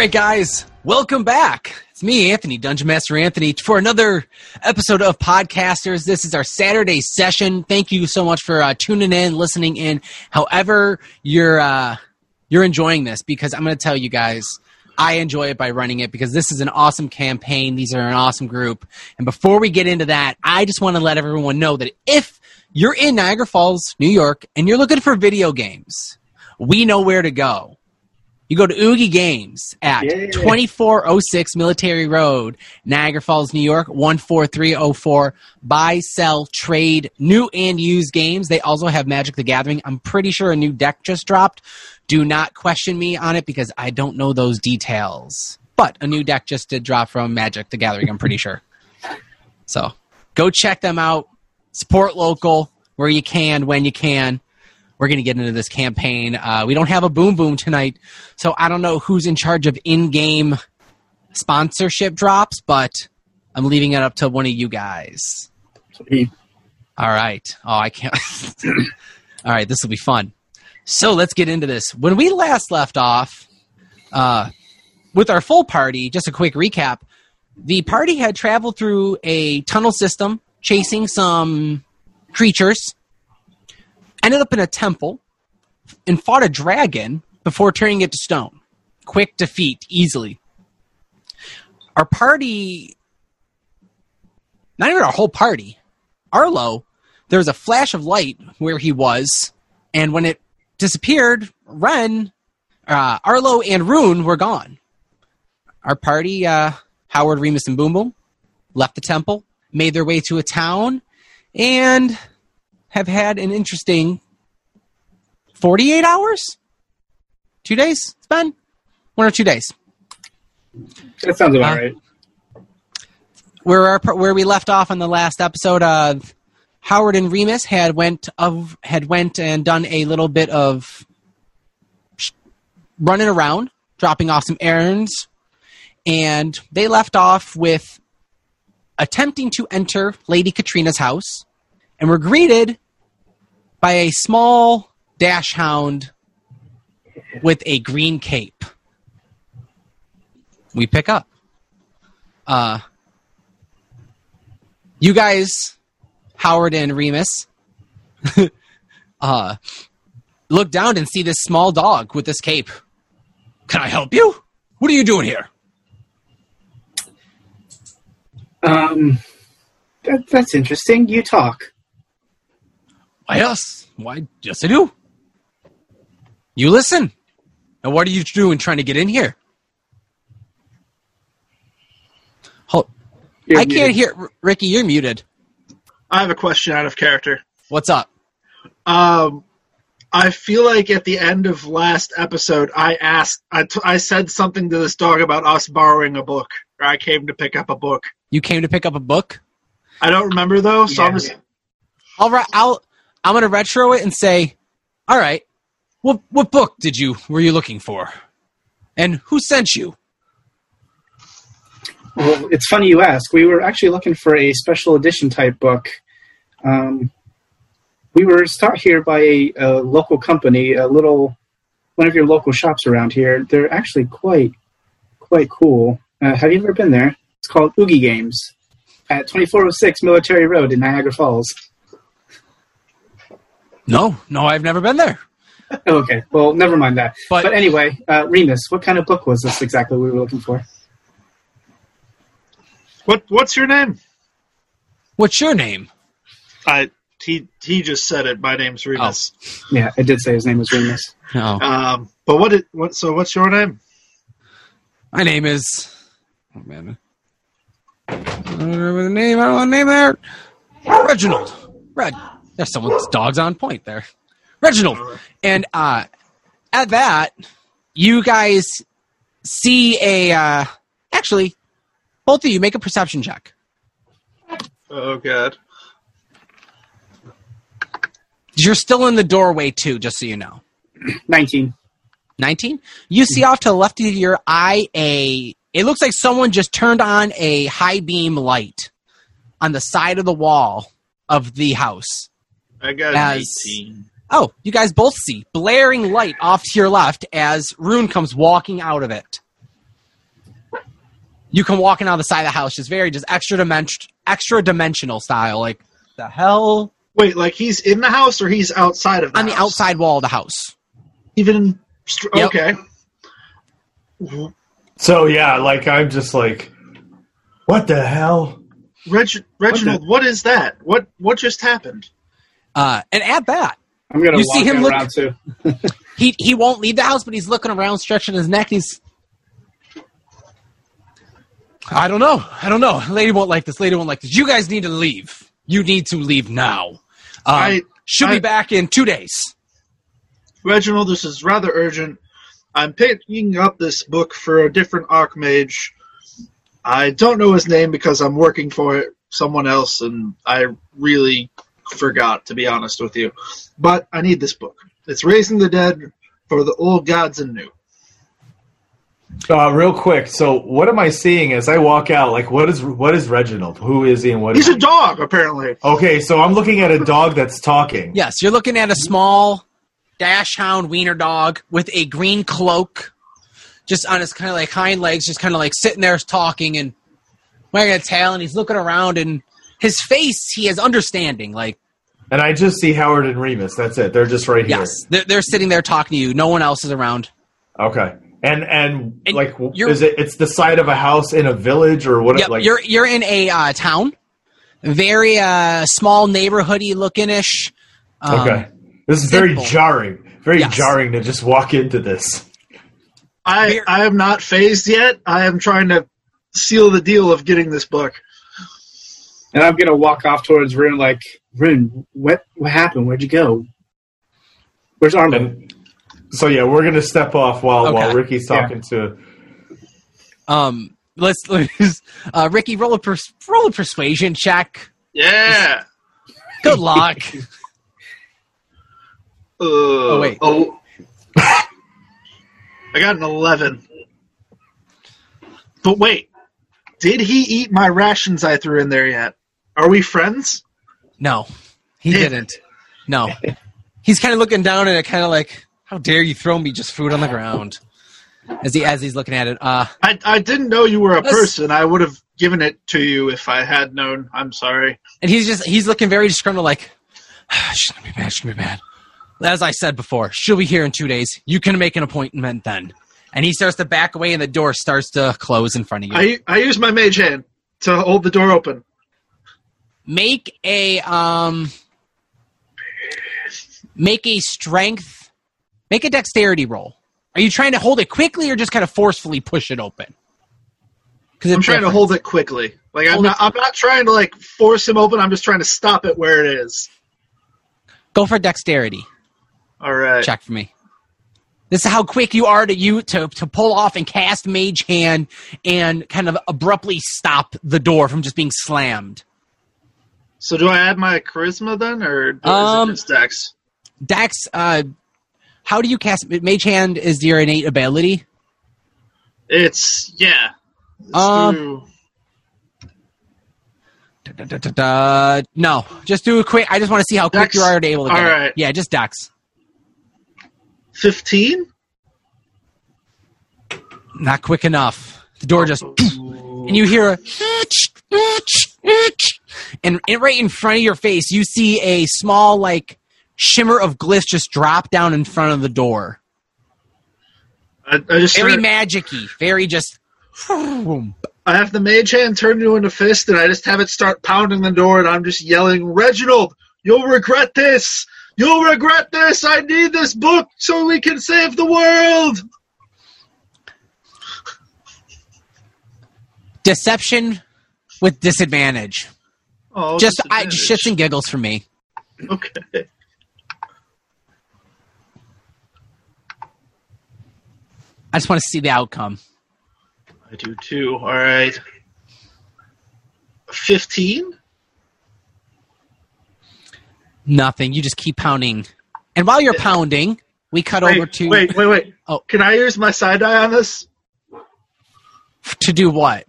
right, guys, welcome back. It's me, Anthony, Dungeon Master Anthony, for another episode of Podcasters. This is our Saturday session. Thank you so much for uh, tuning in, listening in. However, you're uh, you're enjoying this because I'm going to tell you guys. I enjoy it by running it because this is an awesome campaign. These are an awesome group. And before we get into that, I just want to let everyone know that if you're in Niagara Falls, New York, and you're looking for video games, we know where to go. You go to Oogie Games at Yeah. 2406 Military Road, Niagara Falls, New York, 14304. Buy, sell, trade, new and used games. They also have Magic the Gathering. I'm pretty sure a new deck just dropped. Do not question me on it because I don't know those details. But a new deck just did drop from Magic the Gathering, I'm pretty sure. So go check them out. Support local where you can, when you can we're going to get into this campaign. Uh, we don't have a boom boom tonight, so I don't know who's in charge of in game sponsorship drops, but I'm leaving it up to one of you guys. Sweet. All right. Oh, I can't. All right, this will be fun. So let's get into this. When we last left off uh, with our full party, just a quick recap the party had traveled through a tunnel system chasing some creatures ended up in a temple and fought a dragon before turning it to stone. Quick defeat, easily. Our party, not even our whole party, Arlo, there was a flash of light where he was, and when it disappeared, Ren, uh, Arlo, and Rune were gone. Our party, uh, Howard, Remus, and Boom Boom, left the temple, made their way to a town, and have had an interesting 48 hours? Two days? It's been one or two days. That sounds about Uh, right. Where our, where we left off on the last episode of Howard and Remus had went of had went and done a little bit of sh- running around, dropping off some errands, and they left off with attempting to enter Lady Katrina's house, and we're greeted by a small dachshund with a green cape. We pick up. Uh, you guys, Howard and Remus, uh, look down and see this small dog with this cape. Can I help you? What are you doing here? Um, that, that's interesting. You talk. Why yes? Why yes I do. You listen. And what are you doing trying to get in here? Hold, You're I can't hear Ricky. You're muted. I have a question out of character. What's up? Um, I feel like at the end of last episode, I asked, I, t- I said something to this dog about us borrowing a book, or I came to pick up a book. You came to pick up a book. I don't remember though, so I'm Yeah. just, I'll ri- I'll I'm gonna retro it and say, all right, what what book did you were you looking for, and who sent you? Well, it's funny you ask. We were actually looking for a special edition type book. Um, we were start here by a, a local company, a little one of your local shops around here. They're actually quite quite cool. Uh, have you ever been there? It's called Oogie Games at 2406 Military Road in Niagara Falls. No, no, I've never been there. Oh, okay, well, never mind that. But- But, anyway, uh, Remus, what kind of book was this exactly we were looking for? what, what's your name? What's your name? I, he, he just said it. My name's Remus. Yeah, I did say his name was Remus. Oh, Um, but what, did, what, so what's your name? my name is. Oh man, I don't remember the name. I don't know the name there. Reginald. Red. There's someone's dog's on point there. Reginald. And uh, at that, you guys see a. Uh, actually, both of you make a perception check. Oh god. You're still in the doorway too, just so you know. 19. 19 you see off to the left of your eye a it looks like someone just turned on a high beam light on the side of the wall of the house I got As- an 18. oh you guys both see blaring light off to your left as rune comes walking out of it you come walking out of the side of the house just very just extra dimension extra dimensional style like the hell Wait, like he's in the house or he's outside of the on the outside wall of the house Even str- Yep. okay. So yeah, like I'm just like, what the hell? Reg- Reginald, what is that? What what just happened? Uh, and at that I'm going to You walk see him look- around too. he he won't leave the house, but he's looking around, stretching his neck. He's I don't know. I don't know. Lady won't like this. Lady won't like this. You guys need to leave. You need to leave now. Um, I- she'll I- be back in two days. Reginald, this is rather urgent. I'm picking up this book for a different Archmage. I don't know his name because I'm working for someone else, and I really forgot, to be honest with you. But I need this book. It's Raising the Dead for the Old Gods and New. Uh, real quick. So what am I seeing as I walk out? Like, what is what is Reginald? Who is he and what? He's Is a dog, apparently. okay, so I'm looking at a dog that's talking. Yes, you're looking at a small dachshund wiener dog with a green cloak, just on his kind of like hind legs, just kind of like sitting there talking and wagging a tail, and he's looking around and his face, he has understanding. Like, And I just see Howard and Remus. That's it. They're just right here. yes, they're, they're sitting there talking to you. No one else is around. Okay. And and, And like, is it? It's the side of a house in a village or what? Yep, like, you're you're in a uh, town, very uh, small neighborhoody looking ish. Um, okay. This is very jarring. Very Yes. jarring to just walk into this. I, I am not phased yet. I am trying to seal the deal of getting this book. And I'm going to walk off towards Rune like, Rune, what, what happened? Where'd you go? Where's Armin? And so yeah, we're gonna step off while Okay. while Ricky's talking to. Um, let's, let's uh, Ricky roll a pers- roll a persuasion check. Yeah. Good luck. oh wait. Oh. I got an eleven. But wait, did he eat my rations I threw in there yet? Are we friends? no, he didn't. No, he's kind of looking down at it, kind of like, "How dare you throw me just food on the ground?" As he as he's looking at it. Uh, I I didn't know you were a person. I would have given it to you if I had known. I'm sorry. and he's just he's looking very disgruntled, like, "She's gonna be. She's gonna be bad." As I said before, she'll be here in two days. You can make an appointment then. And he starts to back away, and the door starts to close in front of you. I I use my mage hand to hold the door open. Make a um make a strength make a dexterity roll are you trying to hold it quickly or just kind of forcefully push it open because I'm trying to hold it quickly. Like I'm not. I'm not trying to like force him open. I'm just trying to stop it where it is. go for dexterity All right. check for me this is how quick you are to you to, to pull off and cast mage hand and kind of abruptly stop the door from just being slammed So do I add my charisma then, or is Um, it just dex? dex uh how do you cast mage hand is your innate ability It's yeah. Let's Um, Da, da, da. No, just do a quick. I just want to see how quick you are able to get. All it. Yeah, just Dex. fifteen. Not quick enough. The door just and you hear a and in, right in front of your face, you see a small like shimmer of glyphs just drop down in front of the door. I, I just Very magicy. Very just. I have the mage hand turned into a fist, and I just have it start pounding the door, and I'm just yelling, "Reginald, you'll regret this! You'll regret this! I need this book so we can save the world!" Deception with disadvantage. Oh, Just I just shits and giggles for me. Okay. I just want to see the outcome. I do too. All right. 15? Nothing. You just keep pounding. And while you're pounding, we cut over to wait, wait, wait. Oh. Can I use my psi die on this? to do what?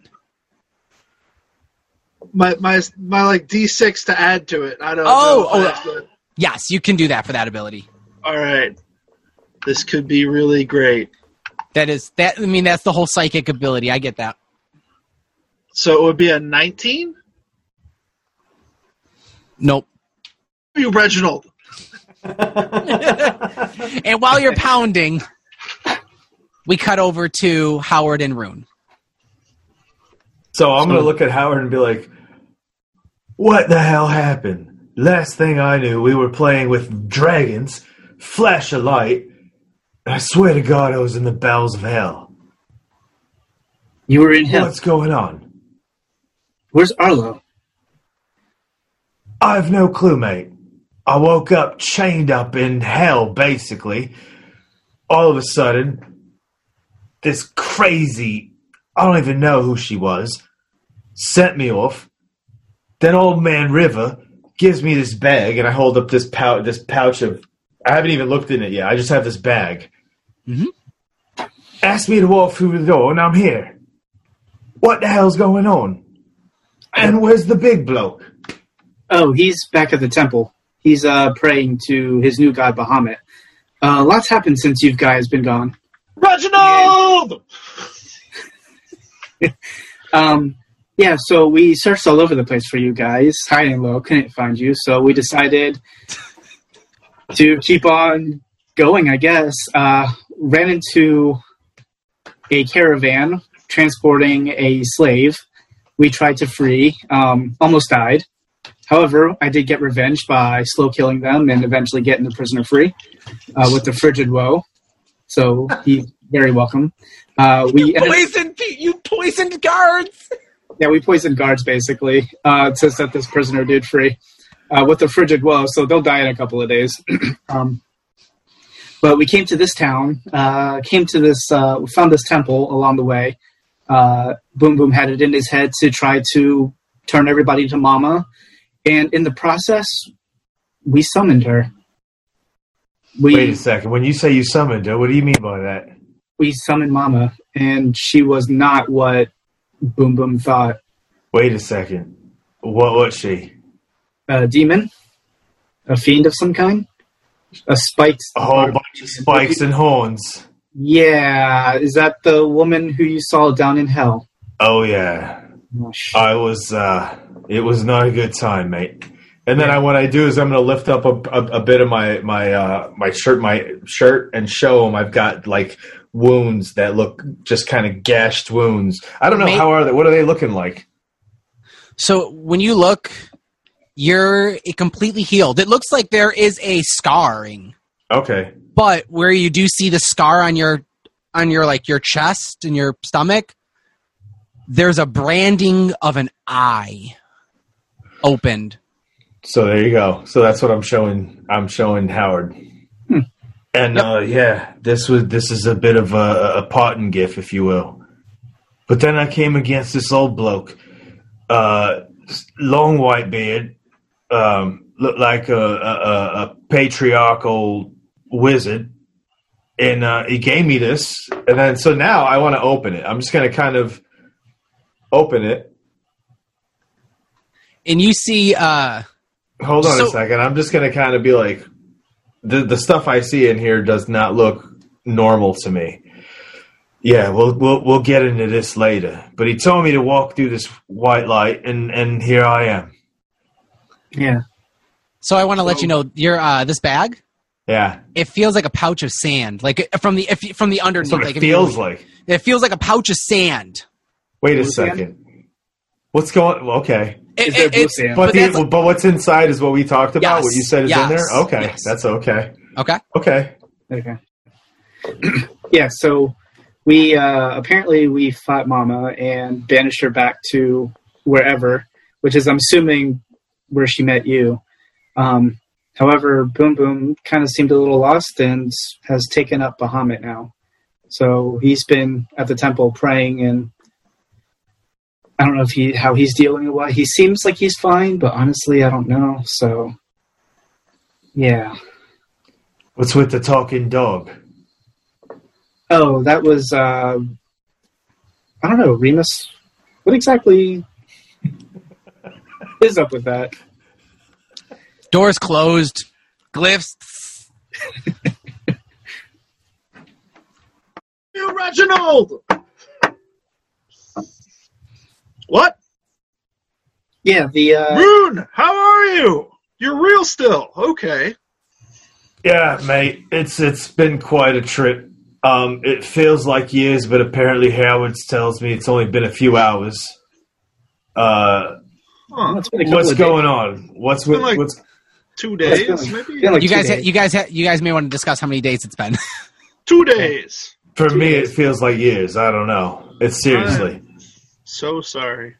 My my my like D6 to add to it. I don't Oh, know. oh. That's. Oh, yes, you can do that for that ability. All right. This could be really great. That is that. I mean, that's the whole psychic ability. I get that. So it would be a 19? Nope. You, Reginald. And while you're pounding, we cut over to Howard and Rune. So I'm gonna look at Howard and be like, "What the hell happened? Last thing I knew, we were playing with dragons, flash of light. I swear to God, I was in the bowels of hell. You were in hell. What's going on? Where's Arlo? I've no clue, mate. I woke up chained up in hell, basically. All of a sudden, this crazy, I don't even know who she was, sent me off. Then old man River gives me this bag, and I hold up this pouch, this pouch of, I haven't even looked in it yet. I just have this bag. Mhm. Asked me to walk through the door, and I'm here. What the hell's going on? And where's the big bloke? Oh, he's back at the temple. He's uh, praying to his new god Bahamut. Uh, lots happened since you guys been gone. Reginald! Um, yeah, so we searched all over the place for you guys, high and low, couldn't find you. So we decided to keep on going, I guess. Uh, ran into a caravan transporting a slave. We tried to free, um, almost died. However, I did get revenge by slow killing them and eventually getting the prisoner free uh, with the frigid woe. So he's very welcome. Uh, we ended- Poisoned, you poisoned guards. Yeah, we poisoned guards basically uh, to set this prisoner dude free uh, with the frigid woe, so they'll die in a couple of days. um, but we came to this town, uh, came to this, uh, we found this temple along the way. Uh, Boom Boom had it in his head to try to turn everybody to Mama, and in the process, we summoned her. We Wait a second. When you say you summoned her, what do you mean by that? we summoned Mama, and she was not what Boom Boom thought. Wait a second. What was she? a demon, a fiend of some kind, a spiked. A whole bunch of spikes and horns. Yeah, is that the woman who you saw down in hell? Oh yeah. Oh, I was uh it was not a good time, mate. And then I, what I do is I'm going to lift up a, a, a bit of my my uh, my shirt my shirt and show them I've got like wounds that look just kind of gashed wounds. I don't know Mate- how are they. What are they looking like? So when you look, you're completely healed. It looks like there is a scarring, Okay. but where you do see the scar on your on your like your chest and your stomach, there's a branding of an eye opened. So there you go. So that's what I'm showing. I'm showing Howard. And Yep. uh, yeah, this was this is a bit of a, a parting gift, if you will. But then I came against this old bloke, uh, long white beard, um, looked like a, a, a- patriarchal wizard, and uh, he gave me this. And then so now I want to open it. I'm just gonna kind of open it. And you see uh Hold on So- a second. I'm just gonna kind of be like, the the stuff I see in here does not look normal to me. Yeah, we'll we'll we'll get into this later. But he told me to walk through this white light, and and here I am. yeah. so I want to let you know your uh this bag Yeah, it feels like a pouch of sand, like from the if, from the underneath. that's what like it if you- feels like. It feels like a pouch of sand. Wait a Blue sand? second. What's going? Okay, It- Is there it- it's- but but the, but what's inside is what we talked about. Yes, What you said is in there. Okay, yes. that's okay. okay. Okay. Okay. yeah, so we uh, apparently we fought Mama and banished her back to wherever, which is I'm assuming where she met you. Um, however, Boom Boom kind of seemed a little lost and has taken up Bahamut now. So he's been at the temple praying, and I don't know if he how he's dealing with what he seems like he's fine, but honestly, I don't know. So yeah. What's with the talking dog? Oh, that was uh, I don't know, Remus. What exactly is up with that? Doors closed. Glyphs. You, Reginald! What? Yeah, the uh, Rune, how are you? You're real still. Okay. Yeah, mate, it's it's been quite a trip. Um, it feels like years, but apparently Howard tells me it's only been a few hours. Uh, Huh. it's been a couple what's of going on? What's with been like- what's Two days, been like- maybe? like You guys, days. you guys, you guys may want to discuss how many days it's been. Two days. for two me? It feels like years. I don't know. It's seriously. So sorry.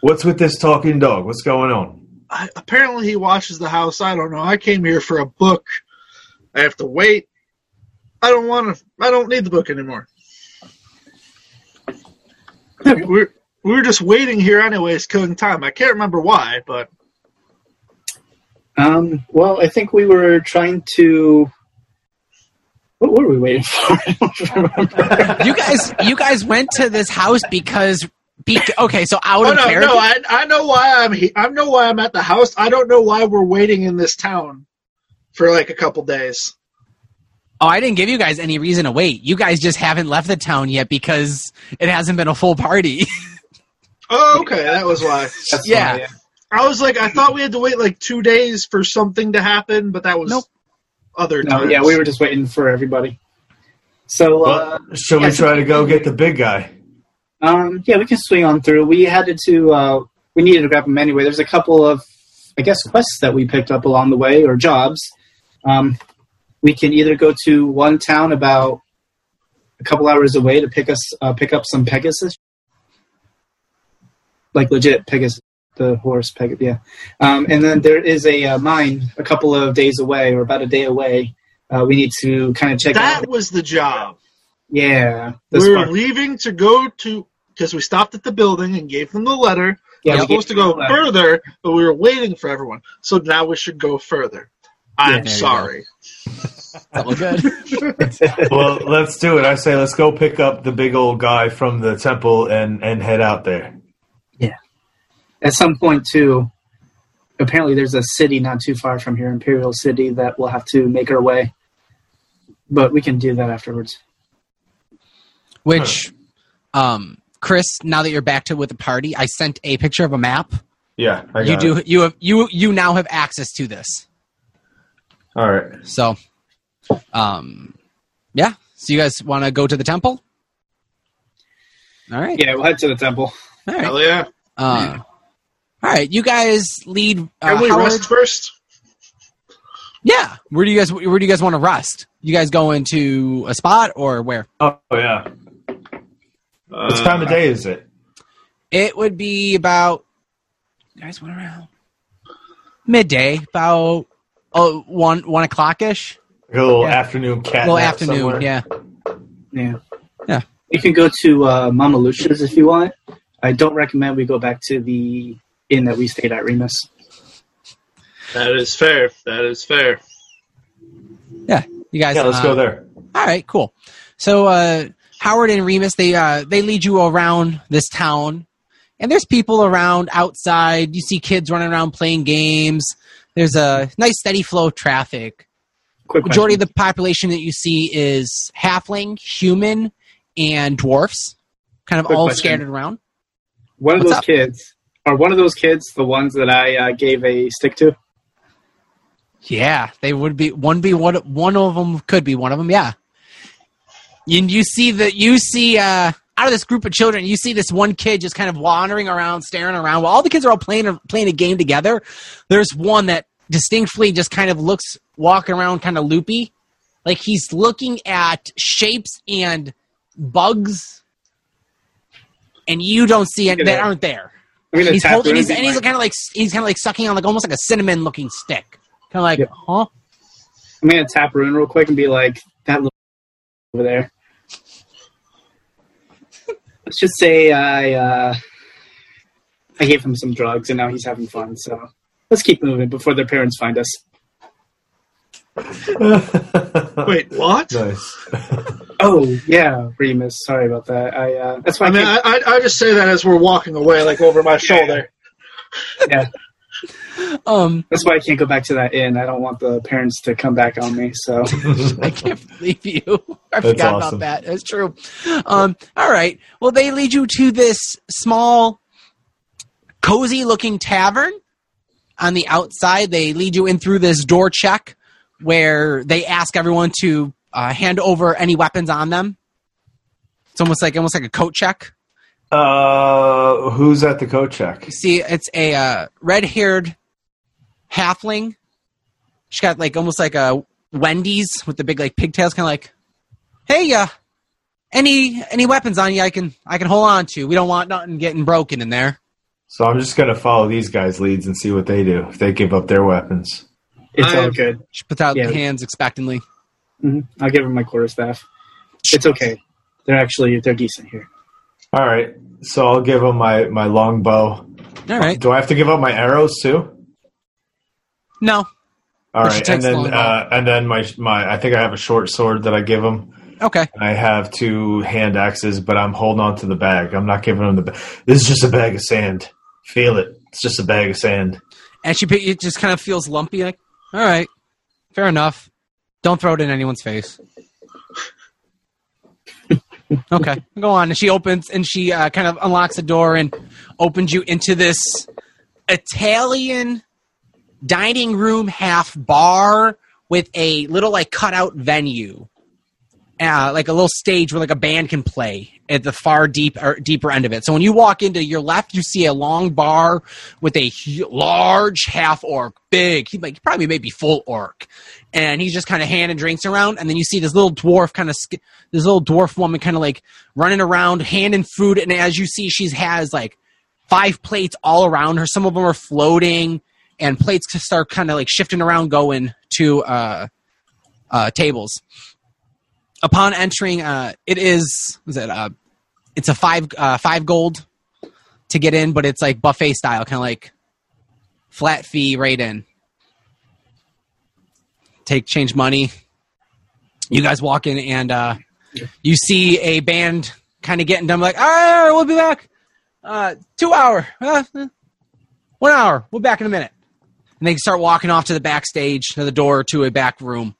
What's with this talking dog? What's going on? I, apparently he watches the house. I don't know. I came here for a book. I have to wait. I don't want to. I don't need the book anymore. we're we were just waiting here anyways, killing time. I can't remember why, but Um, well, I think we were trying to. What were we waiting for? I don't remember. you guys, you guys went to this house because. Be- okay, so out oh of no, character. no, I I know why I'm he- I know why I'm at the house. I don't know why we're waiting in this town for like a couple days. Oh, I didn't give you guys any reason to wait. You guys just haven't left the town yet because it hasn't been a full party. Oh, okay, that was why. That's Yeah. why, I was like, I thought we had to wait like two days for something to happen, but that was Nope. Other No, times. yeah, we were just waiting for everybody. So, uh, shall yeah, we so- try to go get the big guy? um, yeah, we can swing on through. We had to, uh, we needed to grab them anyway. There's a couple of, I guess, quests that we picked up along the way or jobs. Um, we can either go to one town about a couple hours away to pick us, uh, pick up some Pegasus, like legit Pegasus, the horse Pegasus. Yeah, um, and then there is a uh, mine a couple of days away or about a day away. Uh, we need to kind of check that out. was the job. Yeah, the we were spark- leaving to go to because we stopped at the building and gave them the letter. yeah, we we were supposed to go letter. further, but we were waiting for everyone. So now we should go further. I'm there you sorry. that good. well, let's do it. I say let's go pick up the big old guy from the temple and and head out there. At some point, too, apparently there's a city not too far from here, Imperial City, that we'll have to make our way. But we can do that afterwards. Which, um, Chris, now that you're back to with the party, I sent a picture of a map. Yeah, I You do. it. You have you you now have access to this. All right. So, um, yeah. So you guys want to go to the temple? All right. Yeah, we'll head to the temple. All right. Hell yeah. Uh, all right. You guys lead. Uh, Can we Howard- rest first? Yeah. Where do you guys Where do you guys want to rest? You guys go into a spot or where? Oh yeah. What time of day is it? It would be about. You guys went around midday, about oh one one o'clock ish. Like a little Yeah. afternoon cat. Well, nap afternoon. somewhere? Yeah. Yeah. Yeah. You can go to uh, Mama Lucia's if you want. I don't recommend we go back to the inn that we stayed at, Remus. That is fair. That is fair. Yeah. You guys. Yeah, let's uh, go there. All right, cool. So uh, Howard and Remus they uh, they lead you around this town, and there's people around outside. You see kids running around playing games. There's a nice steady flow of traffic. Quick Majority of the population that you see is halfling, human, and dwarfs, kind of Quick all question. scattered around. One of what's those up? kids, are one of those kids the ones that I uh, gave a stick to? Yeah, they would be one. Be one. One of them could be one of them. Yeah. And you see that you see uh, out of this group of children, you see this one kid just kind of wandering around, staring around. While all the kids are all playing a, playing a game together, there's one that distinctly just kind of looks walking around, kind of loopy, like he's looking at shapes and bugs, and you don't see any that that. aren't there I mean, he's holding, he's, and he's kind of like he's kind of like sucking on like almost like a cinnamon looking stick. Kind of like, yeah. huh? I'm gonna tap Rune real quick and be like that little over there. Let's just say I uh, I gave him some drugs and now he's having fun. So let's keep moving before their parents find us. Wait, what? Nice. Oh yeah, Remus. Sorry about that. I uh, that's why I mean, I, I, I, I just say that as we're walking away, like over my shoulder. yeah, Um, that's why I can't go back to that inn. I don't want the parents to come back on me. So I can't believe you. I That's forgot awesome. about that. That's true. Um, all right. Well, they lead you to this small, cozy looking tavern on the outside. They lead you in through this door check where they ask everyone to uh, hand over any weapons on them. It's almost like almost like a coat check. uh, who's at the coat check? You see, it's a uh, red-haired halfling. She's got like almost like a Wendy's with the big like pigtails, kind of like, "Hey, uh, any any weapons on you? I can I can hold on to. We don't want nothing getting broken in there." So I'm just gonna follow these guys' leads and see what they do if they give up their weapons. It's I- all good. She puts out Yeah. the hands expectantly. hmm I'll give him my quarterstaff. It's okay. They're actually they're decent here. All right. So I'll give him my my long bow. All right. Do I have to give up my arrows too? No. All But she right, takes and then uh, and then my my I think I have a short sword that I give him. Okay. And I have two hand axes, but I'm holding on to the bag. I'm not giving them the. Ba- this is just a bag of sand. Feel it. It's just a bag of sand. And she it just kind of feels lumpy. Like, all right, fair enough. Don't throw it in anyone's face. okay, go on. And she opens and she uh, kind of unlocks the door and opens you into this Italian dining room half bar with a little like cutout venue. Uh, like a little stage where like a band can play at the far deep deeper end of it. So when you walk into your left, you see a long bar with a large half orc, big. He like probably maybe full orc, and he's just kind of handing drinks around. And then you see this little dwarf kind of this little dwarf woman kind of like running around handing food. And as you see, she has like five plates all around her. Some of them are floating, and plates start kind of like shifting around, going to uh, uh, tables. Upon entering, uh, it is was it uh, it's a five uh, five gold to get in, but it's like buffet style, kind of like flat fee right in. Take change money. You guys walk in and uh, you see a band kind of getting done. Like, all right, all right, we'll be back. Uh, two hour, uh, one hour. We'll be back in a minute. And they start walking off to the backstage, to the door, to a back room.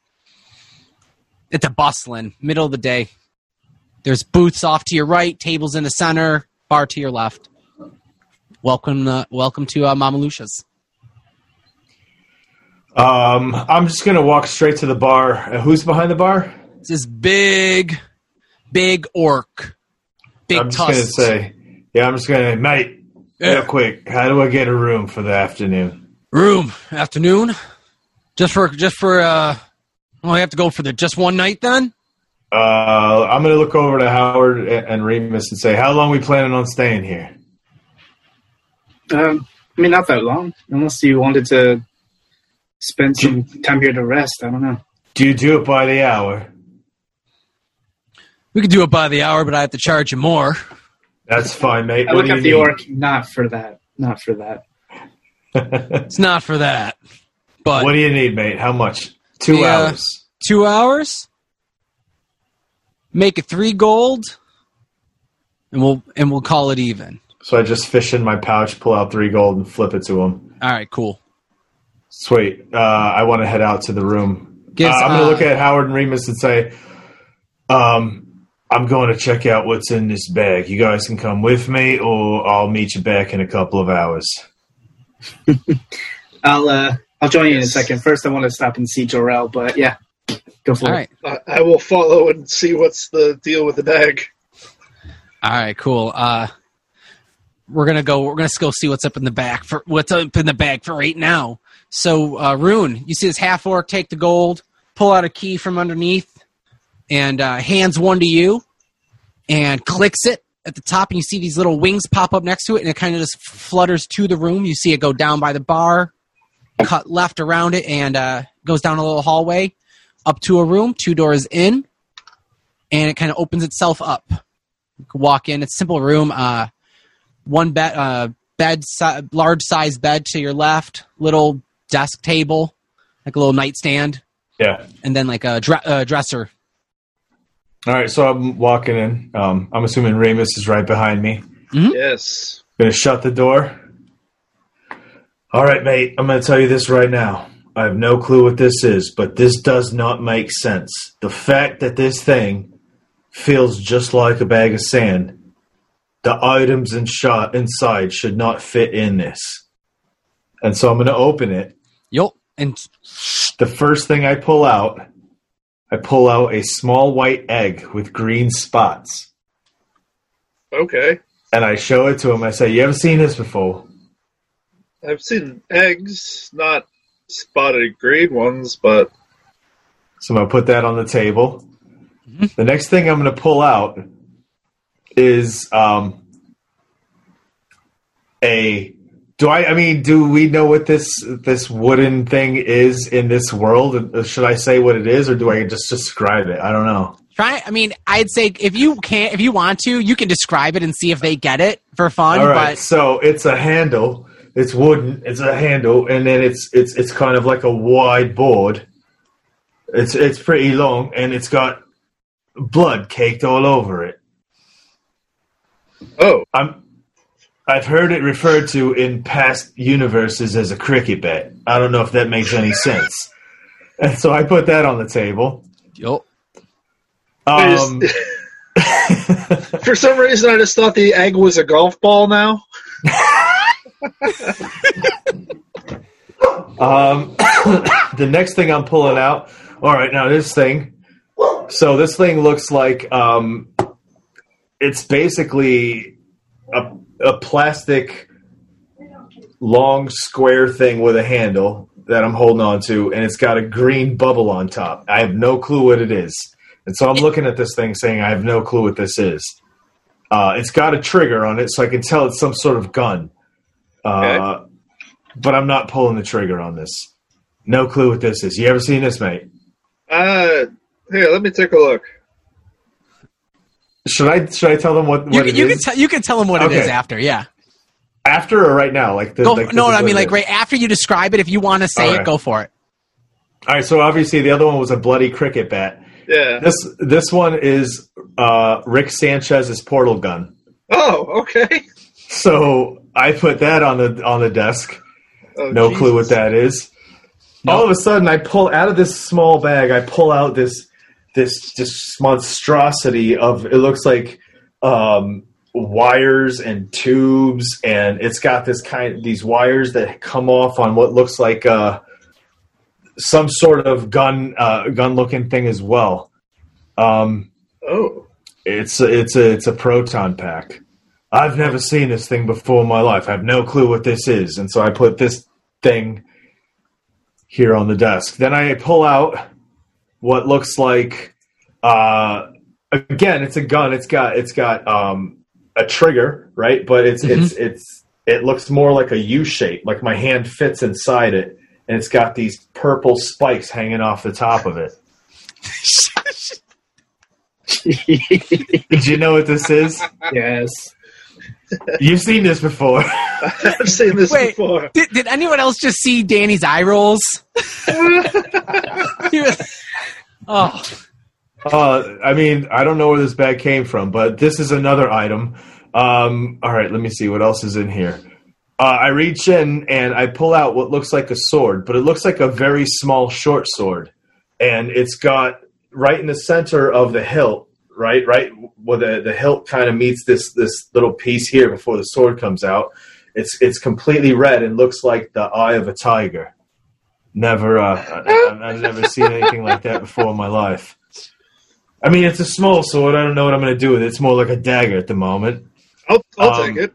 It's a bustling, middle of the day. There's booths off to your right, tables in the center, bar to your left. Welcome, uh, welcome to uh, Mama Lucia's. Um, I'm just gonna walk straight to the bar. Uh, who's behind the bar? It's this big, big orc, big I'm just gonna say, yeah. I'm just gonna, mate. Yeah. Real quick, how do I get a room for the afternoon? room afternoon, just for just for. uh Well, I have to go for the just one night then. Uh, I'm gonna look over to Howard and and Remus and say, how long we planning on staying here? Um, I mean, not that long, unless you wanted to spend some time here to rest. I don't know. Do you do it by the hour? We could do it by the hour, but I have to charge you more. That's fine, mate. I What look do at the need? orc, not for that, not for that. It's not for that, but what do you need, mate? How much? Two Yeah. hours. two hours. Make it three gold, and we'll and we'll call it even. So I just fish in my pouch, pull out three gold, and flip it to him. All right, cool. Sweet. Uh, I want to head out to the room. Gives, Uh, I'm going uh, to look at Howard and Remus and say, um, I'm going to check out what's in this bag. You guys can come with me, or I'll meet you back in a couple of hours. I'll uh, I'll join you in a second. First, I want to stop and see Jorel, but yeah, go for All it. right, I, I will follow and see what's the deal with the bag. all right, cool. Uh, we're gonna go. We're gonna go see what's up in the back for what's up in the bag for right now. So, uh, Rune, you see this half orc take the gold, pull out a key from underneath, and uh, hands one to you, and clicks it at the top, and you see these little wings pop up next to it, and it kind of just flutters to the room. You see it go down by the bar, cut left around it, and uh, goes down a little hallway up to a room, two doors in, and it kind of opens itself up. You can walk in. It's a simple room. Uh, one bed, uh, bed, si- large size bed to your left. Little desk table, like a little nightstand, Yeah. and then like a dre- uh, dresser. All right, so I'm walking in. Um, I'm assuming Remus is right behind me. Yes. Gonna shut the door. All right, mate. I'm gonna tell you this right now. I have no clue what this is, but this does not make sense. The fact that this thing feels just like a bag of sand. The items and shot inside should not fit in this. And so I'm gonna open it. Yup. And The first thing I pull out, I pull out a small white egg with green spots. Okay. And I show it to him. I say, You ever seen this before? I've seen eggs, not spotted grade ones, but So I'm going to put that on the table. The next thing I'm going to pull out is um, a. Do I? I mean, do we know what this this wooden thing is in this world? Uh, Should I say what it is, or do I just describe it? I don't know. try. I mean, I'd say if you can't, if you want to, you can describe it and see if they get it for fun. All right, But so it's a handle. It's wooden. It's a handle, and then it's it's it's kind of like a wide board. It's it's pretty long, and it's got blood caked all over it. oh, I'm. I've heard it referred to in past universes as a cricket bat. I don't know if that makes any sense. And so I put that on the table. yup. Um, for some reason I just thought the egg was a golf ball. Now. Um, the next thing I'm pulling out. All right, now this thing. So this thing looks like um, it's basically a, a plastic long square thing with a handle that I'm holding on to, and it's got a green bubble on top. I have no clue what it is, and so I'm looking at this thing, saying I have no clue what this is. Uh, it's got a trigger on it, so I can tell it's some sort of gun. Uh, but I'm not pulling the trigger on this. No clue what this is. You ever seen this, mate? Uh, here, let me take a look. Should I should I tell them what, what You, it can, you can is? tell you can tell them what it Okay. is after. Yeah. After or right now? Like, the, Go, like this no, is I mean like right after you describe it. If you want to say All it, go for it. All right. So obviously the other one was a bloody cricket bat. Yeah. This this one is uh, Rick Sanchez's portal gun. Oh, okay. So I put that on the on the desk. Oh, No clue what Jesus. that is. All of a sudden, I pull out of this small bag. I pull out this this this monstrosity of it looks like um, wires and tubes, and it's got this kind these wires that come off on what looks like uh, some sort of gun uh, gun looking thing as well. Um, Oh, it's a, it's a it's a proton pack. I've never seen this thing before in my life. I have no clue what this is, and so I put this thing here on the desk. Then I pull out what looks like uh, again, it's a gun. It's got it's got um, a trigger, right? But it's it's it's it looks more like a U shape. Like my hand fits inside it, and it's got these purple spikes hanging off the top of it. Did you know what this is? yes. You've seen this before. I've seen this Wait. before. Did, did anyone else just see Danny's eye rolls? Was- oh, Uh, I mean, I don't know where this bag came from, but this is another item. Um, all right, let me see what else is in here. Uh, I reach in and I pull out what looks like a sword, but it looks like a very small short sword, and it's got right in the center of the hilt, right, right where the, the hilt kind of meets this this little piece here before the sword comes out. It's it's completely red and looks like the eye of a tiger. Never, uh, I, I've never seen anything like that before in my life. I mean, it's a small sword. I don't know what I'm going to do with it. It's more like a dagger at the moment. I'll, I'll Um, take it.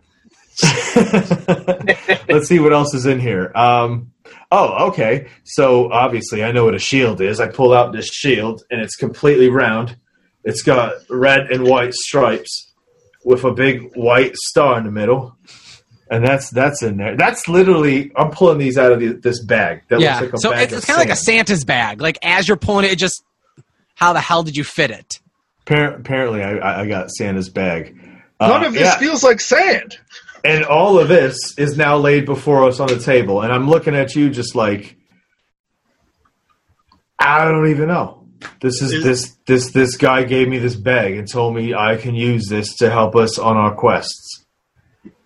Let's see what else is in here. Um, oh, okay. So obviously, I know what a shield is. I pull out this shield, and it's completely round. It's got red and white stripes with a big white star in the middle, and that's that's in there. That's literally. I'm pulling these out of the, this bag. That yeah. looks like a so bag it's, it's kind of like a. Santa's bag. Like as you're pulling it, it just how the hell did you fit it? Appar- Apparently, I, I I got Santa's bag. Uh, None of this yeah. feels like sand. and all of this is now laid before us on the table, and I'm looking at you just like I don't even know. This is Is- this this this guy gave me this bag and told me I can use this to help us on our quests.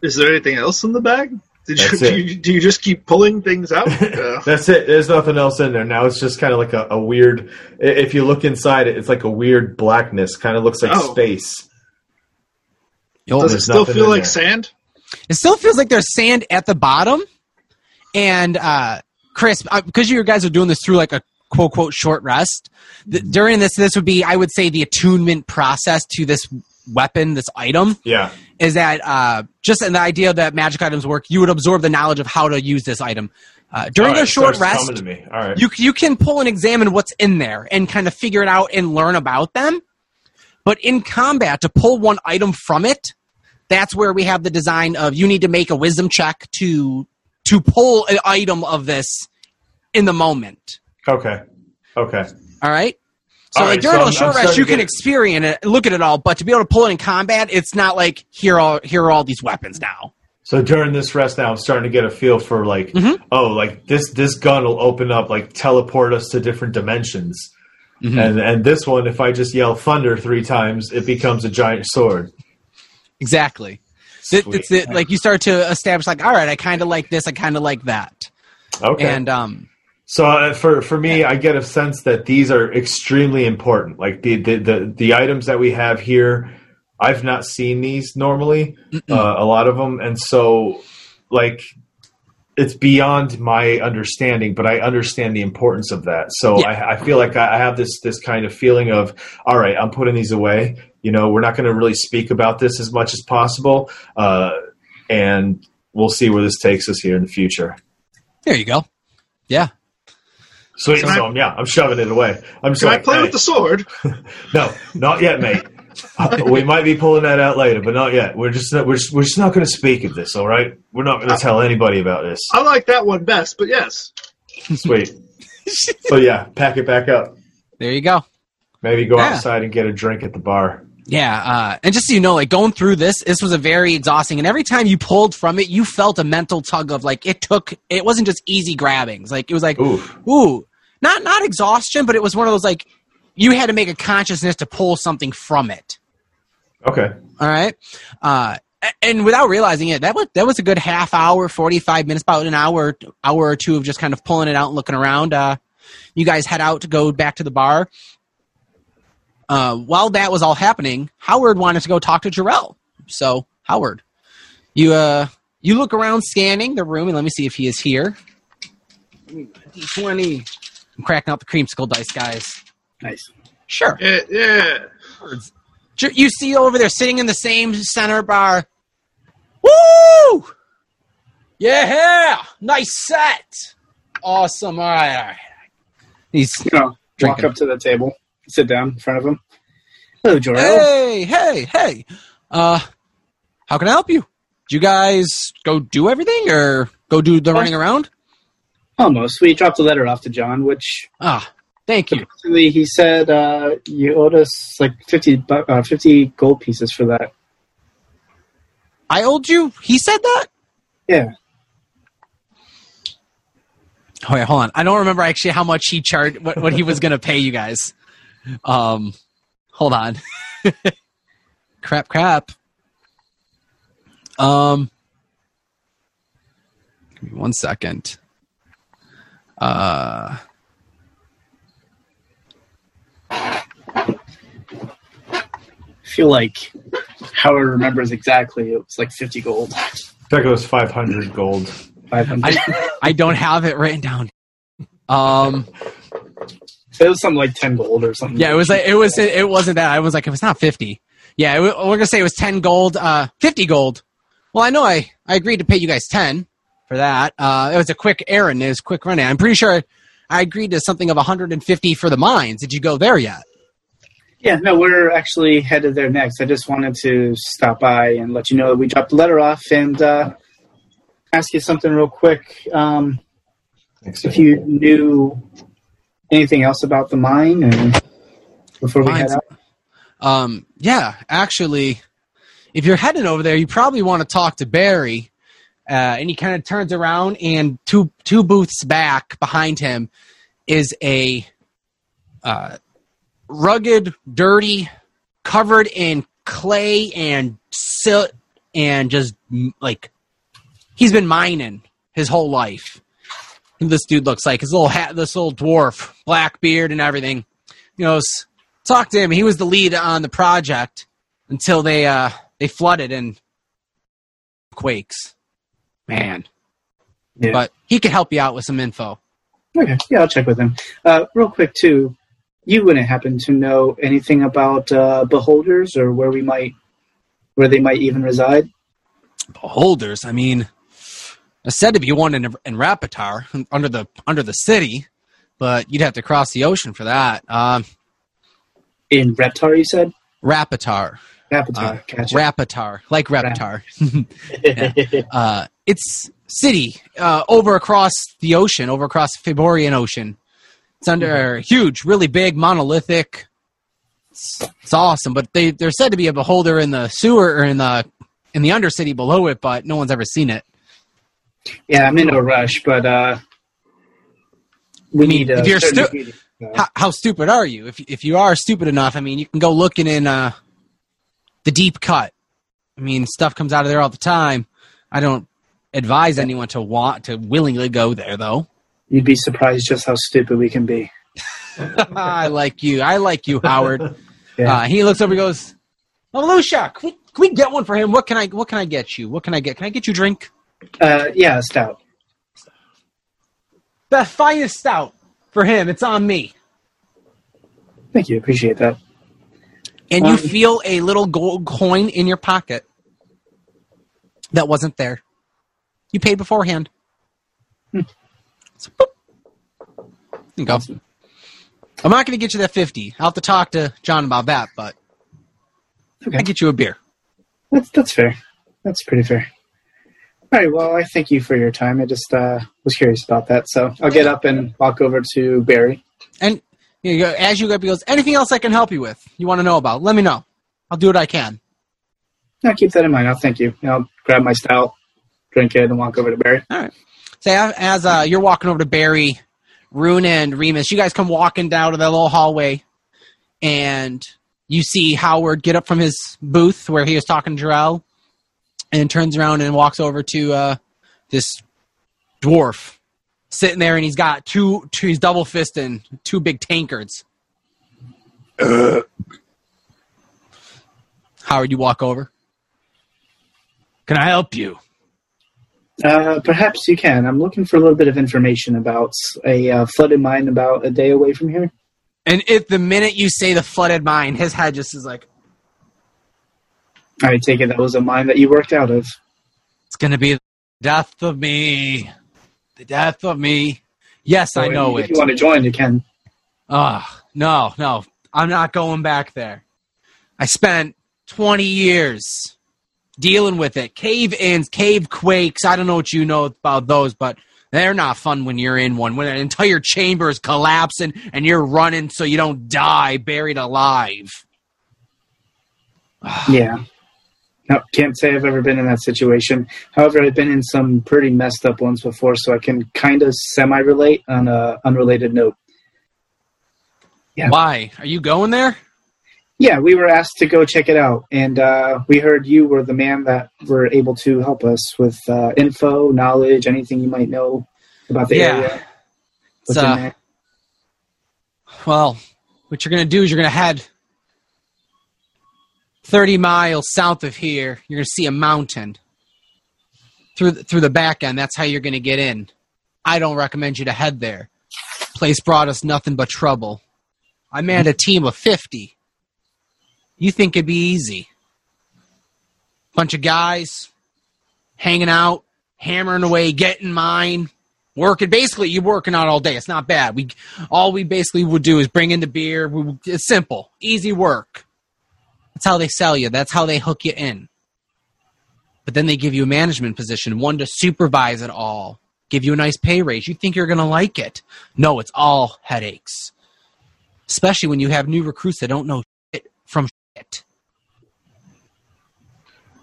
Is there anything else in the bag? Did you, do, you do you just keep pulling things out? Uh, That's it. There's nothing else in there. Now it's just kind of like a, a weird. If you look inside it, it's like a weird blackness. Kind of looks like Oh. space. Yo, does it still nothing feel like there. sand? It still feels like there's sand at the bottom. And uh, Chris, uh, because you guys are doing this through like a quote quote short rest, th- during this, this would be, I would say, the attunement process to this weapon, this item, Yeah. is that uh, just in the idea that magic items work, you would absorb the knowledge of how to use this item. Uh, during All a short rest, coming to me. All right. you you can pull and examine what's in there and kind of figure it out and learn about them. But in combat, to pull one item from it, that's where we have the design of you need to make a wisdom check to to pull an item of this in the moment. Okay. Okay. All right. So All like right, during so a short I'm rest, you can get- experience it, look at it all, but to be able to pull it in combat, it's not like here are here are all these weapons now. So during this rest now, I'm starting to get a feel for like, Mhm. oh, like this this gun will open up, like teleport us to different dimensions. Mhm. And and this one, if I just yell thunder three times, it becomes a giant sword. Exactly. Sweet. it's the, like you start to establish like, all right, I kind of like this, I kind of like that, Okay. and um, So uh, for for me, I get a sense that these are extremely important. Like the the the, the items that we have here, I've not seen these normally, uh, a lot of them, and so like it's beyond my understanding, but I understand the importance of that. So Yeah. I, I feel like I have this this kind of feeling of, all right, I'm putting these away. You know, we're not going to really speak about this as much as possible, uh, and we'll see where this takes us here in the future. there you go. Yeah. Sweet. Can So, I- I'm, yeah, I'm shoving it away. I'm just Can I play hey, with the sword? no, not yet, mate. Uh, we might be pulling that out later, but not yet. We're just we're just, we're just not going to speak of this. All right, we're not going to tell anybody about this. I like that one best, but yes. Sweet. so yeah, pack it back up. There you go. Maybe go Yeah. outside and get a drink at the bar. Yeah, uh, and just so you know, like going through this, this was a very exhausting. And every time you pulled from it, you felt a mental tug of like it took. It wasn't just easy grabbings. Like it was like Oof. ooh, not not exhaustion, but it was one of those like you had to make a consciousness to pull something from it. Okay. All right, uh, and without realizing it, that was that was a good half hour, forty five minutes, about an hour, hour or two of just kind of pulling it out and looking around. Uh, you guys head out to go back to the bar. Uh, while that was all happening, Howard wanted to go talk to Jarrell. So Howard, you uh, you look around, scanning the room, and let me see if he is here. D twenty. I'm cracking out the creamsicle dice, guys. Nice. Sure. Yeah, yeah. You see over there sitting in the same center bar. Woo! Yeah! Nice set! Awesome. All right, all right. He's You know, walk up to the table, sit down in front of him. Hello, Jorel. hey, hey, hey. Uh, how can I help you? Did you guys go do everything or go do the running around? Almost. We dropped a letter off to John, which Ah, thank you. he said uh, you owed us like 50, bu- uh, 50 gold pieces for that. I owed you? He said that? Yeah. Oh yeah, hold on. I don't remember actually how much he charged, what, what he was going to pay you guys. Um, hold on. crap, crap. Um, give me one second. Uh, I feel like Howard remembers exactly. It was like 50 gold. In fact, it was 500 gold. 500. I I don't have it written down. Um, it was something like 10 gold or something. yeah, it was like it was it wasn't that. I was like, it was not fifty. Yeah, it, we're gonna say it was ten gold, uh, fifty gold. Well, I know I I agreed to pay you guys ten for that. Uh, it was a quick errand. It was a quick running. I'm pretty sure I agreed to something of 150 for the mines. Did you go there yet? Yeah, no, we're actually headed there next. I just wanted to stop by and let you know that we dropped the letter off and uh, ask you something real quick. Um, Thanks. if you knew anything else about the mine and before we Mines. head out. Um, yeah, actually, if you're heading over there, you probably want to talk to Barry. Uh, and he kind of turns around, and two two booths back behind him is a uh, rugged, dirty, covered in clay and silt, and just like he's been mining his whole life. This dude looks like his little hat, this little dwarf, black beard and everything. You know, talk to him. He was the lead on the project until they uh they flooded and quakes. Man, Yeah. but he could help you out with some info. Okay, yeah, I'll check with him. Uh, real quick, too, you wouldn't happen to know anything about uh, beholders or where we might, where they might even reside? Beholders. I mean, there's said to be one in in Rapitar under the under the city, but you'd have to cross the ocean for that. Um, In Reptar, you said? Rapitar, Rapitar, uh, gotcha. Rapitar, like Reptar. uh, it's city uh, over across the ocean, over across the Fiborian Ocean. It's under huge, really big, monolithic. It's, it's awesome, but they they're said to be a beholder in the sewer or in the in the undercity below it, but no one's ever seen it. yeah, I'm in no rush, but uh, we I mean, need. If you're stu- How, how stupid are you? If if you are stupid enough, I mean, you can go looking in uh, the deep cut. I mean, stuff comes out of there all the time. I don't advise anyone to want to willingly go there, though. You'd be surprised just how stupid we can be. I like you. I like you, Howard. Yeah. Uh, he looks over. and goes, "Oh, Lucia, can we, can we get one for him? What can I? What can I get you? What can I get? Can I get you a drink? Uh, yeah, stout. The finest stout for him. It's on me." Thank you. Appreciate that. And you Um, feel a little gold coin in your pocket that wasn't there. You paid beforehand. Hmm. So. You go. I'm not going to get you that 50. I'll have to talk to John about that, but Okay. I get you a beer. That's that's fair. That's pretty fair. All right. Well, I thank you for your time. I just uh, was curious about that, so I'll get up and walk over to Barry. And you go, as you go up, he goes, anything else I can help you with? You want to know about? Let me know. I'll do what I can. I'll keep that in mind. I'll thank you. I'll grab my stout, drink it, and walk over to Barry. All right. Say as- as uh, you're walking over to Barry, Rune and Remus, you guys come walking down to the little hallway, and you see Howard get up from his booth where he was talking to Jarrell, and turns around and walks over to uh, this dwarf sitting there, and he's got two, two he's double fisting two big tankards. Uh. Howard, you walk over. Can I help you? Uh, perhaps you can. I'm looking for a little bit of information about a uh, flooded mine about a day away from here. And if the minute you say the flooded mine, his head just is like, I take it that was a mine that you worked out of. it's going to be the death of me. The death of me. Yes, I know if it. you want to join, you can. Ah, no, no. I'm not going back there. I spent 20 years dealing with it. Cave ins, cave quakes. I don't know what you know about those, but they're not fun when you're in one. When an entire chamber is collapsing and you're running so you don't die buried alive. Yeah. Can't say I've ever been in that situation. However, I've been in some pretty messed up ones before, so I can kind of semi relate on a unrelated note. Yeah. Why? Are you going there? Yeah, we were asked to go check it out, and uh, we heard you were the man that were able to help us with uh, info, knowledge, anything you might know about the Yeah. area. What's uh? Well, what you're going to do is you're going to head 30 miles south of here. You're going to see a mountain through the, through the back end. That's how you're going to get in. I don't recommend you to head there. Place brought us nothing but trouble. I manned a team of 50. You think it'd be easy? Bunch of guys hanging out, hammering away, getting mine, working. Basically, you're working out all day. It's not bad. We all we basically would do is bring in the beer. We, it's simple, easy work. That's how they sell you. That's how they hook you in. But then they give you a management position, one to supervise it all, give you a nice pay raise. You think you're going to like it? No, it's all headaches. Especially when you have new recruits that don't know shit from shit.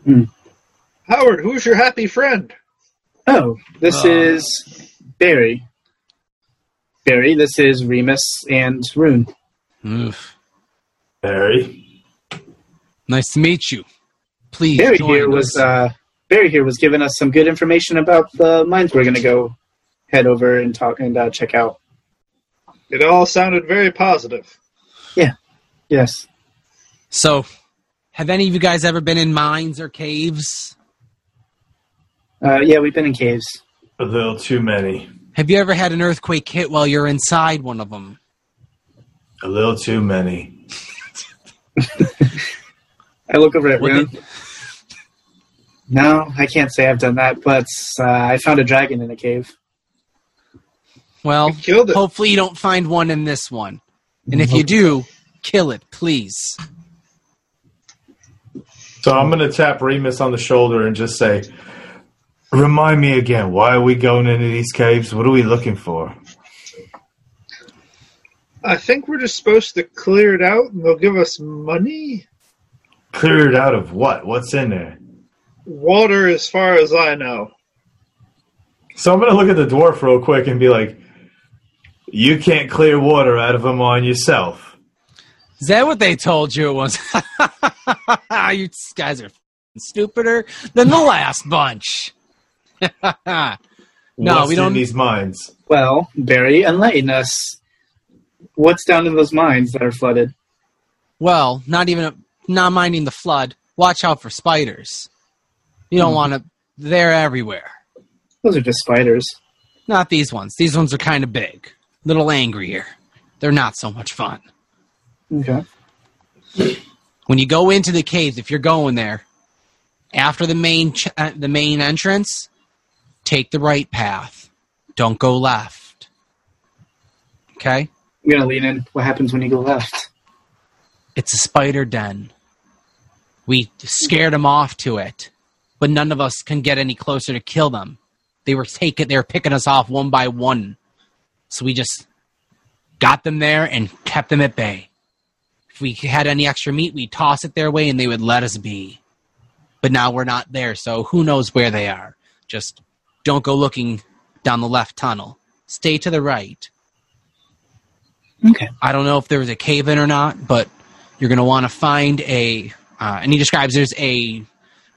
it. Howard, who's your happy friend? Oh, this Uh. is Barry. Barry, this is Remus and Rune. Oof. Barry. Nice to meet you. Please Barry join here us. was uh, Barry here was giving us some good information about the mines we're going to go head over and talk and uh, check out. It all sounded very positive. Yeah. Yes. So, have any of you guys ever been in mines or caves? Uh, yeah, we've been in caves. A little too many. Have you ever had an earthquake hit while you're inside one of them? A little too many. I look over at What Rune. No, I can't say I've done that, but uh, I found a dragon in a cave. Well, killed it. hopefully you don't find one in this one. And if you do, kill it, please. So I'm going to tap Remus on the shoulder and just say, Remind me again, why are we going into these caves? What are we looking for? I think we're just supposed to clear it out and they'll give us money? Clear it out of what? What's in there? Water, as far as I know. So I'm going to look at the dwarf real quick and be like, You can't clear water out of a mine yourself. Is that what they told you it was? you guys are stupider than the last bunch. no, What's we don't. in these mines. Well, Barry, enlighten us. What's down in those mines that are flooded? Well, not even not minding the flood. Watch out for spiders. You don't Hmm. want to. They're everywhere. Those are just spiders. Not these ones. These ones are kind of big, A little angrier. They're not so much fun. Okay. When you go into the caves, if you're going there, after the main ch- uh, the main entrance, take the right path. Don't go left. Okay? I'm gonna lean in. What happens when you go left? It's a spider den. We scared them off to it, but none of us can get any closer to kill them. They were taking, they were picking us off one by one, so we just got them there and kept them at bay. If we had any extra meat, we'd toss it their way and they would let us be. But now we're not there, so who knows where they are? Just don't go looking down the left tunnel. Stay to the right. Okay. I don't know if there was a cave in or not, but you're going to want to find a. Uh, and he describes there's a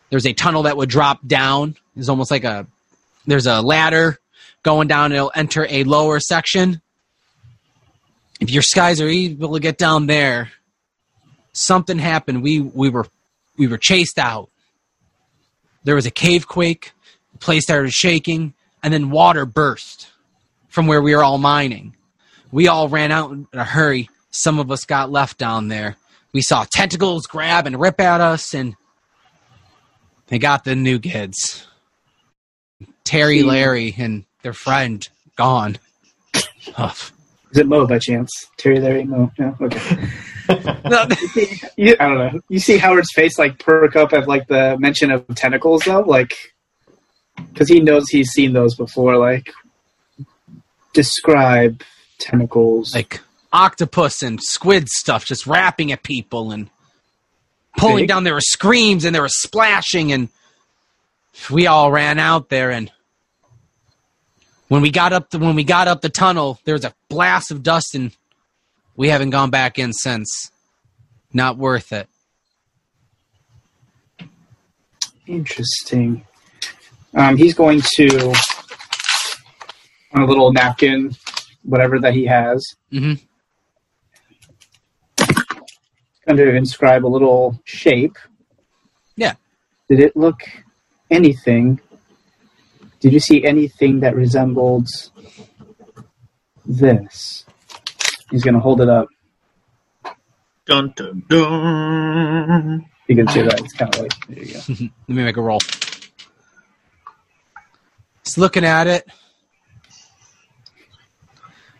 there's a tunnel that would drop down. It's almost like a there's a ladder going down. It'll enter a lower section. If your skies are able to get down there, something happened. We we were we were chased out. There was a cave quake. The place started shaking, and then water burst from where we were all mining. We all ran out in a hurry. Some of us got left down there. We saw tentacles grab and rip at us, and they got the new kids. Terry, See. Larry, and their friend gone. Huff. Is it Mo by chance? Terry, Larry, Mo. No. Okay. No, You, I don't know. You see Howard's face like perk up at like the mention of tentacles though, like because he knows he's seen those before. Like describe tentacles. like octopus and squid stuff just rapping at people and pulling Big? down there were screams and there was splashing and we all ran out there and when we got up the when we got up the tunnel there was a blast of dust and we haven't gone back in since not worth it Interesting. Um, he's going to on a little napkin, whatever that he has, hmm going to inscribe a little shape. Yeah. Did it look anything? Did you see anything that resembled this? He's going to hold it up. Dun dun dun. You can see that. It's kind of like there you go. let me make a roll he's looking at it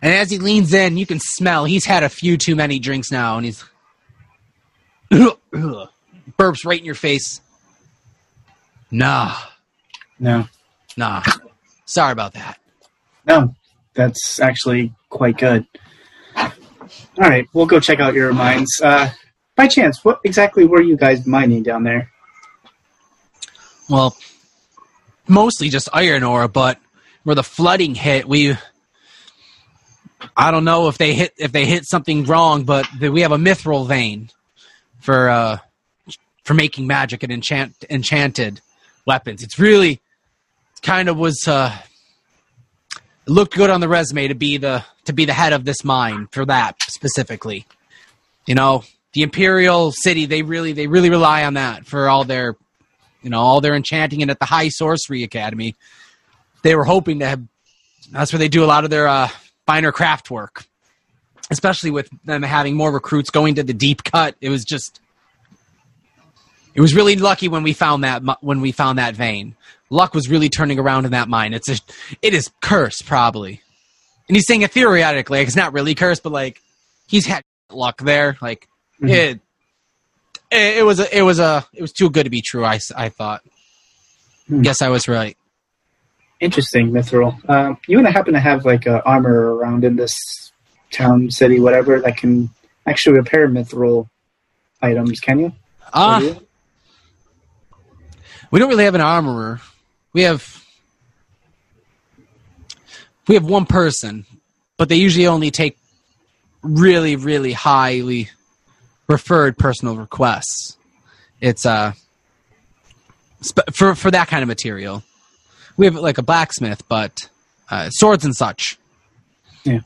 and as he leans in you can smell he's had a few too many drinks now and he's burps right in your face. Nah. No, nah. Sorry about that. No, that's actually quite good. All right, we'll go check out your mines. Uh, by chance, what exactly were you guys mining down there? Well, mostly just iron ore, but where the flooding hit, we I don't know if they hit if they hit something wrong, but we have a mithril vein for uh for making magic and enchant enchanted weapons. It's really kind of was uh looked good on the resume to be the to be the head of this mine for that specifically. You know, the Imperial City, they really they really rely on that for all their you know, all their enchanting and at the High Sorcery Academy. They were hoping to have that's where they do a lot of their uh finer craft work. Especially with them having more recruits going to the deep cut. It was just it was really lucky when we found that when we found that vein. Luck was really turning around in that mine. It's a, it is cursed probably, and he's saying it theoretically. Like it's not really cursed, but like he's had luck there. Like Mhm. it, it, it was a, it was a, it was too good to be true. I I thought. Hmm. Yes, I was right. Interesting, Mithril. Um, you wouldn't happen to have like uh, armor around in this town, city, whatever that can actually repair Mithril items? Can you? Ah, do we don't really have an armorer. We have we have one person, but they usually only take really, really highly referred personal requests. It's uh sp- for for that kind of material. We have like a blacksmith, but uh, swords and such. Yeah.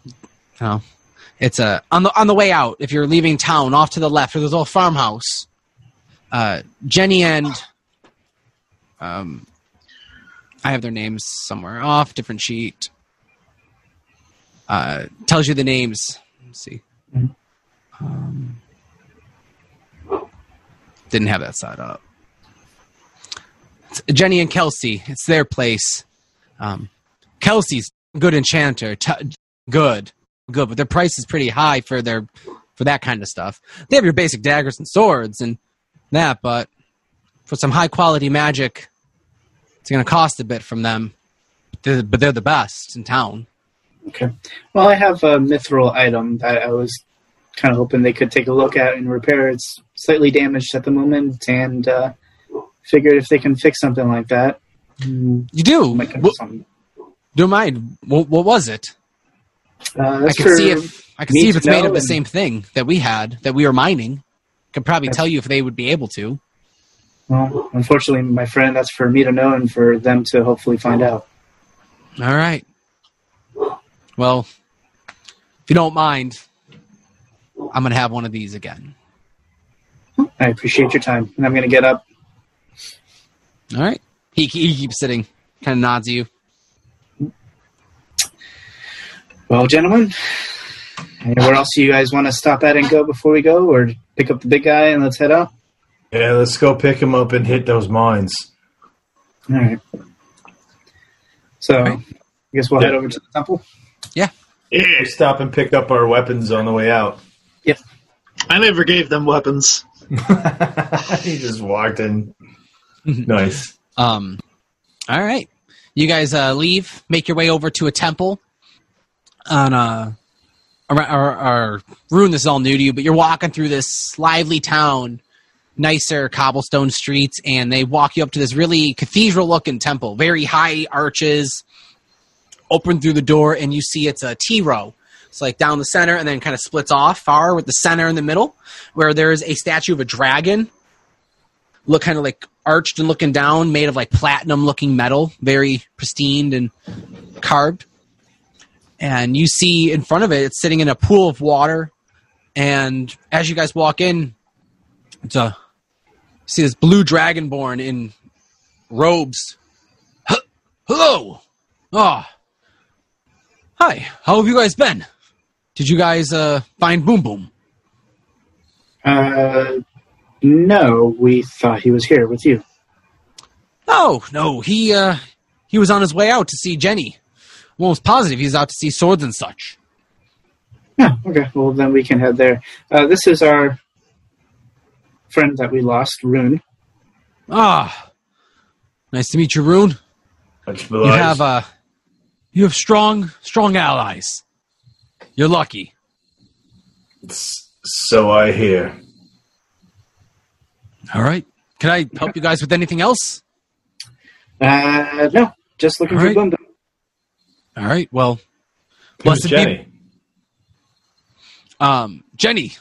Know, it's uh, on the on the way out. If you're leaving town, off to the left, there's a little farmhouse. Uh, Jenny and um, I have their names somewhere off different sheet. Uh, tells you the names. Let's see. Um, didn't have that side up. It's Jenny and Kelsey. It's their place. Um, Kelsey's good enchanter. T- good, good, but their price is pretty high for their for that kind of stuff. They have your basic daggers and swords and that, but for some high quality magic, it's going to cost a bit from them. They're- but they're the best in town. Okay. Well, I have a Mithril item that I was kind of hoping they could take a look at and repair. It's slightly damaged at the moment, and uh, figured if they can fix something like that, mm, You do. might come What, to something. don't mind. What, what was it? Uh, I can see if I can see if it's made of the same thing that we had that we were mining. Could probably tell you if they would be able to. Well, unfortunately, my friend, that's for me to know and for them to hopefully find out. All right. Well, if you don't mind, I'm gonna have one of these again. I appreciate your time, and I'm going to get up. All right. He he keeps sitting, kind of nods at you. Well, gentlemen, anywhere else you guys want to stop at and go before we go, or pick up the big guy and let's head out? Yeah, let's go pick him up and hit those mines. All right. So, right. I guess we'll Yeah. head over to the temple. Yeah, yeah. stop and pick up our weapons on the way out. Yeah. I never gave them weapons. he just walked in. nice. Um, all right. You guys uh, leave, make your way over to a temple on uh, a our, our, our rune. This is all new to you, but you're walking through this lively town, nicer cobblestone streets, and they walk you up to this really cathedral looking temple, very high arches. Open through the door, and you see it's a T row. It's like down the center, and then kind of splits off far with the center in the middle, where there is a statue of a dragon look kind of like arched and looking down, made of like platinum looking metal, very pristine and carved. And you see in front of it, it's sitting in a pool of water. And as you guys walk in, it's a see this blue dragonborn in robes. H- Hello. Ah. Hi. How have you guys been? Did you guys uh, find Boom Boom? Uh, no, we thought he was here with you. Oh no, he uh he was on his way out to see Jenny. I'm almost positive he's out to see swords and such. Yeah, okay. Well, then we can head there. Uh, this is our friend that we lost, Rune. Ah, nice to meet you, Rune. You have uh you have strong strong allies. You're lucky. S- So I hear. All right. Can I help you guys with anything else? Uh, no, just looking All for right. Boom Boom. All right. Well, Who's blessed be Jenny? um, Jenny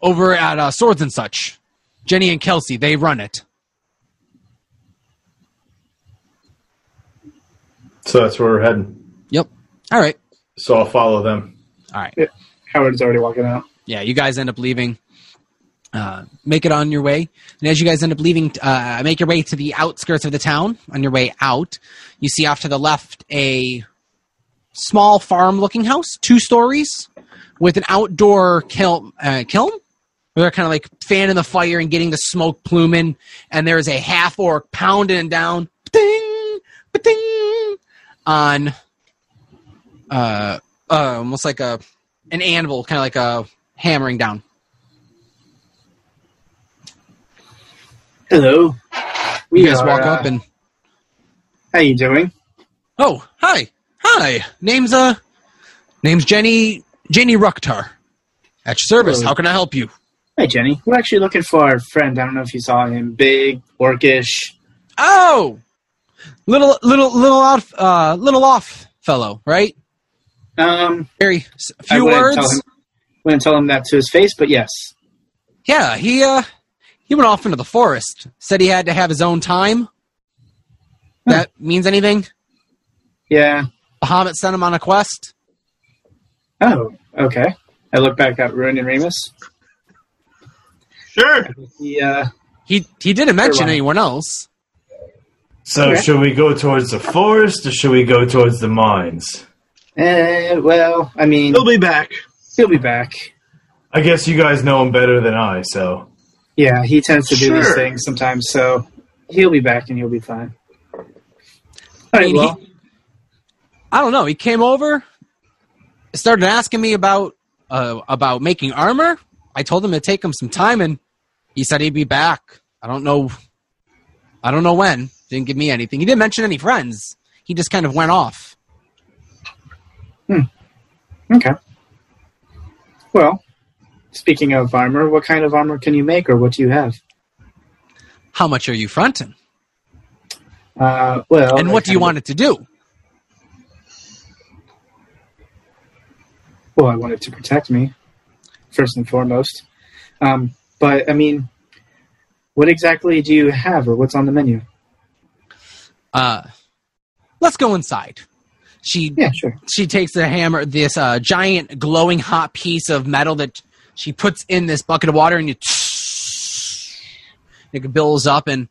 over at uh, Swords and Such. Jenny and Kelsey, they run it. So that's where we're heading. Yep. All right. So I'll follow them. All right. Howard's already walking out. Yeah, you guys end up leaving. Uh, make it on your way, and as you guys end up leaving, uh, make your way to the outskirts of the town. On your way out, you see off to the left a small farm-looking house, two stories, with an outdoor kiln. Uh, kiln, where they're kind of like fanning the fire and getting the smoke pluming, and there is a half orc pounding down, ding, ding, on uh, uh, almost like a an anvil, kind of like a hammering down. Hello. We You guys are, walk uh, up and How you doing? oh, hi, hi. Name's uh, name's Jenny Jenny Rucktar. At your service. Hello. How can I help you? Hi, Jenny. We're actually looking for our friend. I don't know if you saw him. Big, orcish. Oh, little little little off uh little off fellow, right? Um, Very I few wouldn't words. Tell him, wouldn't tell him that to his face, but yes. Yeah, he uh he went off into the forest. Said he had to have his own time. That means anything? Yeah. Bahamut sent him on a quest. Oh, okay. I look back at Rune and Remus. Sure. He, uh, He he didn't mention anyone else. So Okay. should we go towards the forest or should we go towards the mines? eh, well, I mean, He'll be back. he'll be back. I guess you guys know him better than I, so Yeah, he tends to do these things sometimes, so he'll be back and he'll be fine. All I right, well, he, I don't know. He came over, started asking me about uh, about making armor. I told him it'd take him some time, and he said he'd be back. I don't know. I don't know when. Didn't give me anything. He didn't mention any friends. He just kind of went off. Hmm. Okay. Well, speaking of armor, what kind of armor can you make, or what do you have? How much are you fronting? Uh, well, and what do you of- want it to do? Well, I wanted to protect me, first and foremost. Um, but I mean, what exactly do you have, or what's on the menu? Uh, let's go inside. She Yeah, sure. she takes the hammer, this uh, giant glowing hot piece of metal that she puts in this bucket of water, and you it builds up, and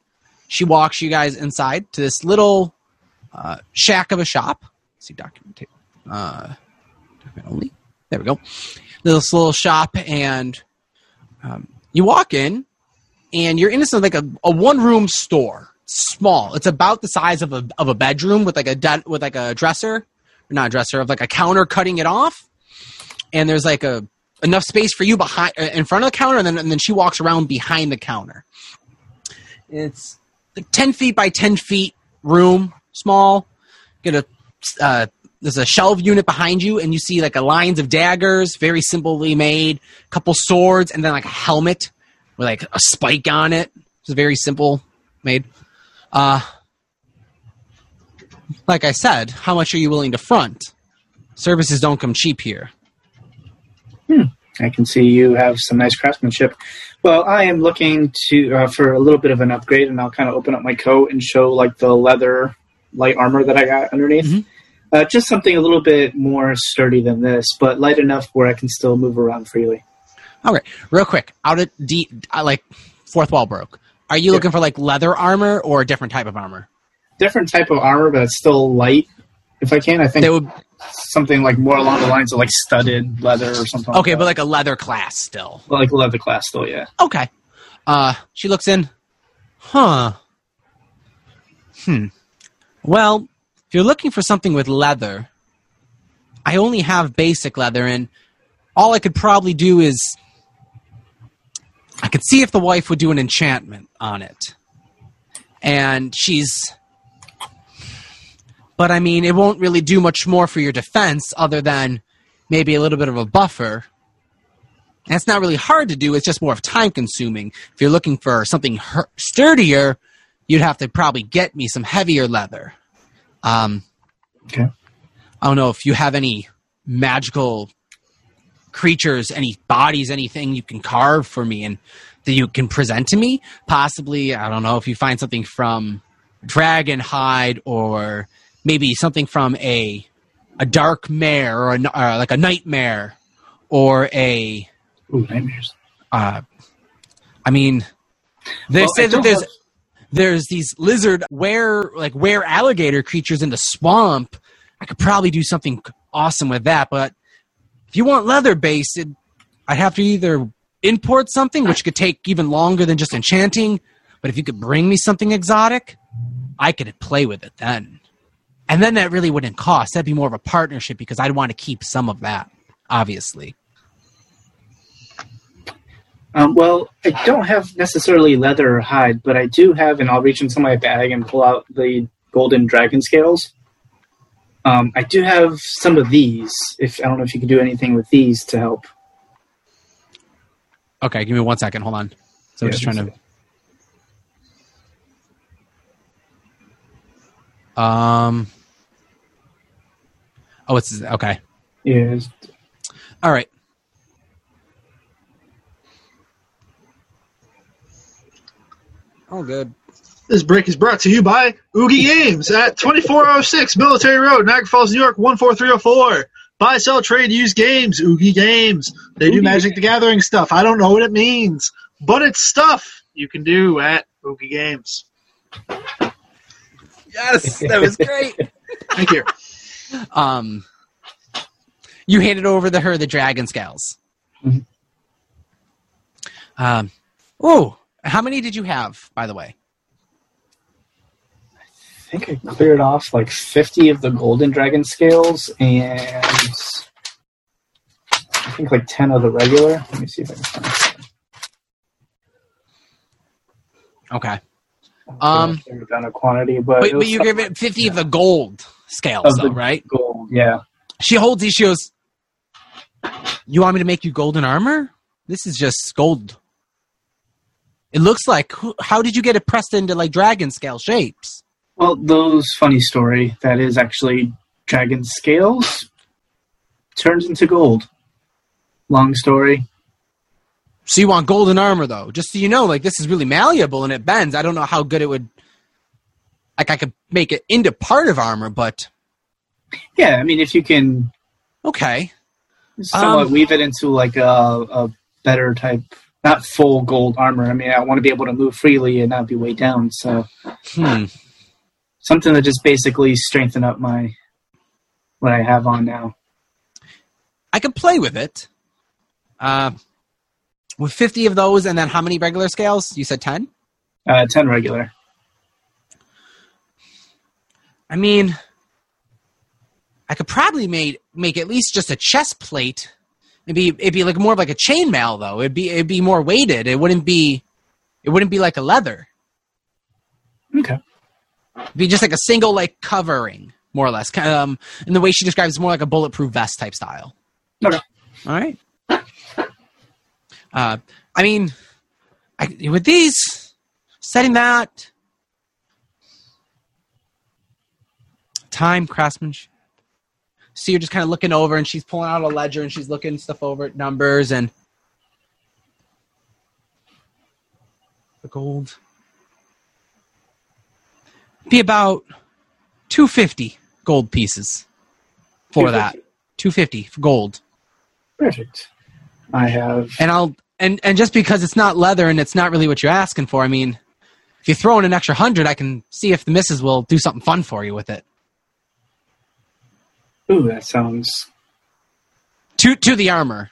she walks you guys inside to this little uh, shack of a shop. Let's see document uh, document only. There we go. This little shop, and um, you walk in, and you're in this like a, a one room store. Small. It's about the size of a of a bedroom with like a de- with like a dresser, not a dresser, of like a counter cutting it off. And there's like a enough space for you behind uh, in front of the counter, and then and then she walks around behind the counter. It's like ten feet by ten feet room, small. Get a uh, there's a shelf unit behind you, and you see like a lines of daggers, very simply made, couple swords, and then like a helmet with like a spike on it. It's very simple made. Uh, like I said, how much are you willing to front? Services don't come cheap here. Hmm. I can see you have some nice craftsmanship. Well, I am looking to uh, for a little bit of an upgrade, and I'll kind of open up my coat and show like the leather light armor that I got underneath. Mhm. Uh, just something a little bit more sturdy than this, but light enough where I can still move around freely. Okay, real quick, out of D, uh, like fourth wall broke. Are you Yeah. looking for like leather armor or a different type of armor? Different type of armor, but it's still light. If I can, I think would something like more along the lines of like studded leather or something. okay, like but like a leather class still. Well, like leather class still, yeah. Okay. Uh, she looks in. Huh. Hmm. Well, if you're looking for something with leather, I only have basic leather, and all I could probably do is I could see if the wife would do an enchantment on it. And she's. But I mean, it won't really do much more for your defense other than maybe a little bit of a buffer. And it's not really hard to do. It's just more of time consuming. If you're looking for something sturdier, you'd have to probably get me some heavier leather. Um, Okay. I don't know if you have any magical creatures, any bodies, anything you can carve for me and that you can present to me. Possibly, I don't know if you find something from dragon hide or maybe something from a a dark mare or, a, n- uh, like a nightmare or a Ooh, nightmares. uh, I mean, they Well, say that there's have- there's these lizard where like where alligator creatures in the swamp. I could probably do something awesome with that, but if you want leather based, I'd have to either import something, which could take even longer than just enchanting. But if you could bring me something exotic, I could play with it then. And then that really wouldn't cost. That'd be more of a partnership because I'd want to keep some of that, obviously. Um, well, I don't have necessarily leather or hide, but I do have, and I'll reach into my bag and pull out the golden dragon scales. Um, I do have some of these. If I don't know if you can do anything with these to help. Okay, give me one second. Hold on. So I'm just trying to. Um. Oh, it's okay. Yeah, it's- All right. Oh, good. This break is brought to you by Oogie Games at 2406 Military Road, Niagara Falls, New York 14304. Buy, sell, trade, use games. Oogie Games. They do Oogie Magic the Gathering stuff. I don't know what it means, but it's stuff you can do at Oogie Games. Yes, that was great. Thank you. um, you handed over the her the dragon scales. Mhm. Um. Oh, how many did you have, by the way? I think I cleared off like 50 of the golden dragon scales and I think like 10 of the regular. Let me see if I can find it. Okay. Um, down a quantity, but, But, but you gave it 50 of the gold scales, though, right? gold. Yeah. She holds these. She goes, "You want me to make you golden armor? This is just gold. It looks like. How did you get it pressed into like dragon scale shapes? Well, those funny story that is actually dragon scales turns into gold. Long story. So you want golden armor, though? Just so you know, like this is really malleable and it bends. I don't know how good it would. Like I could make it into part of armor, but Yeah, I mean, if you can okay. somewhat Um, weave it into like a, a better type, not full gold armor. I mean, I want to be able to move freely and not be weighed down. So Hmm. something that just basically strengthen up my what I have on now. I could play with it. Uh, with 50 of those, and then how many regular scales? You said 10? Uh, Ten regular. I mean, I could probably make make at least just a chest plate. It'd be it'd be like more of like a chainmail though. It'd be it'd be more weighted. It wouldn't be it wouldn't be like a leather. Okay. It'd be just like a single like covering, more or less. Um, and the way she describes, it's more like a bulletproof vest type style. Okay. All right. Uh, I mean, I, with these, setting that time craftsmanship. So you're just kind of looking over, and she's pulling out a ledger, and she's looking stuff over at numbers and the gold. Be about two fifty gold pieces for that. Two fifty for gold. Perfect. I have. and I'll and and just because it's not leather and it's not really what you're asking for, I mean, if you throw in an extra hundred, I can see if the missus will do something fun for you with it. Ooh, that sounds. To to the armor,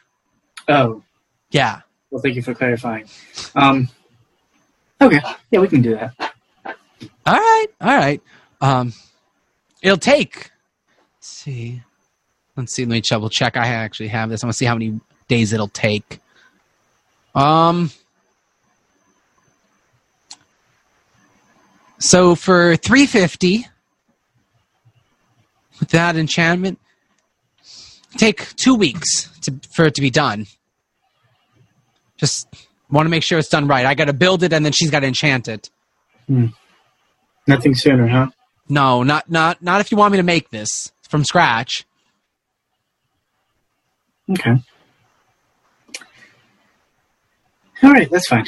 Oh, yeah. well, thank you for clarifying. Um. Okay. Yeah, we can do that. All right, all right. Um, it'll take. Let's see. Let's see. Let me double check. I actually have this. I want to see how many days it'll take. Um. So for three fifty, with that enchantment, take two weeks to, for it to be done. Just want to make sure it's done right. I got to build it, and then she's got to enchant it. Hmm. Nothing sooner, huh? No, not not not if you want me to make this from scratch. Okay. All right, that's fine.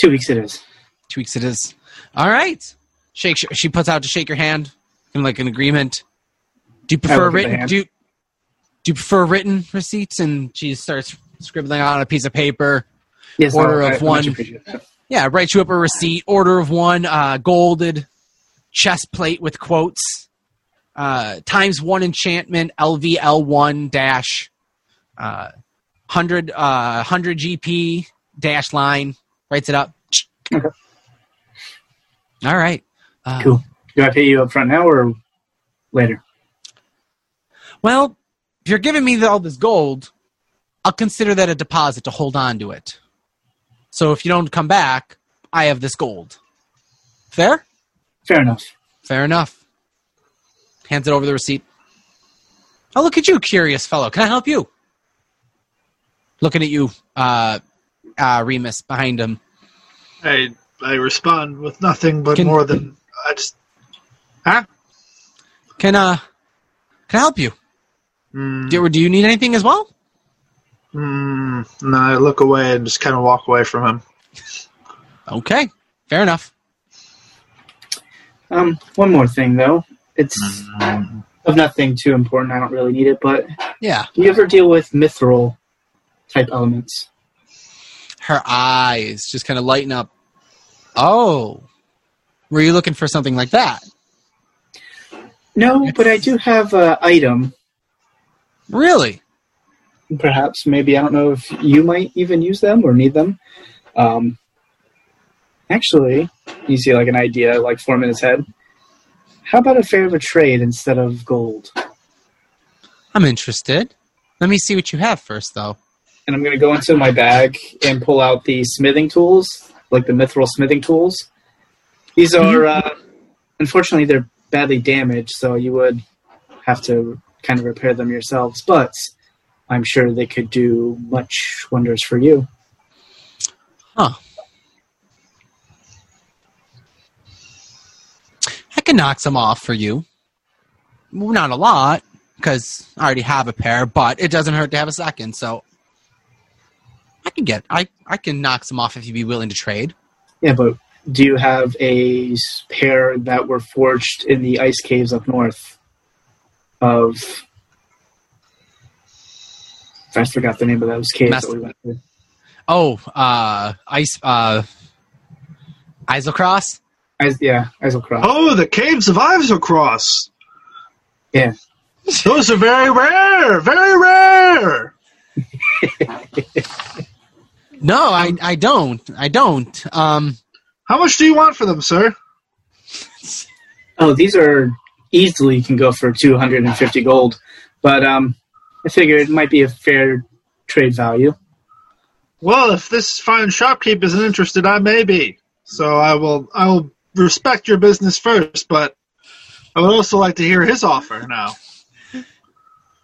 Two weeks it is. Two weeks it is. All right. Shake. She puts out to shake your hand, in like an agreement. Do you prefer look at the written? Do you, do you prefer written receipts? And she starts scribbling on a piece of paper. Yes, Order I- of I one. Yeah, write you up a receipt. Order of one, uh, golded chest plate with quotes. Uh, times one enchantment LVL one dash uh, hundred uh, hundred GP dash line. Writes it up. Okay. All right. Uh, Cool. Do I pay you up front now or later? Well, if you're giving me all this gold, I'll consider that a deposit to hold on to it. So if you don't come back, I have this gold. Fair? Fair enough. Fair enough. Hands it over the receipt. Oh, look at you, curious fellow. Can I help you? Looking at you, uh, uh, Remus behind him. I I respond with nothing but Can- more than I just. Huh? Can uh, can I help you? Mm, Do, do you need anything as well? mm, no, I look away and just kind of walk away from him. Okay, fair enough. Um, one more thing though. It's Mm, of nothing too important. I don't really need it, but Yeah, do you ever deal with mithril type elements? her eyes just kind of lighten up. Oh, were you looking for something like that? No, but I do have an item. Really? Perhaps, maybe I don't know if you might even use them or need them. Um, actually, you see like an idea like form in his head. How about a fair of a trade instead of gold? I'm interested. Let me see what you have first, though. and I'm going to go into my bag and pull out the smithing tools, like the mithril smithing tools. These are, uh, unfortunately, they're badly damaged, so you would have to kind of repair them yourselves. But I'm sure they could do much wonders for you. Huh. I can knock some off for you. Well, not a lot, because I already have a pair, but it doesn't hurt to have a second, so I can get I, I can knock some off if you'd be willing to trade. Yeah, but do you have a pair that were forged in the ice caves up north? Of I forgot the name of those caves Mas- that we went to. Oh, uh ice uh Isocross? Is- yeah, Iselcross. Oh, the caves of Ivesacross. Yeah. Those are very rare. Very rare. No, I I don't. I don't. Um How much do you want for them, sir? Oh, these are easily can go for 250 gold, but um, I figured it might be a fair trade value. Well, if this fine shopkeep isn't interested, I may be. So I will. I will respect your business first, but I would also like to hear his offer now.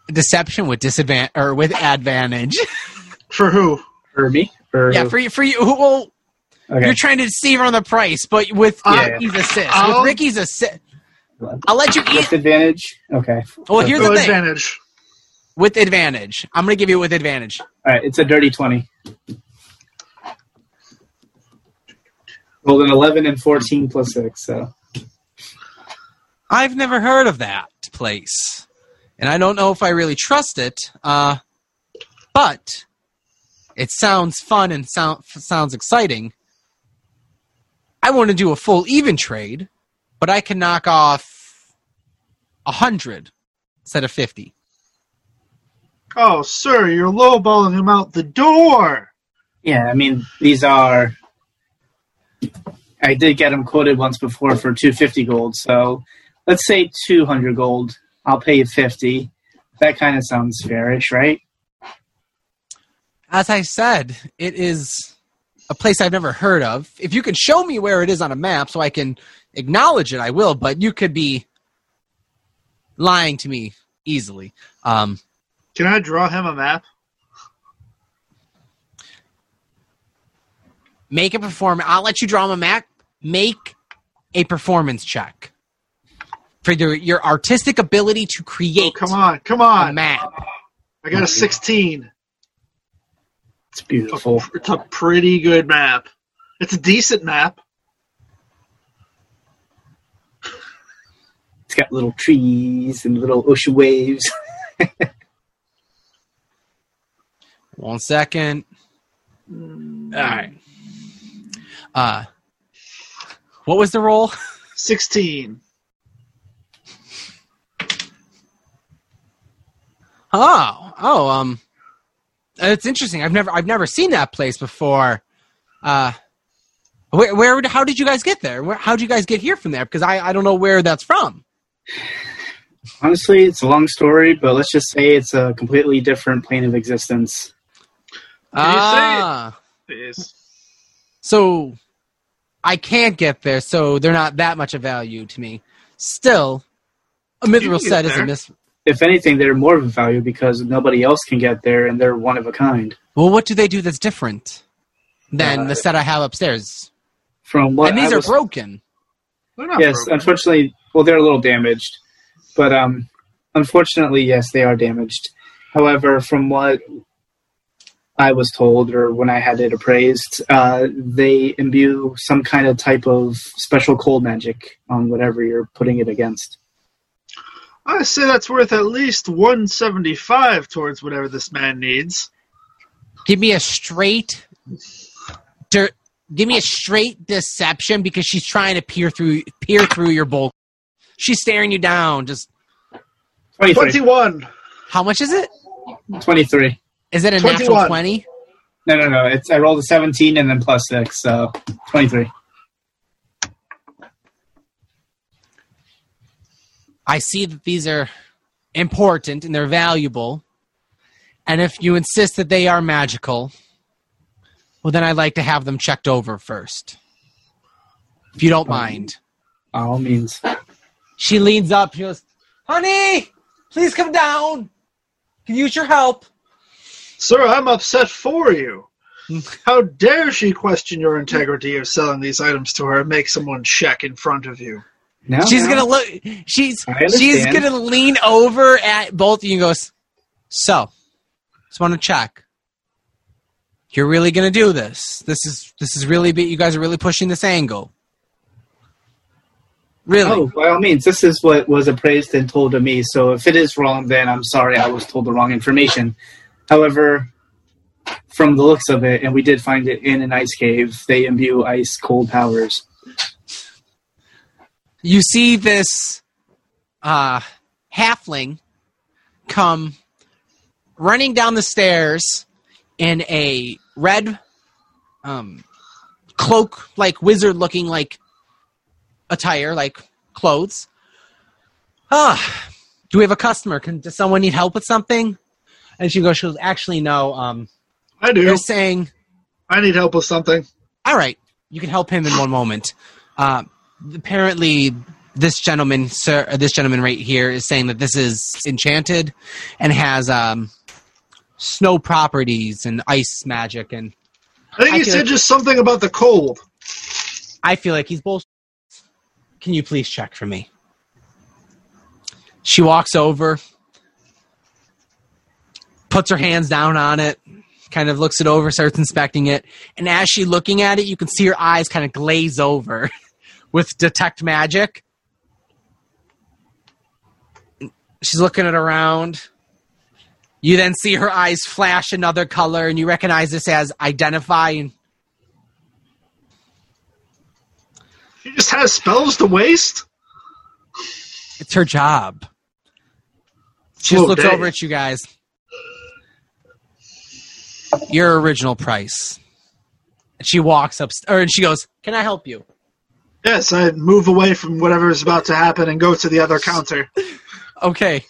deception with disadvantage or with advantage. For who? For me? Or, yeah, for you for you well okay. You're trying to deceive her on the price, but with Yeah. Ricky's assist, I'll- with Ricky's assist, I'll let you eat. disadvantage. Okay. Well, here's Go the thing: advantage. with advantage, I'm going to give you with advantage. All right, it's a dirty 20. Rolled an 11 and 14 plus 6, so. I've never heard of that place, and I don't know if I really trust it. Uh, but it sounds fun and sound, sounds exciting. I want to do a full even trade, but I can knock off a hundred instead of fifty. Oh, sir, you're lowballing him out the door. Yeah, I mean, these are. I did get him quoted once before for 250 gold, so let's say 200 gold. I'll pay you 50. That kind of sounds fairish, right? As I said, it is a place I've never heard of. If you can show me where it is on a map so I can acknowledge it, I will, but you could be lying to me easily. Um, Can I draw him a map? Make a perform. I'll let you draw them a map. Make a performance check for your, your artistic ability to create Oh, come on, come a on. map. I got a 16. It's beautiful. It's a pretty good map. It's a decent map. It's got little trees and little ocean waves. One second. All right. Uh, what was the roll? 16. Oh, oh, um, it's interesting. I've never, I've never seen that place before. Uh, where, where, how did you guys get there? Where, how did you guys get here from there? Because I, I don't know where that's from. Honestly, it's a long story, but let's just say it's a completely different plane of existence. Can you say it? Ah, Yes. so I can't get there, so they're not that much of value to me. Still, a mithril set is a there. mis. If anything, they're more of a value because nobody else can get there, and they're one of a kind. Well, what do they do that's different than Uh, the set I have upstairs? From what and these I are was- broken. They're not yes, broken. unfortunately, well, they're a little damaged, but um, unfortunately, yes, they are damaged. However, from what I was told, or when I had it appraised, uh, they imbue some kind of type of special cold magic on whatever you're putting it against. I say that's worth at least 175 towards whatever this man needs. Give me a straight, der, give me a straight deception because she's trying to peer through, peer through your bulk. She's staring you down. Just 21. how much is it? 23. Is it a natural twenty? No, no, no. It's I rolled a 17 and then plus 6, so 23. I see that these are important and they're valuable. And if you insist that they are magical, well, then I'd like to have them checked over first. If you don't um, mind. By all means. She leans up. She goes, Honey, please come down. Can use your help. Sir, I'm upset for you. How dare she question your integrity of selling these items to her and make someone check in front of you? Now, She's now. gonna look. She's she's gonna lean over at both of you and goes. So, just want to check. You're really gonna do this. This is this is really. You guys are really pushing this angle. Really? Oh, by all means, this is what was appraised and told to me. So if it is wrong, then I'm sorry I was told the wrong information. However, from the looks of it, and we did find it in an ice cave, they imbue ice cold powers. You see this uh, halfling come running down the stairs in a red um, cloak, like wizard looking like attire, like clothes. Ah, do we have a customer? Can, does someone need help with something? And she goes, she goes, actually, no. Um, I do. they're saying I need help with something. all right, you can help him in one moment. Uh, apparently, this gentleman, sir, uh, this gentleman right here, is saying that this is enchanted and has um, snow properties and ice magic, and I think I he said like- just something about the cold. I feel like he's bullshit. Can you please check for me? She walks over, puts her hands down on it, kind of looks it over, starts inspecting it, and as she's looking at it, you can see her eyes kind of glaze over with detect magic. She's looking it around. You then see her eyes flash another color, and you recognize this as identify and She just has spells to waste. It's her job. She just looks over at you guys. Your original price. And she walks up, or and she goes, "Can I help you?" Yes, I move away from whatever is about to happen and go to the other counter. Okay.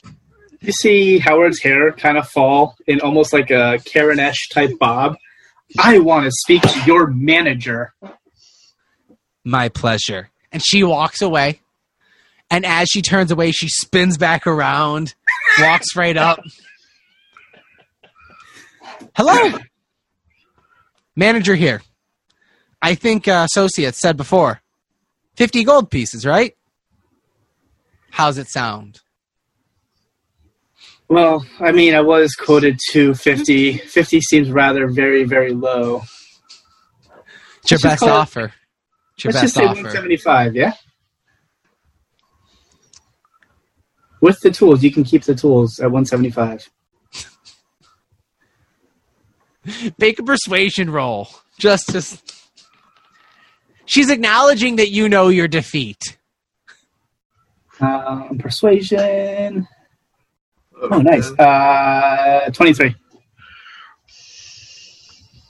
You see Howard's hair kind of fall in almost like a Karen-esh type bob. I want to speak to your manager. My pleasure. And she walks away. And as she turns away, she spins back around, walks right up. Hello. Manager here. I think uh, Associates said before 50 gold pieces, right? How's it sound? Well, I mean, I was quoted to 50. 50 seems rather very, very low. It's your best it- offer. It's your Let's best just say offer. 175, yeah? With the tools, you can keep the tools at 175. Make a persuasion roll. Just to. S- She's acknowledging that you know your defeat. Um, persuasion. Oh, nice. Uh, 23.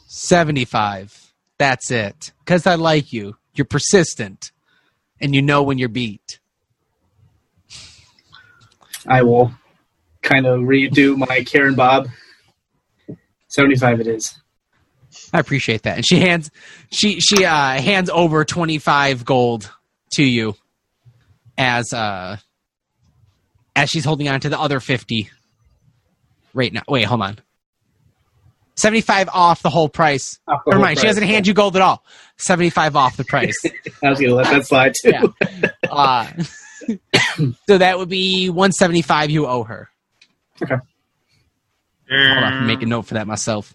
75. That's it. Because I like you. You're persistent. And you know when you're beat. I will kind of redo my Karen Bob. 75 it is. I appreciate that. And she hands she she uh hands over 25 gold to you as uh as she's holding on to the other 50 right now. Wait, hold on. 75 off the whole price. The Never whole mind, she price. doesn't hand you gold at all. 75 off the price. I was to let that slide too. Yeah. uh, so that would be 175 you owe her. Okay. Hold on, I'm a note for that myself.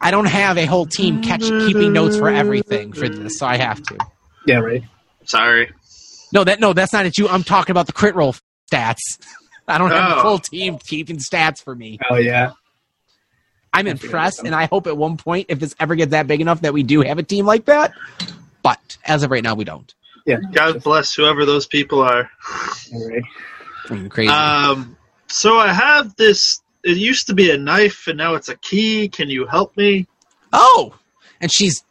I don't have a whole team catch keeping notes for everything for this, so I have to. Yeah, right. Sorry. No, that no, that's not it. You, I'm talking about the Crit Role stats. I don't have a Oh. full team keeping stats for me. Oh, yeah. I'm I impressed, and I hope at one point, if this ever gets that big enough, that we do have a team like that. But as of right now, we don't. Yeah. God bless whoever those people are. All right. Crazy. Um, so I have this. It used to be a knife, and now it's a key. Can you help me? oh, and she's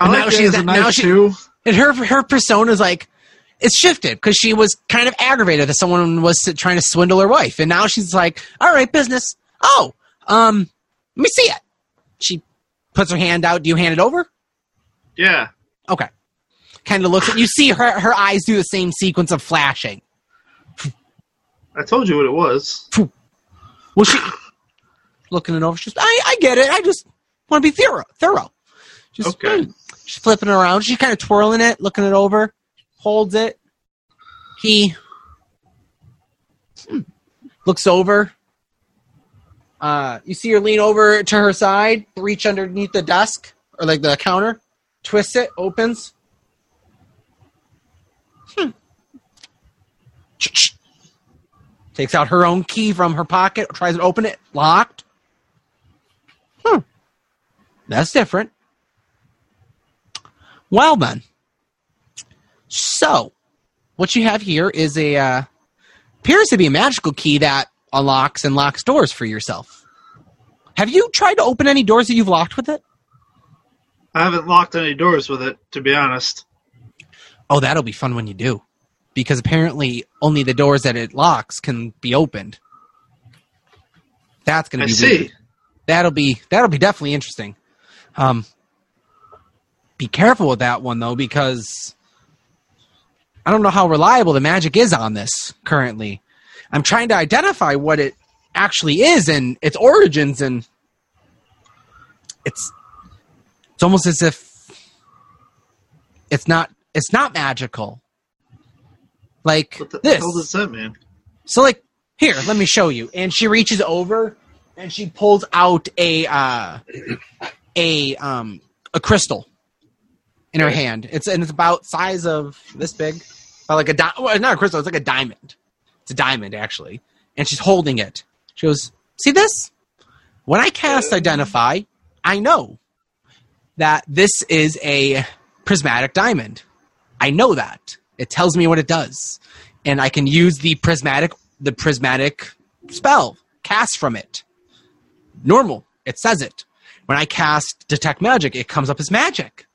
And like now she's a knife now she- too. and her her persona is like it's shifted because she was kind of aggravated that someone was trying to swindle her wife, and now she's like, "All right, business. Oh, um, let me see it." She puts her hand out. Do you hand it over? Yeah. Okay. Kind of looks at you. See her her eyes do the same sequence of flashing. I told you what it was. Well, she looking it over. She's, I I get it. I just want to be thorough. Thorough. Just Okay. hmm. She's flipping it around. She's kind of twirling it, looking it over, holds it. He hmm, looks over. Uh, you see her lean over to her side, reach underneath the desk or like the counter, twist it, opens. Hmm. Takes out her own key from her pocket, tries to open it, locked. Hmm. That's different. Well then. So, what you have here is a uh, appears to be a magical key that unlocks and locks doors for yourself. Have you tried to open any doors that you've locked with it? I haven't locked any doors with it, to be honest. Oh, that'll be fun when you do. Because apparently only the doors that it locks can be opened. That's going to be see. weird. That'll be that'll be definitely interesting. Um be careful with that one though because I don't know how reliable the magic is on this currently. I'm trying to identify what it actually is and its origins and it's it's almost as if it's not it's not magical. Like What the this. hell does that mean? So like here, let me show you. And she reaches over and she pulls out a uh a um a crystal in her hand. It's and it's about size of this big. About like a di- well, not a crystal, it's like a diamond. It's a diamond actually. And she's holding it. She goes, "See this? When I cast identify, I know that this is a prismatic diamond. I know that. It tells me what it does. And I can use the prismatic the prismatic spell cast from it. Normal. It says it. When I cast detect magic, it comes up as magic.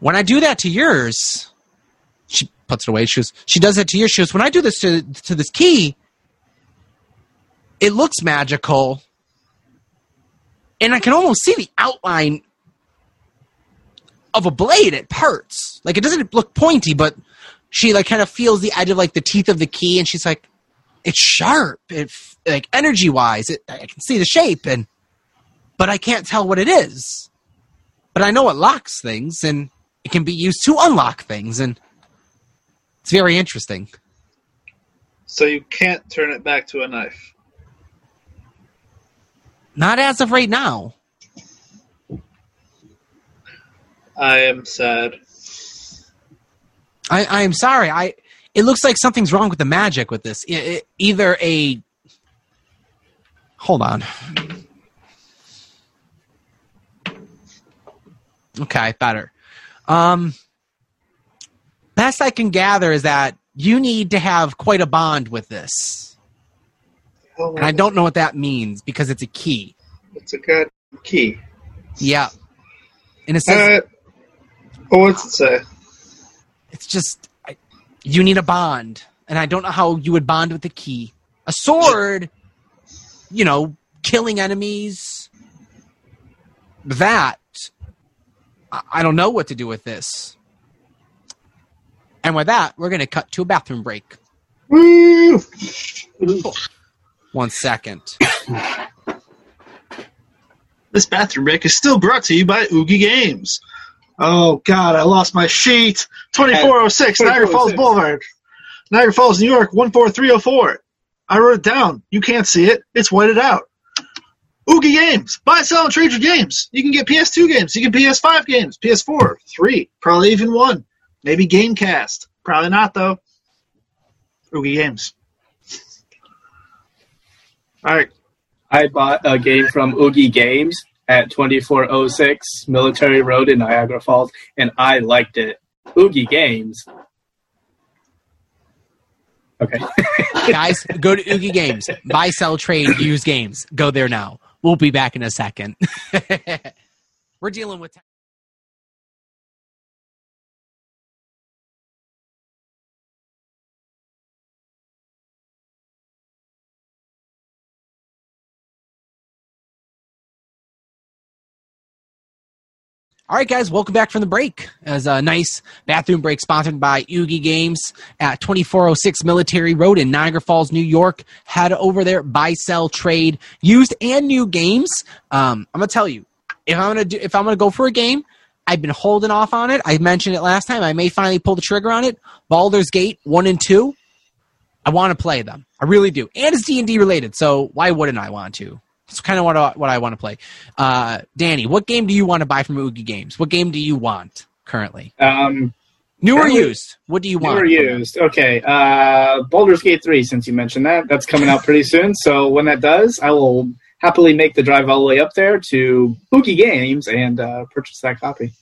When I do that to yours, she puts it away. She goes, she does it to yours. She goes, when I do this to, to this key, it looks magical. And I can almost see the outline of a blade at parts. Like it doesn't look pointy, but she like kind of feels the edge of like the teeth of the key, and she's like, "It's sharp. It like energy wise, it, I can see the shape, and but I can't tell what it is." but I know it locks things and it can be used to unlock things, and it's very interesting. So you can't turn it back to a knife. Not as of right now. I am sad. I, I am sorry. I it looks like something's wrong with the magic with this. I- I- either a hold on. Okay, better. Um, best I can gather is that you need to have quite a bond with this, Oh, and I don't know what that means because it's a key. It's a good key. Yeah, and it says Uh, what's it say? it's just I, you need a bond, and I don't know how you would bond with the key. A sword, you know, killing enemies. That I, I don't know what to do with this. And with that, we're going to cut to a bathroom break. Woo! One second. This bathroom break is still brought to you by Oogie Games. Oh God, I lost my sheet. Twenty four oh six Niagara Falls oh Boulevard, Niagara Falls, New York one four three oh four. I wrote it down. You can't see it. It's whited out. Oogie Games. Buy, sell, and trade your games. You can get PS2 games. You can PS5 games. PS4, three, probably even one. Maybe Gamecast. Probably not though. Oogie Games. All right. I bought a game from Oogie Games at 2406 Military Road in Niagara Falls, and I liked it. Oogie Games. Okay. Guys, go to Oogie Games. Buy, sell, trade, use games. Go there now. We'll be back in a second. We're dealing with. All right, guys, welcome back from the break. As a nice bathroom break sponsored by Oogie Games at 2406 Military Road in Niagara Falls, New York. Head over there, buy, sell, trade, used and new games. Um, I'm gonna tell you, if I'm gonna do, if I'm gonna go for a game, I've been holding off on it. I mentioned it last time. I may finally pull the trigger on it. Baldur's Gate one and two. I want to play them. I really do, and it's D and D related. So why wouldn't I want to? It's kind of what I, what I want to play. Uh, Danny, what game do you want to buy from Oogie Games? What game do you want currently? Um, New or used? What do you New want? or from used. Okay. Uh, Baldur's Gate 3, since you mentioned that, that's coming out pretty soon. So when that does, I will happily make the drive all the way up there to Oogie Games and uh, purchase that copy.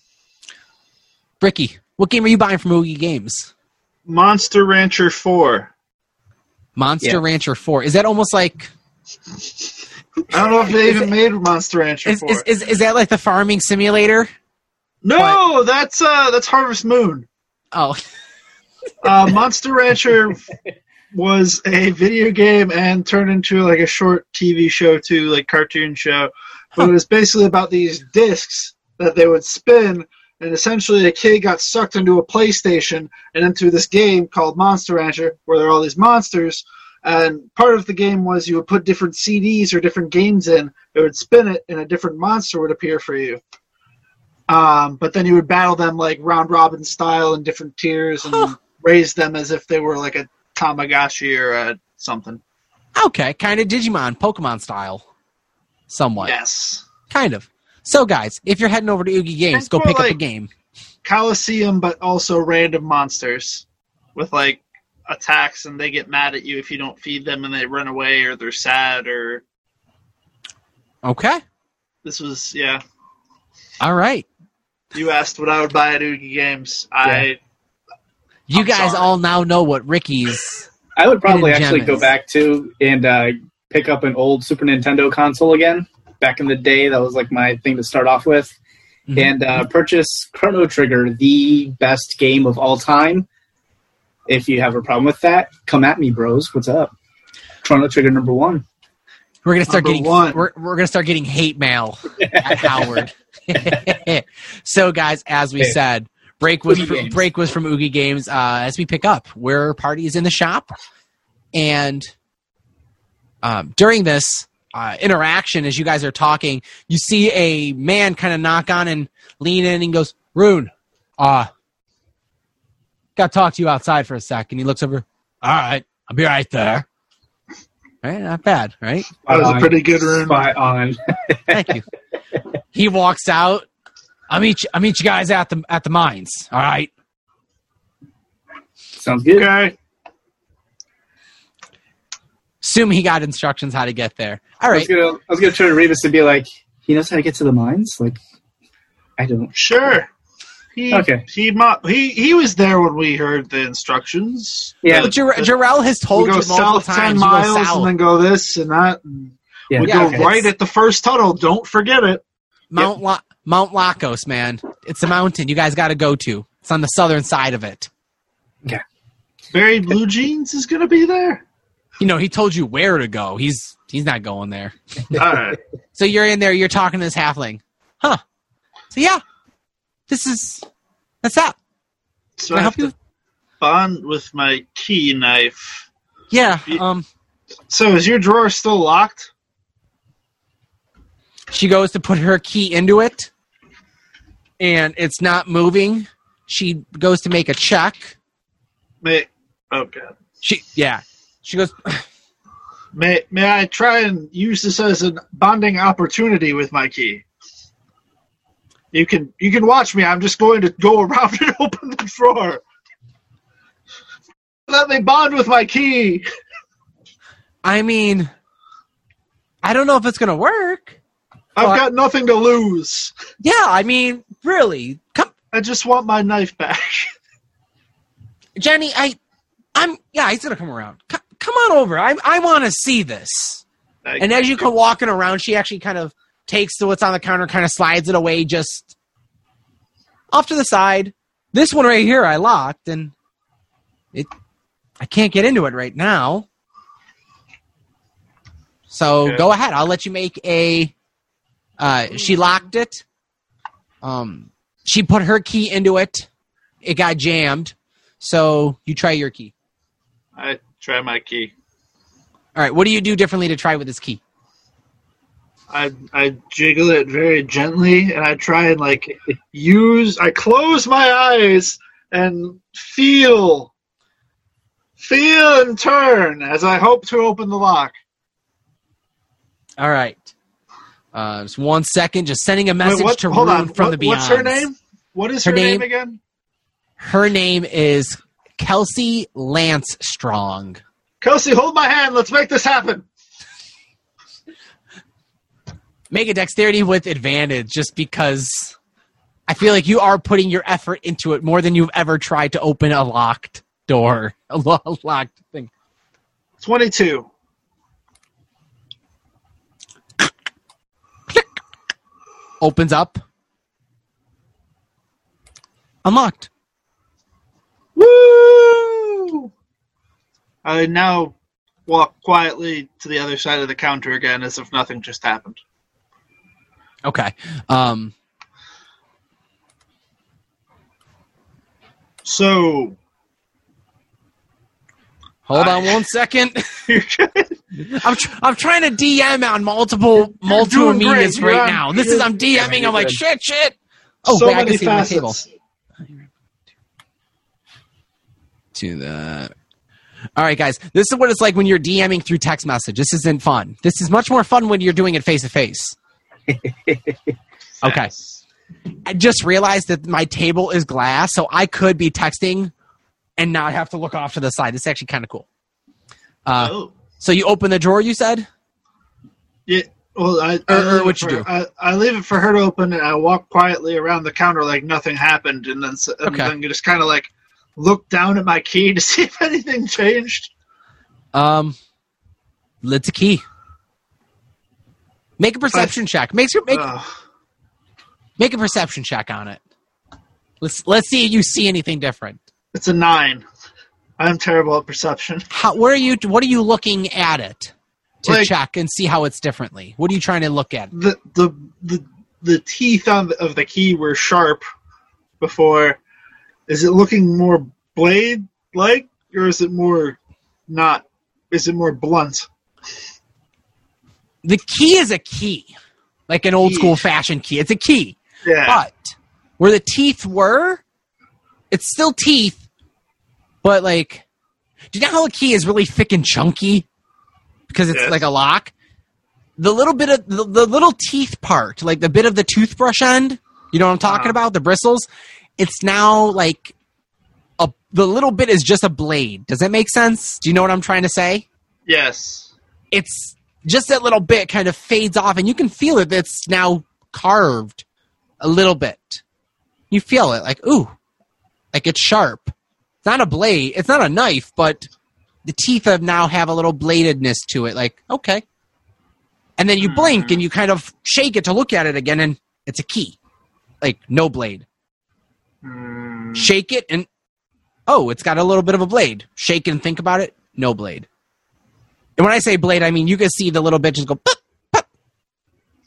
Bricky, what game are you buying from Oogie Games? Monster Rancher 4. Monster Yeah. Rancher Four. Is that almost like I don't know if they even made Monster Rancher is, is, is, is that like the farming simulator? no, that's uh that's Harvest Moon. Oh, Uh, Monster Rancher was a video game and turned into like a short TV show too, like cartoon show. But it was basically about these discs that they would spin, and essentially a kid got sucked into a PlayStation and into this game called Monster Rancher, where there are all these monsters. And part of the game was you would put different CDs or different games in. It would spin it, and a different monster would appear for you. Um, but then you would battle them like round robin style in different tiers and Huh. raise them as if they were like a Tamagotchi or a something. okay, kind of Digimon, Pokemon style, somewhat, Yes. kind of. So, guys, if you're heading over to Oogie Games, It's go pick up a game. Coliseum, but also random monsters with like attacks, and they get mad at you if you don't feed them, and they run away, or they're sad, or Okay, this was yeah. all right. You asked what I would buy at Oogie Games. I You I'm guys sorry. all now know what Ricky's. I would probably actually gem go back to and uh, pick up an old Super Nintendo console again. Back in the day, that was like my thing to start off with. Mhm. And uh, purchase Chrono Trigger, the best game of all time. If you have a problem with that, come at me, bros. What's up? Chrono Trigger number one. We're gonna start Number getting one. we're we're gonna start getting hate mail at Howard. so, guys, as we Okay. said, break was Oogie fr- break was from Oogie Games. Uh, as we pick up, we're parties in the shop, and um, during this uh, interaction, as you guys are talking, you see a man kind of knock on and lean in and goes, Rune, uh, got to talk to you outside for a sec. And he looks over, all right, I'll be right there. Right, not bad, right? That was a pretty good room. Spot on. Thank you. he walks out. I'll meet you, I'll meet you guys at the at the mines. All right. Sounds good. Okay. Assume he got instructions how to get there. All right. I was gonna, I was gonna turn to Remus and be like, he knows how to get to the mines. Like, I don't. Sure. He, Okay. He mo- he he was there when we heard the instructions. Yeah, But Jor- Jarrell has told you multiple south times. ten you go miles south. and then go this and that. And yeah. we Yeah, go okay. right at the first tunnel. Don't forget it. Mount La- Mount Lacos, man. It's a mountain you guys got to go to. It's on the southern side of it. Yeah. Barry Blue Jeans is gonna be there. You know, he told you where to go. He's he's not going there. All right. So you're in there. You're talking to this halfling, huh? So yeah, this is that's that. So Can I I help to you? bond with my key knife. Yeah. Ye- Um. So is your drawer still locked? She goes to put her key into it, and it's not moving. She goes to make a check. May oh god. She yeah. She goes. May may I try and use this as a bonding opportunity with my key? You can you can watch me. I'm just going to go around and open the drawer. Let me bond with my key. I mean, I don't know if it's gonna work. I've got nothing to lose. Yeah, I mean, really, come, I just want my knife back. Jenny. I, I'm yeah. He's gonna come around. C- come on over. I I want to see this. And as you come walking around, she actually kind of takes the what's on the counter, kind of slides it away, just off to the side. This one right here, I locked, and it. I can't get into it right now. So Okay. go ahead. I'll let you make a. Uh, she locked it. Um, she put her key into it. It got jammed. So you try your key. I try my key. All right. What do you do differently to try with this key? I I jiggle it very gently and I try and like use I close my eyes and feel feel and turn as I hope to open the lock. All right. Uh, just one second, just sending a Wait, message what- to hold Rune on. from What- the beyond. What's her name? What is Her her, name, name- again? Her name is Kelsey Lance Strong. Kelsey, hold my hand. Let's make this happen. Make a dexterity with advantage, just because I feel like you are putting your effort into it more than you've ever tried to open a locked door, a lo- locked thing. Twenty-two. Opens up, unlocked. Woo! I now walk quietly to the other side of the counter again as if nothing just happened. Okay. Um, So hold on one second. I'm tr- I'm trying to DM on multiple multiple medias right on- now. This is I'm DMing. I'm like shit, shit. Oh, so wait, I many can see my table. To that. All right, guys. This is what it's like when you're DMing through text message. This isn't fun. This is much more fun when you're doing it face to face. Okay. I just realized that my table is glass, so I could be texting and not have to look off to the side. This is actually kind of cool. Uh, oh. so you open the drawer, you said? Yeah. Well, I, Or- I or leave what it you for- do? I, I leave it for her to open, and I walk quietly around the counter like nothing happened, and then s- and Okay. then just kind of like look down at my key to see if anything changed. Um, it's a key. Make a perception check. Make sure make make a perception check on it. Let's let's see if you see anything different. it's a nine. I'm terrible at perception. How where are you? What are you looking at it to Like- check and see how it's differently? What are you trying to look at? the the the, the teeth on the, of the key were sharp before. Is it looking more blade like, or is it more not? Is it more blunt? The key is a key, like an old school fashion key. It's a key, Yeah. but where the teeth were, it's still teeth, but like, do you know how a key is really thick and chunky because it's Yes. like a lock? The little bit of the, the little teeth part, like the bit of the toothbrush end, you know what I'm talking Uh-huh. about? The bristles. It's now like a the little bit is just a blade. Does that make sense? Do you know what I'm trying to say? Yes. it's just that little bit kind of fades off and you can feel it it's now carved a little bit. You feel it like ooh like it's sharp. It's not a blade it's not a knife but the teeth have now have a little bladedness to it like okay. And then you blink and you kind of shake it to look at it again and it's a key. Like no blade. Hmm. shake it and oh it's got a little bit of a blade. Shake and think about it no blade and when i say blade i mean you can see the little bitches go pop, pop,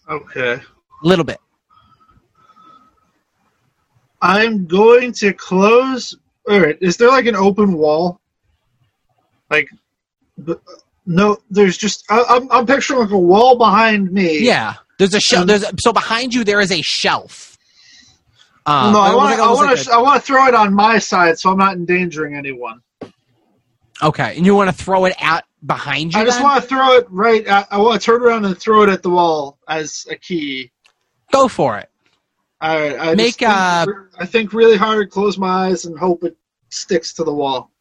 Okay. little bit I'm going to close. All right. Is there like an open wall? Like, no. There's just. I, I'm I'm picturing like a wall behind me. yeah there's a shelf Um, there's a, so behind you there is a shelf uh, no, I want like- to. I want like to. I want to throw it on my side, so I'm not endangering anyone. okay and you want to throw it at behind you I just then? want to throw it right. At, I want to turn around and throw it at the wall as a key. go for it All right. I Make, think, uh, I think really hard. Close my eyes and hope it sticks to the wall.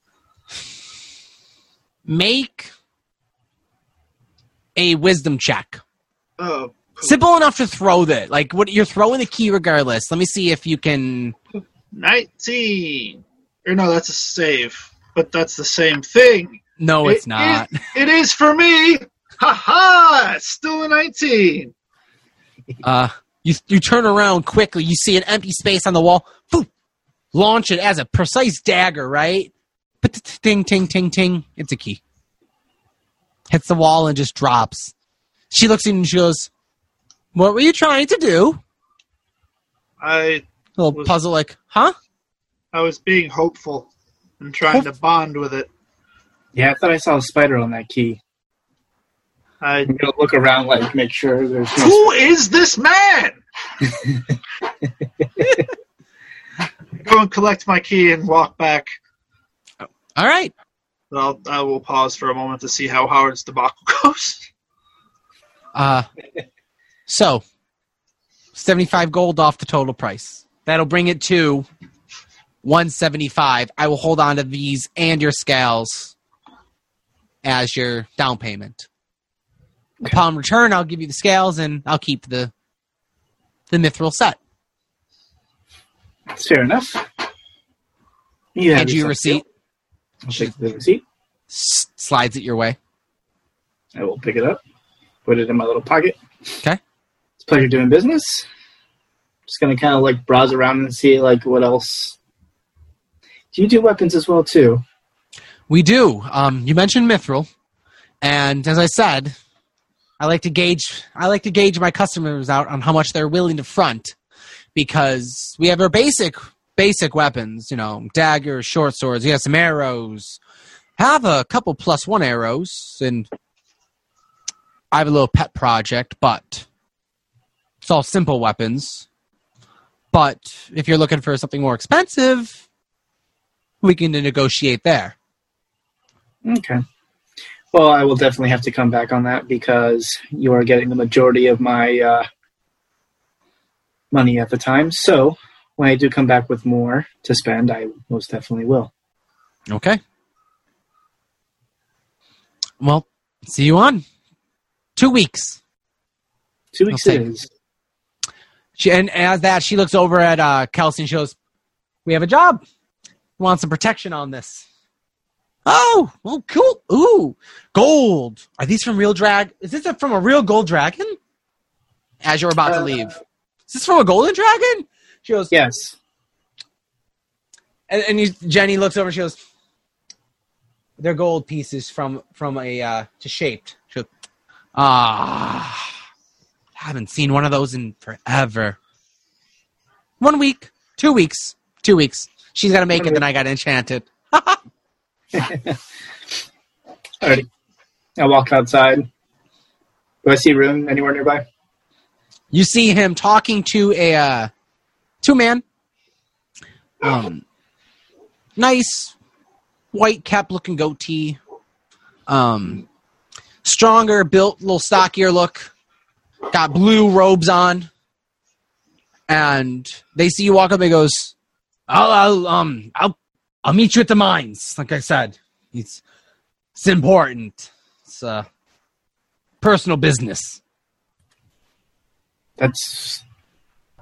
make a wisdom check Oh. simple enough to throw that like what you're throwing the key regardless let me see if you can 19. Or no, that's a save. But that's the same thing. No it's It not is- it is for me. Ha ha! Still a 19. Uh, you you turn around quickly. You see an empty space on the wall. Boom! Launch it as a precise dagger. Right? But ting ting ting ting. It's a key. Hits the wall and just drops. She looks at you and she goes, "What were you trying to do?" I A little Was- puzzle, like, "Huh?" I was being hopeful and trying to bond with it. Yeah, I thought I saw a spider on that key. I I'm gonna look around, like, make sure there's no. Who is this man? Go and collect my key and walk back. All right. I'll, I will pause for a moment to see how Howard's debacle goes. Uh, so seventy-five gold off the total price. That'll bring it to one seventy-five. I will hold on to these and your scales as your down payment. Upon return, I'll give you the scales and I'll keep the the mithril set. That's fair enough. Yeah, Hand you your yourself- receipt. I'll take the receipt. S- slides it your way. I will pick it up, put it in my little pocket. Okay. It's a pleasure doing business. Just gonna kind of like browse around and see like what else. Do you do weapons as well too? We do. Um, you mentioned mithril, and as I said, I like to gauge. I like to gauge my customers out on how much they're willing to front, because we have our basic basic weapons. You know, daggers, short swords. We have some arrows. Have a couple plus one arrows, and I have a little pet project, but it's all simple weapons. But if you're looking for something more expensive, we can negotiate there. Okay. Well, I will definitely have to come back on that because you are getting the majority of my uh, money at the time. So when I do come back with more to spend, I most definitely will. Okay. Well, see you on two weeks. Two weeks it. She, and as that, she looks over at uh, Kelsey and she goes, "We have a job. Want some protection on this?" Oh, well, cool. Ooh, gold. Are these from real drag? Is this from a real gold dragon? As you're about to Uh, leave, is this from a golden dragon? She goes, Yes. and, and you, Jenny looks over. and She goes, "They're gold pieces from from a uh, to shaped." She goes, "Ah, I haven't seen one of those in forever. One week, two weeks, two weeks. She's to make it. Then I got enchanted. Alrighty. I walk outside. Do I see Rune anywhere nearby? You see him talking to a uh, two man Um, nice white cap looking goatee. Um, stronger built, little stockier look. Got blue robes on. And they see you walk up and he goes, I'll, I'll um I'll I'll meet you at the mines. Like I said, it's it's important. It's uh personal business. That's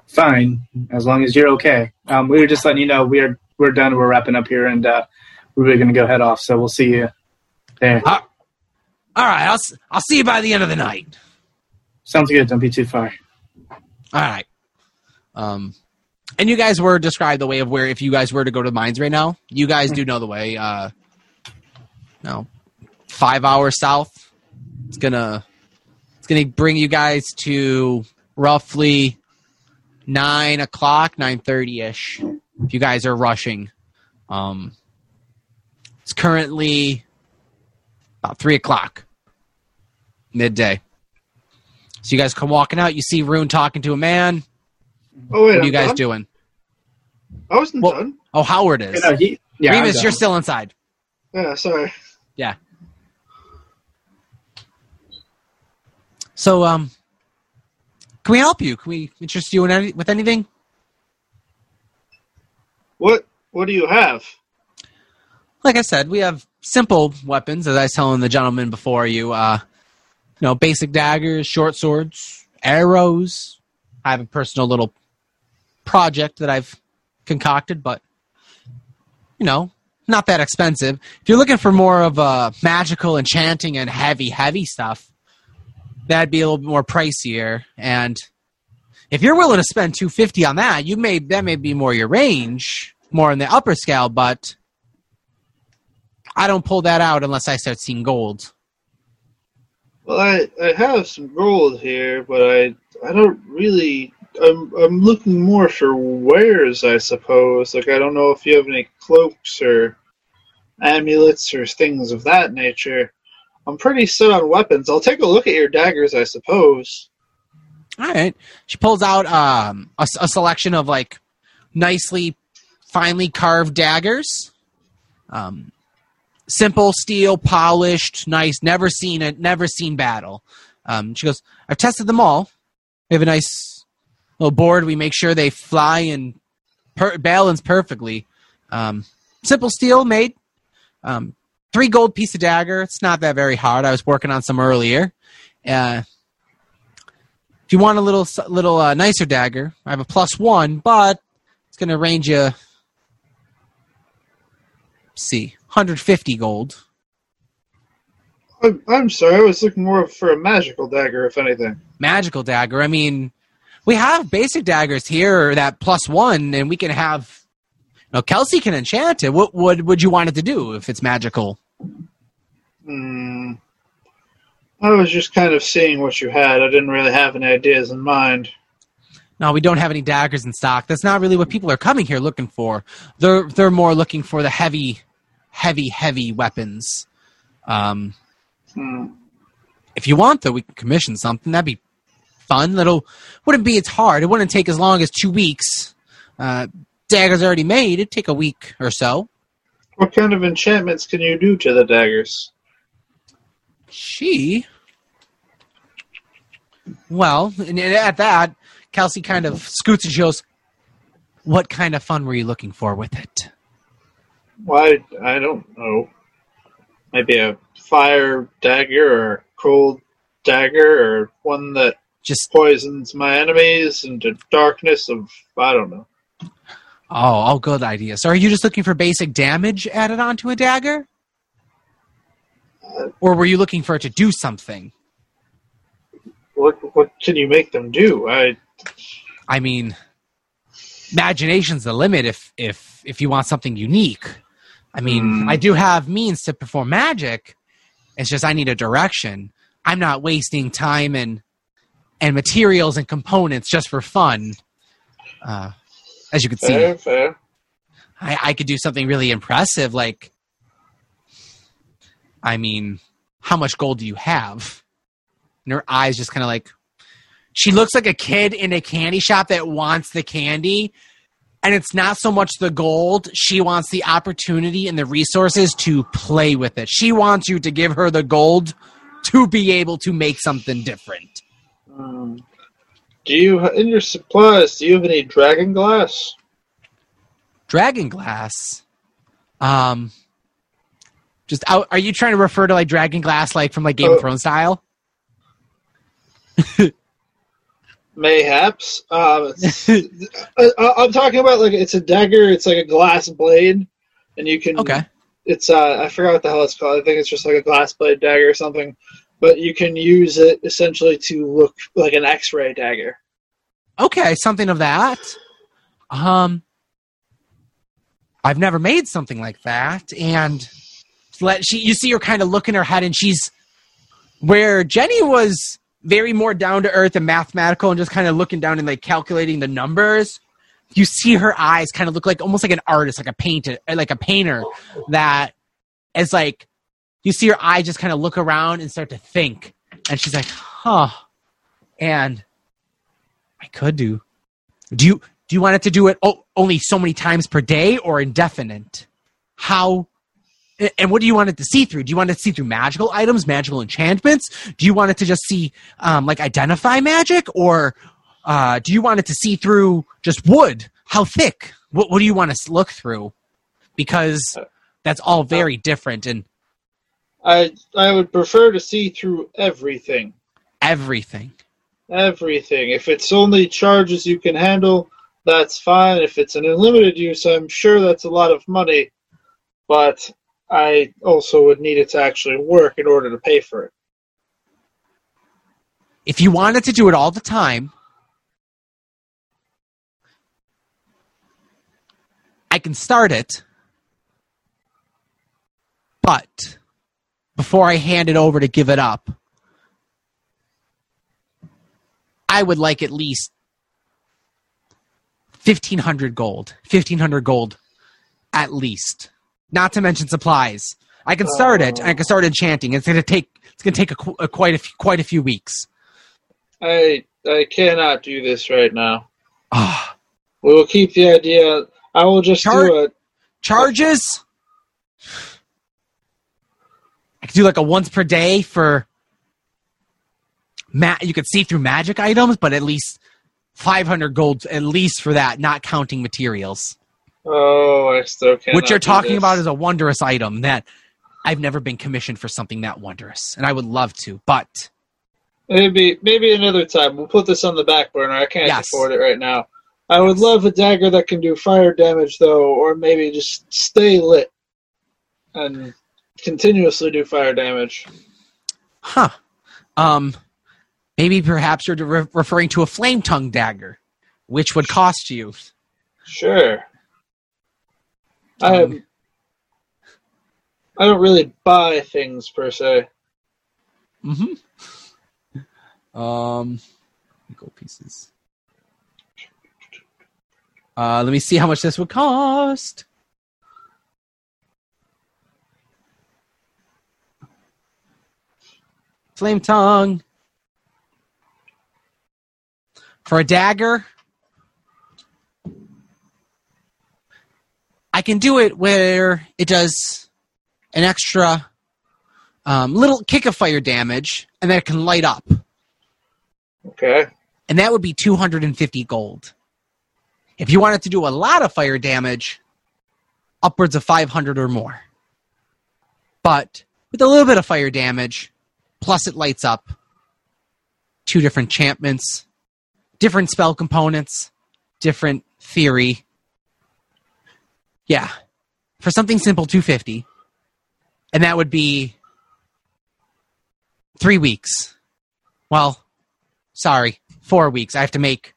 fine as long as you're okay. Um, we were just letting you know we are we're done. We're wrapping up here, and uh, we're gonna go head off. So we'll see you there. Uh, all right, I'll I'll see you by the end of the night. Sounds good. Don't be too far. All right. Um, and you guys were described the way of where if you guys were to go to the mines right now, you guys do know the way. Uh, no, five hours south. It's gonna it's gonna bring you guys to roughly nine o'clock, nine thirty ish. If you guys are rushing, um, it's currently about three o'clock midday. So you guys come walking out. You see Rune talking to a man. Oh wait, What are you guys done? doing? I wasn't Well- done. Oh, Howard is. You know, he, yeah, Remus, you're still inside. Yeah, sorry. Yeah. So, um, can we help you? Can we interest you in any, with anything? What What do you have? Like I said, we have simple weapons, as I was telling the gentleman before you. Uh, you know, basic daggers, short swords, arrows. I have a personal little project that I've concocted, but you know, not that expensive. If you're looking for more of uh, magical, enchanting, and heavy, heavy stuff, that'd be a little bit more pricier. And if you're willing to spend two fifty on that, you may that may be more your range, more in the upper scale. But I don't pull that out unless I start seeing gold. Well, I I have some gold here, but I I don't really. I'm I'm looking more for wares, I suppose. Like I don't know if you have any cloaks or amulets or things of that nature. I'm pretty set on weapons. I'll take a look at your daggers, I suppose. All right. She pulls out um, a, a selection of like nicely, finely carved daggers. Um, simple steel, polished, nice. Never seen it. Never seen battle. Um, she goes, "I've tested them all. We have a nice little board. We make sure they fly and per- balance perfectly. Um, simple steel made. Um, three gold piece of dagger. It's not that very hard. I was working on some earlier. Uh, if you want a little little uh, nicer dagger, I have a plus one, but it's going to range you. See, 150 gold. I'm, I'm sorry, I was looking more for a magical dagger, if anything. Magical dagger. I mean, we have basic daggers here that plus one, and we can have. You know, Kelsey can enchant it. What would would you want it to do if it's magical? Hmm. I was just kind of seeing what you had. I didn't really have any ideas in mind. No, we don't have any daggers in stock. That's not really what people are coming here looking for. They're they're more looking for the heavy, heavy, heavy weapons. Um, Hmm. if you want, though, we can commission something. That'd be fun. That'll wouldn't be as hard. It wouldn't take as long as two weeks. Uh, daggers already made. It'd take a week or so. What kind of enchantments can you do to the daggers? She. Well, and at that, Kelsey kind of scoots and she goes, "What kind of fun were you looking for with it?" Why, I don't know. Maybe a fire dagger or a cold dagger or one that Just poisons my enemies into darkness of, I don't know. oh, all good ideas. So, are you just looking for basic damage added onto a dagger, or were you looking for it to do something? What, what can you make them do? I, I mean, imagination's the limit. If if if you want something unique, I mean, Hmm. I do have means to perform magic. It's just I need a direction. I'm not wasting time and and materials and components just for fun. Uh, as you can see, fair, fair. I, I could do something really impressive. Like, I mean, how much gold do you have? And her eyes just kind of like, she looks like a kid in a candy shop that wants the candy, And it's not so much the gold. She wants the opportunity and the resources to play with it. She wants you to give her the gold to be able to make something different. Um, do you in your supplies? Do you have any dragon glass? Dragon glass. Um, just out. Are you trying to refer to like dragon glass, like from like Game Uh, of Thrones style? Mayhaps. Um, it's- I, I- I'm talking about like it's a dagger. It's like a glass blade, and you can. Okay. It's uh, I forgot what the hell it's called. I think it's just like a glass blade dagger or something. But you can use it essentially to look like an X-ray dagger. Okay, something of that. Um, I've never made something like that, and let she. You see her kind of look in her head, and she's where Jenny was very more down to earth and mathematical, and just kind of looking down and like calculating the numbers. You see her eyes kind of look like almost like an artist, like a painter, like a painter that is like. You see her eye just kind of look around and start to think, and she's like, "Huh," and I could do. Do you do you want it to do it o- only so many times per day or indefinite? How and what do you want it to see through? Do you want it to see through magical items, magical enchantments? Do you want it to just see um, like identify magic, or uh, do you want it to see through just wood? How thick? What what do you want to look through? Because that's all very different and I I would prefer to see through everything. everything. Everything. If it's only charges you can handle, that's fine. If it's an unlimited use, I'm sure that's a lot of money. But I also would need it to actually work in order to pay for it. If you wanted to do it all the time, I can start it. But before I hand it over to give it up, I would like at least 1500 gold. 1500 gold at least. Not to mention supplies. I can start it. I can start enchanting. It's going to take it's going to take a, a quite a few, quite a few weeks. I I cannot do this right now. Ah. We will keep the idea. I will just Char- do it. charges. Could do like a once per day for. Ma- you could see through magic items, but at least 500 gold at least for that, not counting materials. Oh, I still can't. What you're talking about is a wondrous item that I've never been commissioned for something that wondrous, and I would love to, but maybe maybe another time. We'll put this on the back burner. I can't Yes. afford it right now. I would love a dagger that can do fire damage though, or maybe just stay lit and continuously do fire damage. huh? Um, maybe perhaps you're re- referring to a flame tongue dagger, which would cost you. Sure. I Um, am. I don't really buy things per se. Mm-hmm. Um, gold pieces. Uh, let me see how much this would cost. Flame tongue for a dagger. I can do it where it does an extra um, little kick of fire damage, and then it can light up, Okay. and that would be 250 gold. If you wanted to do a lot of fire damage, upwards of 500 or more. But with a little bit of fire damage, plus it lights up, two different enchantments, different spell components, different theory. Yeah. For something simple, 250. And that would be three weeks. Well, sorry, four weeks. I have to make.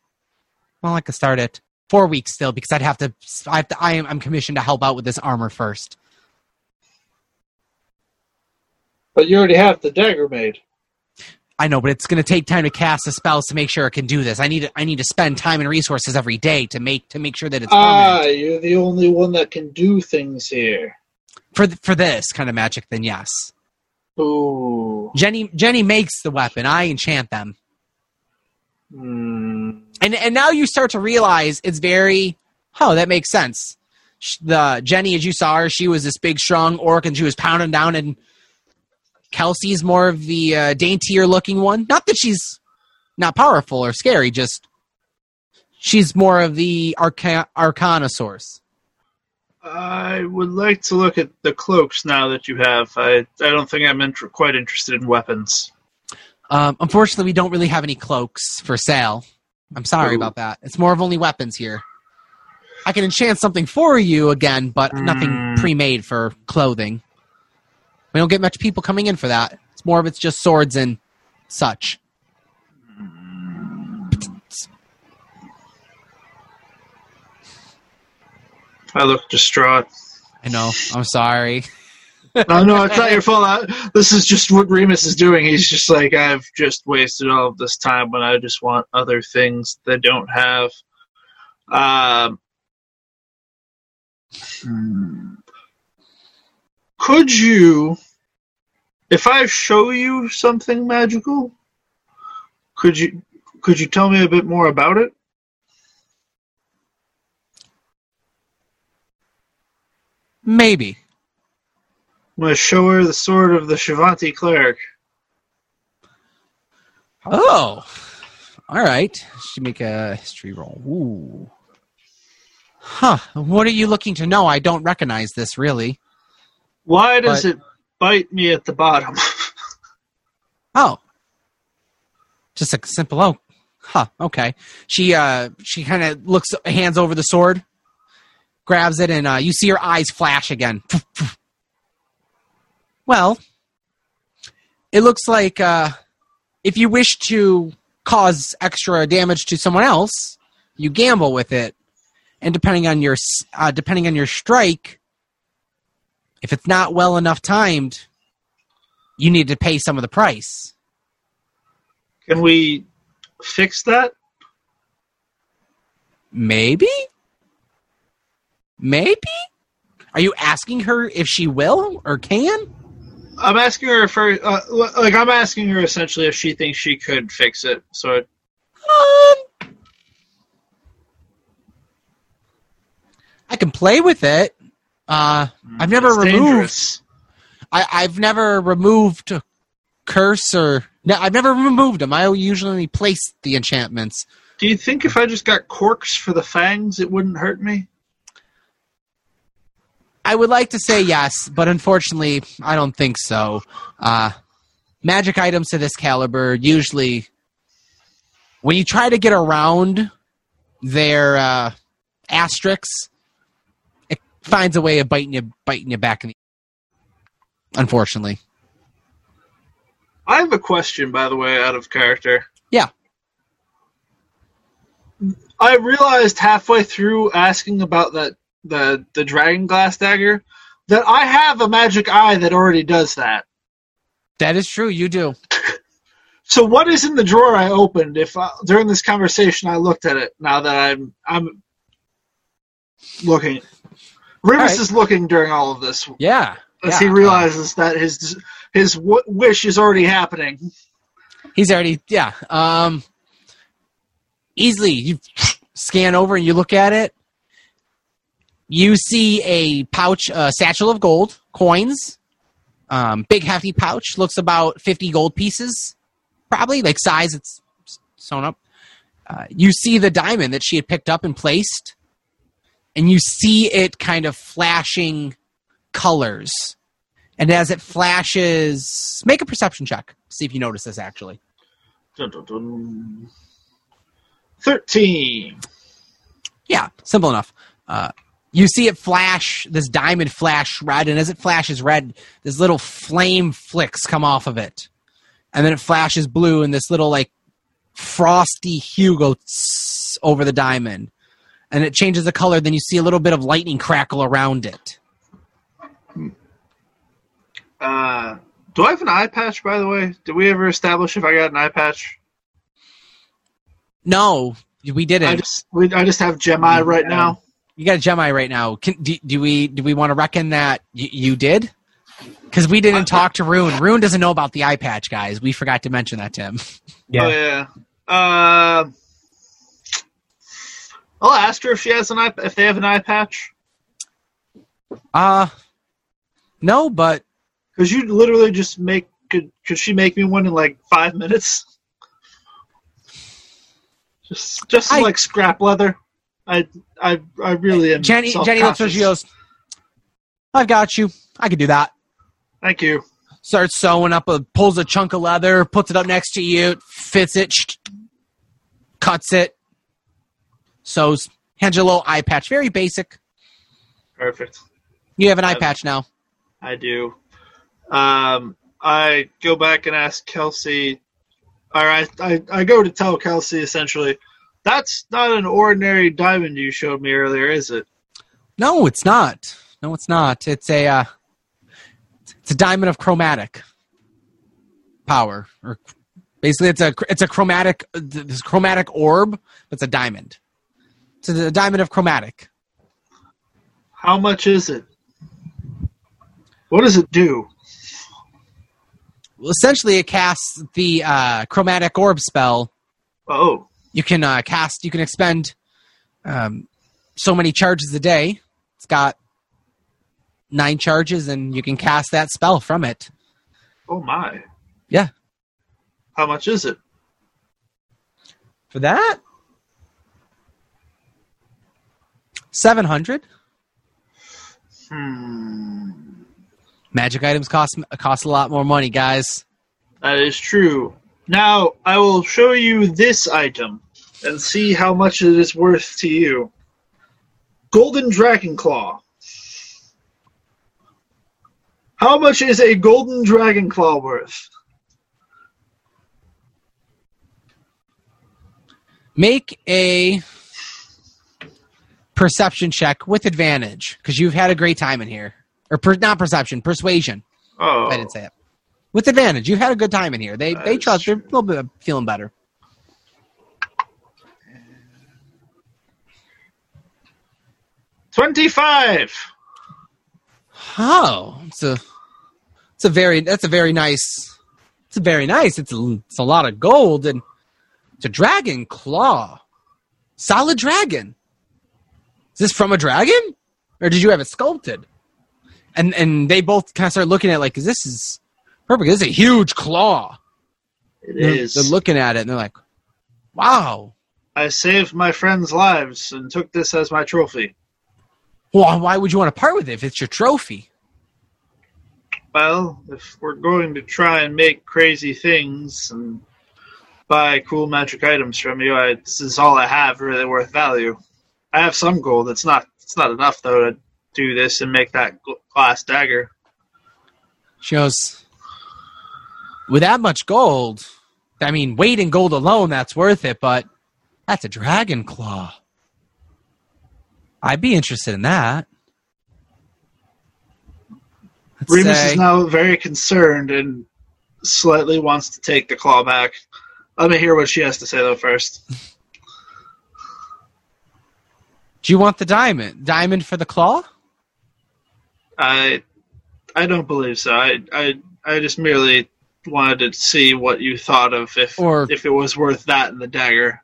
Well, I could start at four weeks still because I'd have to. I have to. I am. I'm commissioned to help out with this armor first. But you already have the dagger made. I know, but it's going to take time to cast the spells to make sure it can do this. I need. To, I need to spend time and resources every day to make to make sure that it's Ah, permanent. you're the only one that can do things here. for th- for this kind of magic. Then yes, Ooh. Jenny. Jenny makes the weapon. I enchant them. Hmm. and and now you start to realize it's very Oh, that makes sense. The Jenny, as you saw her, she was this big, strong orc, and she was pounding down. And Kelsey's more of the uh, daintier looking one. Not that she's not powerful or scary, just she's more of the arca- arcana source. I would like to look at the cloaks now that you have. I I don't think I'm inter- quite interested in weapons. Um, unfortunately, we don't really have any cloaks for sale. I'm sorry Ooh. about that. It's more of only weapons here. I can enchant something for you again, but nothing Mm. pre-made for clothing. We don't get much people coming in for that. It's more of it's just swords and such. I look distraught. I know. I'm sorry. no, no, it's not your fault. I, this is just what Remus is doing. He's just like, I've just wasted all of this time when I just want other things they don't have. Um. Could you, if I show you something magical, could you could you tell me a bit more about it? Maybe. I'm going to show her the sword of the Shivanti cleric. Oh. All right. Should make a history roll. Ooh. Huh. What are you looking to know? I don't recognize this really. Why does But- it bite me at the bottom? Oh. Just a simple oh. Huh, okay. She uh she kind of looks hands over the sword, grabs it and uh you see her eyes flash again. well, it looks like uh if you wish to cause extra damage to someone else, you gamble with it. And depending on your uh, depending on your strike, if it's not well enough timed, you need to pay some of the price. Can we fix that? Maybe? Maybe? Are you asking her if she will or can? I'm asking her for uh, like I'm asking her essentially if she thinks she could fix it. So Um, I can play with it. Uh, I've never it's removed. dangerous. I, I've never removed curse or no, I've never removed them. I usually place the enchantments. Do you think if I just got corks for the fangs, it wouldn't hurt me? I would like to say yes, but unfortunately, I don't think so. Uh, magic items to this caliber usually, when you try to get around their uh, asterisks, finds a way of biting you, biting you back in the. Unfortunately, I have a question, by the way, out of character. Yeah. I realized halfway through asking about that the the dragon glass dagger that I have a magic eye that already does that. that is true. You do. So what is in the drawer I opened? If I, during this conversation I looked at it, now that I'm I'm looking, Remus Alright. is looking during all of this Yeah. as yeah. he realizes that his his w- wish is already happening. He's already yeah. Um easily you scan over and you look at it. You see a pouch, a satchel of gold coins. Um, big hefty pouch looks about fifty gold pieces, probably like size. It's sewn up. Uh, you see the diamond that she had picked up and placed, and you see it kind of flashing colors. And as it flashes, make a perception check. See if you notice this actually. Dun, dun, dun. Thirteen. Yeah, simple enough. Uh, you see it flash, this diamond flash red, and as it flashes red, this little flame flicks come off of it. And then it flashes blue, and this little, like, frosty hue goes over the diamond. And it changes the color, then you see a little bit of lightning crackle around it. Uh, do I have an eye patch, by the way? Did we ever establish if I got an eye patch? No, we didn't. I just we, I just have gem eye right now. you got a Gemini right now. Can, do, do we do we want to reckon that y- you did? Because we didn't talk to Rune. Rune doesn't know about the eye patch, guys. We forgot to mention that to him. Yeah. Oh yeah. Uh, I'll ask her if she has an eye if they have an eye patch. Uh no, but Because you literally just make could could she make me one in like five minutes? Just just I- like scrap leather. I I I really am. Jenny Jenny looks at she goes, I've got you. I can do that. Thank you. Starts sewing up a pulls a chunk of leather, puts it up next to you, fits it, cuts it, sews, hands you a little eye patch. Very basic. Perfect. You have an eye Um, patch now. I do. Um, I go back and ask Kelsey. Or I, I, I go to tell Kelsey essentially, that's not an ordinary diamond you showed me earlier, is it? No, it's not. No, it's not. It's a uh, it's a diamond of chromatic power, or basically, it's a it's a chromatic this chromatic orb. It's a diamond. It's a, diamond of chromatic. How much is it? What does it do? Well, essentially, it casts the uh, chromatic orb spell. Oh, You can uh, cast. You can expend um, so many charges a day. It's got nine charges, and you can cast that spell from it. oh my. Yeah. How much is it? For that, seven hundred. Hmm. Magic items cost cost a lot more money, guys. That is true. Now I will show you this item and see how much it is worth to you. Golden Dragon Claw. How much is a golden dragon claw worth? Make a perception check with advantage because you've had a great time in here, or per, not perception, persuasion. Oh, I didn't say it. With advantage, you've had a good time in here. They That they trust. They're a little bit feeling better. twenty-five. Oh, it's a it's a very that's a very nice. It's a very nice. It's a, it's a lot of gold and it's a dragon claw, solid dragon. Is this from a dragon, or did you have it sculpted? And and they both kind of start looking at it like, this is perfect. This is a huge claw. It They're, is. they're looking at it and they're like, "Wow, I saved my friends' lives and took this as my trophy. well, why would you want to part with it if it's your trophy?" Well, if we're going to try and make crazy things and buy cool magic items from you, I, this is all I have really worth value. I have some gold. It's not. It's not enough though to do this and make that glass dagger. She goes, with that much gold, I mean, weight in gold alone, that's worth it, but that's a dragon claw. I'd be interested in that. Let's Remus say- is now very concerned and slightly wants to take the claw back. Let me hear what she has to say though first. Do you want the diamond? Diamond for the claw? I I don't believe so. I I I just merely wanted to see what you thought of if Or- if it was worth that and the dagger.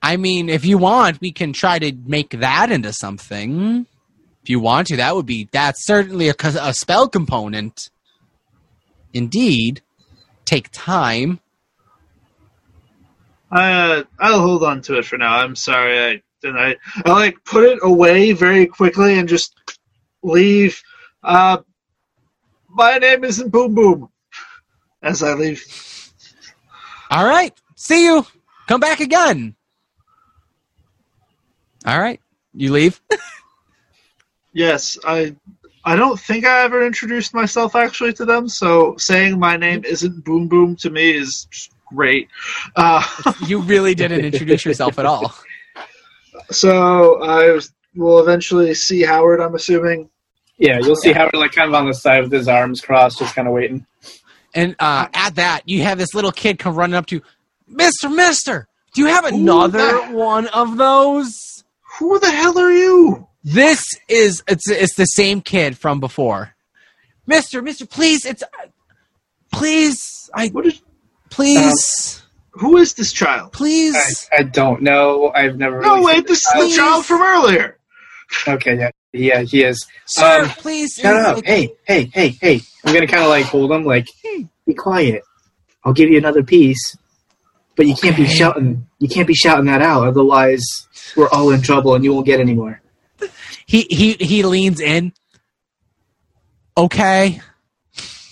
I mean, if you want, we can try to make that into something. If you want to, that would be that's certainly a, a spell component. Indeed, take time. I uh, I'll hold on to it for now. I'm sorry. I then I I like put it away very quickly and just leave. Uh, my name isn't Boom Boom. As I leave. All right, see you. Come back again. All right, you leave. Yes, I I don't think I ever introduced myself actually to them, so saying my name isn't Boom Boom to me is great. Uh, you really didn't introduce yourself at all. so I will eventually see Howard. I'm assuming. Yeah, you'll see Howard like kind of on the side with his arms crossed, just kind of waiting. And uh, at that, you have this little kid come running up to you, Mister, Mister. Do you have another that- one of those? Who the hell are you? This is it's it's the same kid from before. Mister, Mister, please, it's please, I What is? please. Who is this child? Please. I, I don't know. I've never. No, really wait, this is the child from earlier. Okay, yeah, yeah, he is. Sir, um, please. Shut up! Like, Hey, hey, hey, hey! I'm gonna kind of like hold him, like, be quiet. I'll give you another piece, but you can't be shouting. You can't be shouting that out, otherwise we're all in trouble and you won't get any more. He he he leans in. Okay.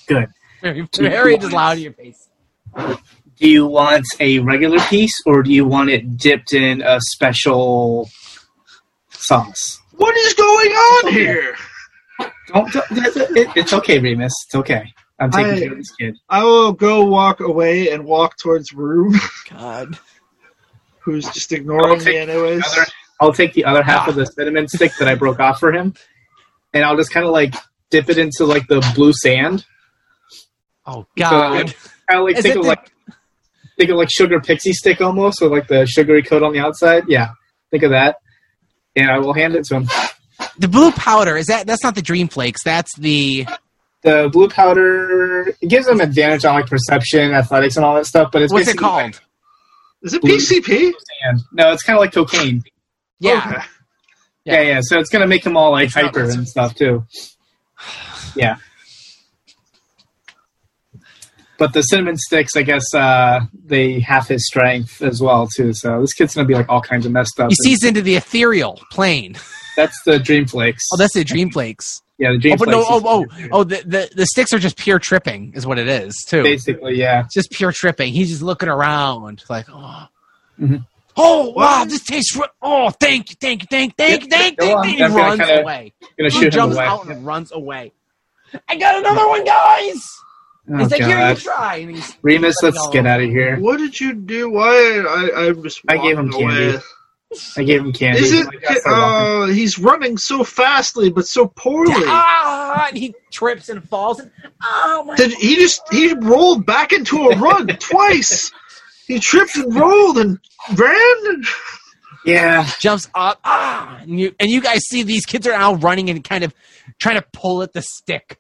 Good. Very, very just loud in your face. Do you want a regular piece or do you want it dipped in a special sauce? What is going on Okay. here? Don't. don't it, it's okay, Remus. It's okay. I'm taking I- care of this kid. I will go walk away and walk towards Rune, God. who's just ignoring me anyways. Other, I'll take the other half Ah. of the cinnamon stick that I broke off for him, and I'll just kind of like dip it into like the blue sand. Oh So, God. kind of like Is think it of the- like think of like sugar pixie stick almost, with like the sugary coat on the outside. Yeah, think of that, and I will hand it to him. The blue powder is that? That's not the Dream Flakes. That's the. The blue powder it gives them advantage on like perception, athletics, and all that stuff. But it's What's it basically like called? Is it Blue- PCP? sand. No, it's kind of like cocaine. Yeah. Okay. Yeah, yeah. So it's gonna make them all like It's hyper and stuff too. Yeah. But the cinnamon sticks, I guess, uh, they have his strength as well too. So this kid's gonna be like all kinds of messed up. He sees into the ethereal plane. That's the dream flakes. Oh, that's the Dream Flakes. yeah, the dream Oh, but no. flakes. Oh, oh, oh. The, the the sticks are just pure tripping, is what it is too. Basically, yeah. It's just pure tripping. He's just looking around, like, oh, Mhm. oh, wow, this tastes. Re- oh, thank you, thank you, thank, thank Yep, thank, thank, thank. He I'm gonna runs kinda- away. Gonna He shoot him jumps away. out and runs away. I got another one, guys. Oh, he's like, here, you try. And he's Remus, let's get out of here. What did you do? Why? I, I'm just. I gave him walking candy. I gave him candy. Is it? I gotta start walking. Uh, he's running so fastly, but so poorly. ah, and he trips and falls. And, oh my! Did he just? He rolled back into a run twice. He tripped and rolled and ran. yeah, jumps up. Ah, and you and you guys see these kids are now running and kind of trying to pull at the stick.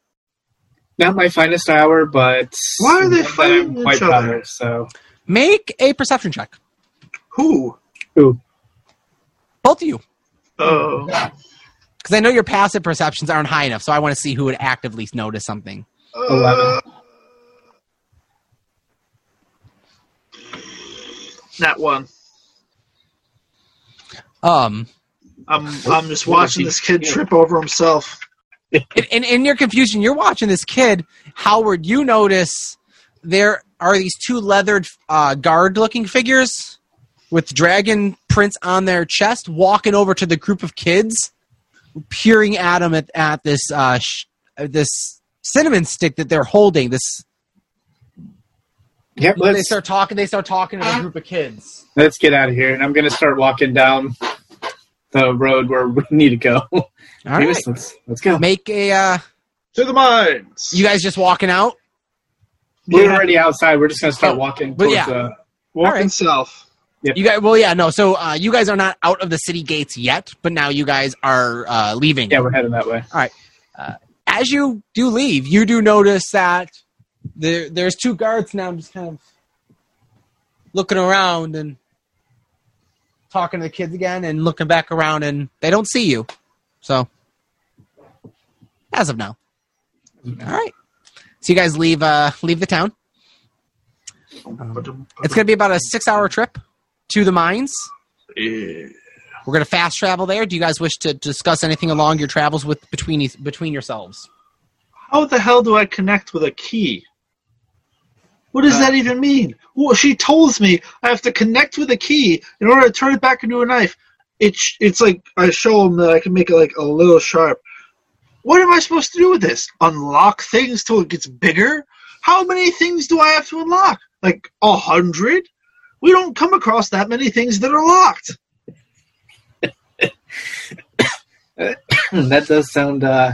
Not my finest hour, but Why are they I'm fighting quite each other? of, So Make a perception check, Who? who? both of you, Oh, because I know your passive perceptions aren't high enough. So I want to see who would actively notice something. uh, Not one. Um, I'm. I'm just watching this kid trip over himself. In, in, in your confusion, you're watching this kid, Howard. You notice there are these two leathered uh, guard-looking figures with dragon prints on their chest, walking over to the group of kids, peering at them at, at this uh, sh- uh, this cinnamon stick that they're holding. This Yep, they start talking. They start talking to the group of kids. let's get out of here, and I'm gonna start walking down the road where we need to go. All right, Remus, let's let's go. make a. Uh, To the mines. you guys just walking out. We're Yeah. already outside. We're just gonna start Oh, walking but towards yeah. the. walking Alright. south. You guys, well, yeah, no. So uh, you guys are not out of the city gates yet, but now you guys are uh, leaving. Yeah, we're heading that way. All right. Uh, as you do leave, you do notice that there there's two guards now, just kind of looking around and talking to the kids again, and looking back around, and they don't see you. So, as of now, all right. So you guys leave uh, leave the town. It's going to be about a six hour trip to the mines. Yeah. We're going to fast travel there. Do you guys wish to discuss anything along your travels with between between yourselves? How the hell do I connect with a key? What does Uh, that even mean? Well, she told me I have to connect with a key in order to turn it back into a knife. It's it's like I show them that I can make it like a little sharp. What am I supposed to do with this? Unlock things till it gets bigger? How many things do I have to unlock? Like a hundred? We don't come across that many things that are locked. that does sound uh,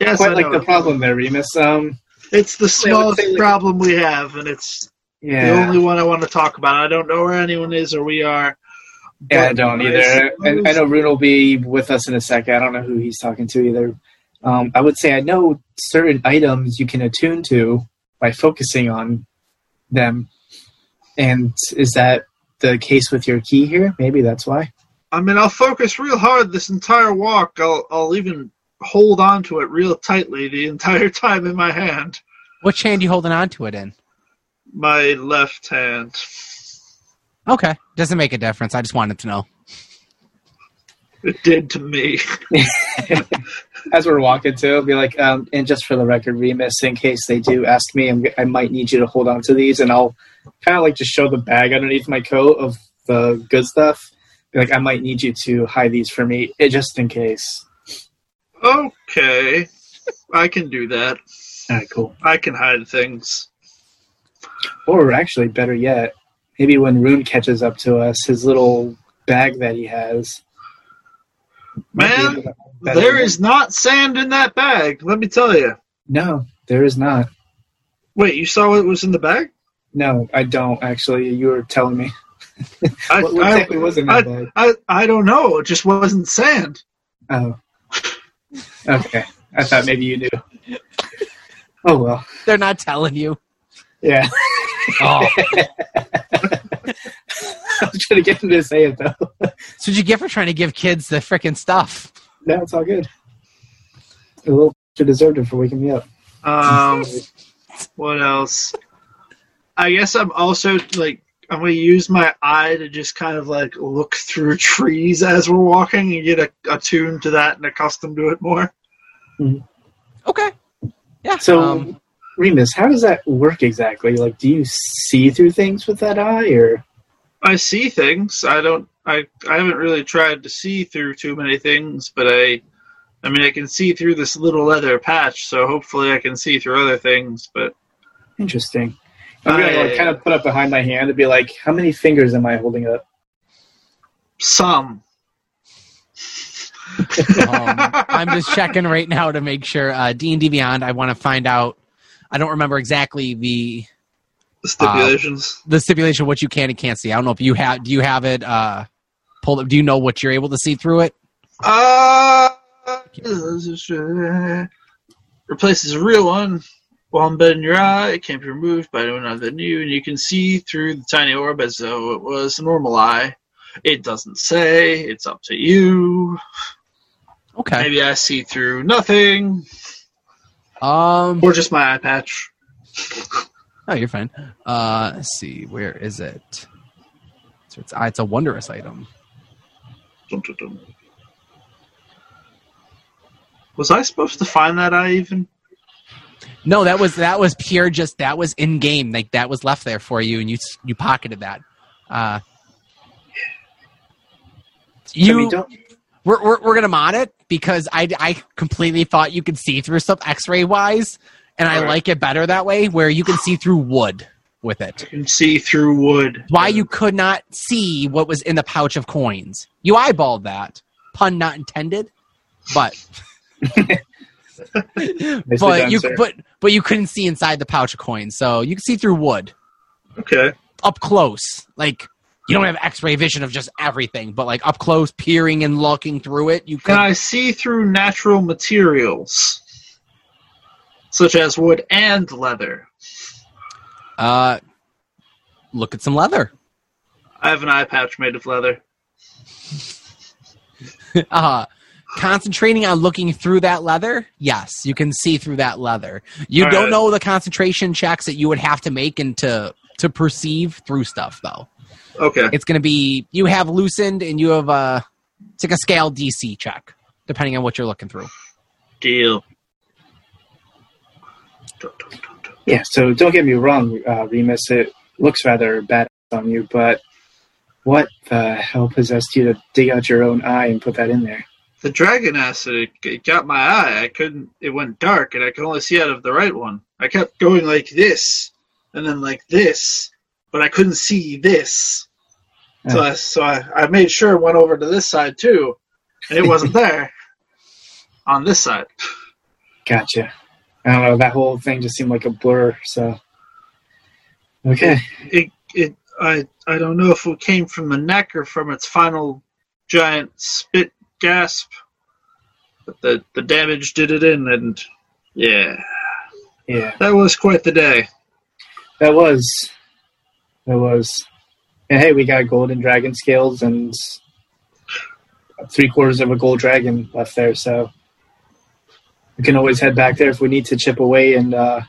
Yes, quite I like know. the problem there, Remus. Um, It's the smallest like- problem we have, and it's yeah, the only one I want to talk about. I don't know where anyone is or we are. Yeah, I don't either. I, I know Rune will be with us in a second. I don't know who he's talking to either. Um, I would say I know certain items you can attune to by focusing on them. And is that the case with your key here? Maybe that's why. I mean, I'll focus real hard this entire walk. I'll, I'll even hold on to it real tightly the entire time in my hand. Which hand you holding on to it in? My left hand. Okay, doesn't make a difference. I just wanted to know. It did to me. As we're walking to, it'll be like, um, and just for the record, Remus, in case they do ask me, I'm, I might need you to hold on to these, and I'll kind of like just show the bag underneath my coat of the good stuff. Be like, I might need you to hide these for me, eh, just in case. Okay. I can do that. All right, cool. I can hide things. Or actually, better yet, maybe when Rune catches up to us, his little bag that he has. Man, able to- better There than- is not sand in that bag, let me tell you. no, there is not. Wait, you saw what was in the bag? No, I don't actually. You were telling me. I, What, what I- was in that bag? I, I don't know. It just wasn't sand. Oh. Okay. I thought maybe you knew. Oh well. They're not telling you. Yeah. Oh, I was trying to get him to say it though. that's what you get for trying to give kids the freaking stuff. no, it's all good. A little you deserved it for waking me up. Um, what else? I guess I'm also like I'm gonna use my eye to just kind of like look through trees as we're walking and get a, attuned to that and accustomed to it more. Okay. Yeah. So um, Remus, how does that work exactly? Like do you see through things with that eye or I see things. I don't. I I haven't really tried to see through too many things, but I. I mean, I can see through this little leather patch, so hopefully I can see through other things. But interesting? I'm gonna like, kind of put up behind my hand and be like, how many fingers am I holding up? some. um, I'm just checking right now to make sure. Uh, D and D Beyond. I want to find out. I don't remember exactly the stipulations. the stipulation of what you can and can't see. I don't know if you have. Do you have it uh, pulled up? Do you know what you're able to see through it? Uh, replaces a real one. While embedded in your eye, it can't be removed by anyone other than you, and you can see through the tiny orb as though it was a normal eye. It doesn't say. It's up to you. Okay. Maybe I see through nothing, Um. or just my eye patch. Oh, you're fine. Uh, let's see. Where is it? So it's it's a wondrous item. Dun, dun, dun. Was I supposed to find that eye even? No, that was that was pure. Just that was in game. Like that was left there for you, and you you pocketed that. Uh, I you mean, don't we're, we're we're gonna mod it because I I completely thought you could see through stuff X-ray wise, and I Alright. like it better that way, where you can see through wood with it. You can see through wood. Why you could not see what was in the pouch of coins? You eyeballed that. Pun not intended, but but you sir. but but you couldn't see inside the pouch of coins, so you can see through wood Okay. up close. Like you don't have X-ray vision of just everything, but like up close, peering and looking through it, you Can could. I see through natural materials, such as wood and leather? Uh, look at some leather. I have an eye patch made of leather. uh, concentrating on looking through that leather, yes, you can see through that leather. You All don't right. know the concentration checks that you would have to make and to to perceive through stuff, though. Okay. It's going to be you have loosened and you have uh it's like a scale DC check, depending on what you're looking through. Deal. Yeah, so don't get me wrong, uh, Remus. It looks rather bad on you, but what the hell possessed you to dig out your own eye and put that in there? The dragon acid it, it got my eye. I couldn't. It went dark, and I could only see out of the right one. I kept going like this, and then like this, but I couldn't see this. So, I, so I, I made sure it went over to this side too, and it wasn't there on this side. Gotcha. I don't know. That whole thing just seemed like a blur. So, okay. It it I I don't know if it came from the neck or from its final giant spit gasp, but the the damage did it in, and yeah, Yeah, that was quite the day. that was. It was. And hey, we got golden dragon scales and three quarters of a gold dragon left there, so we can always head back there if we need to chip away and uh,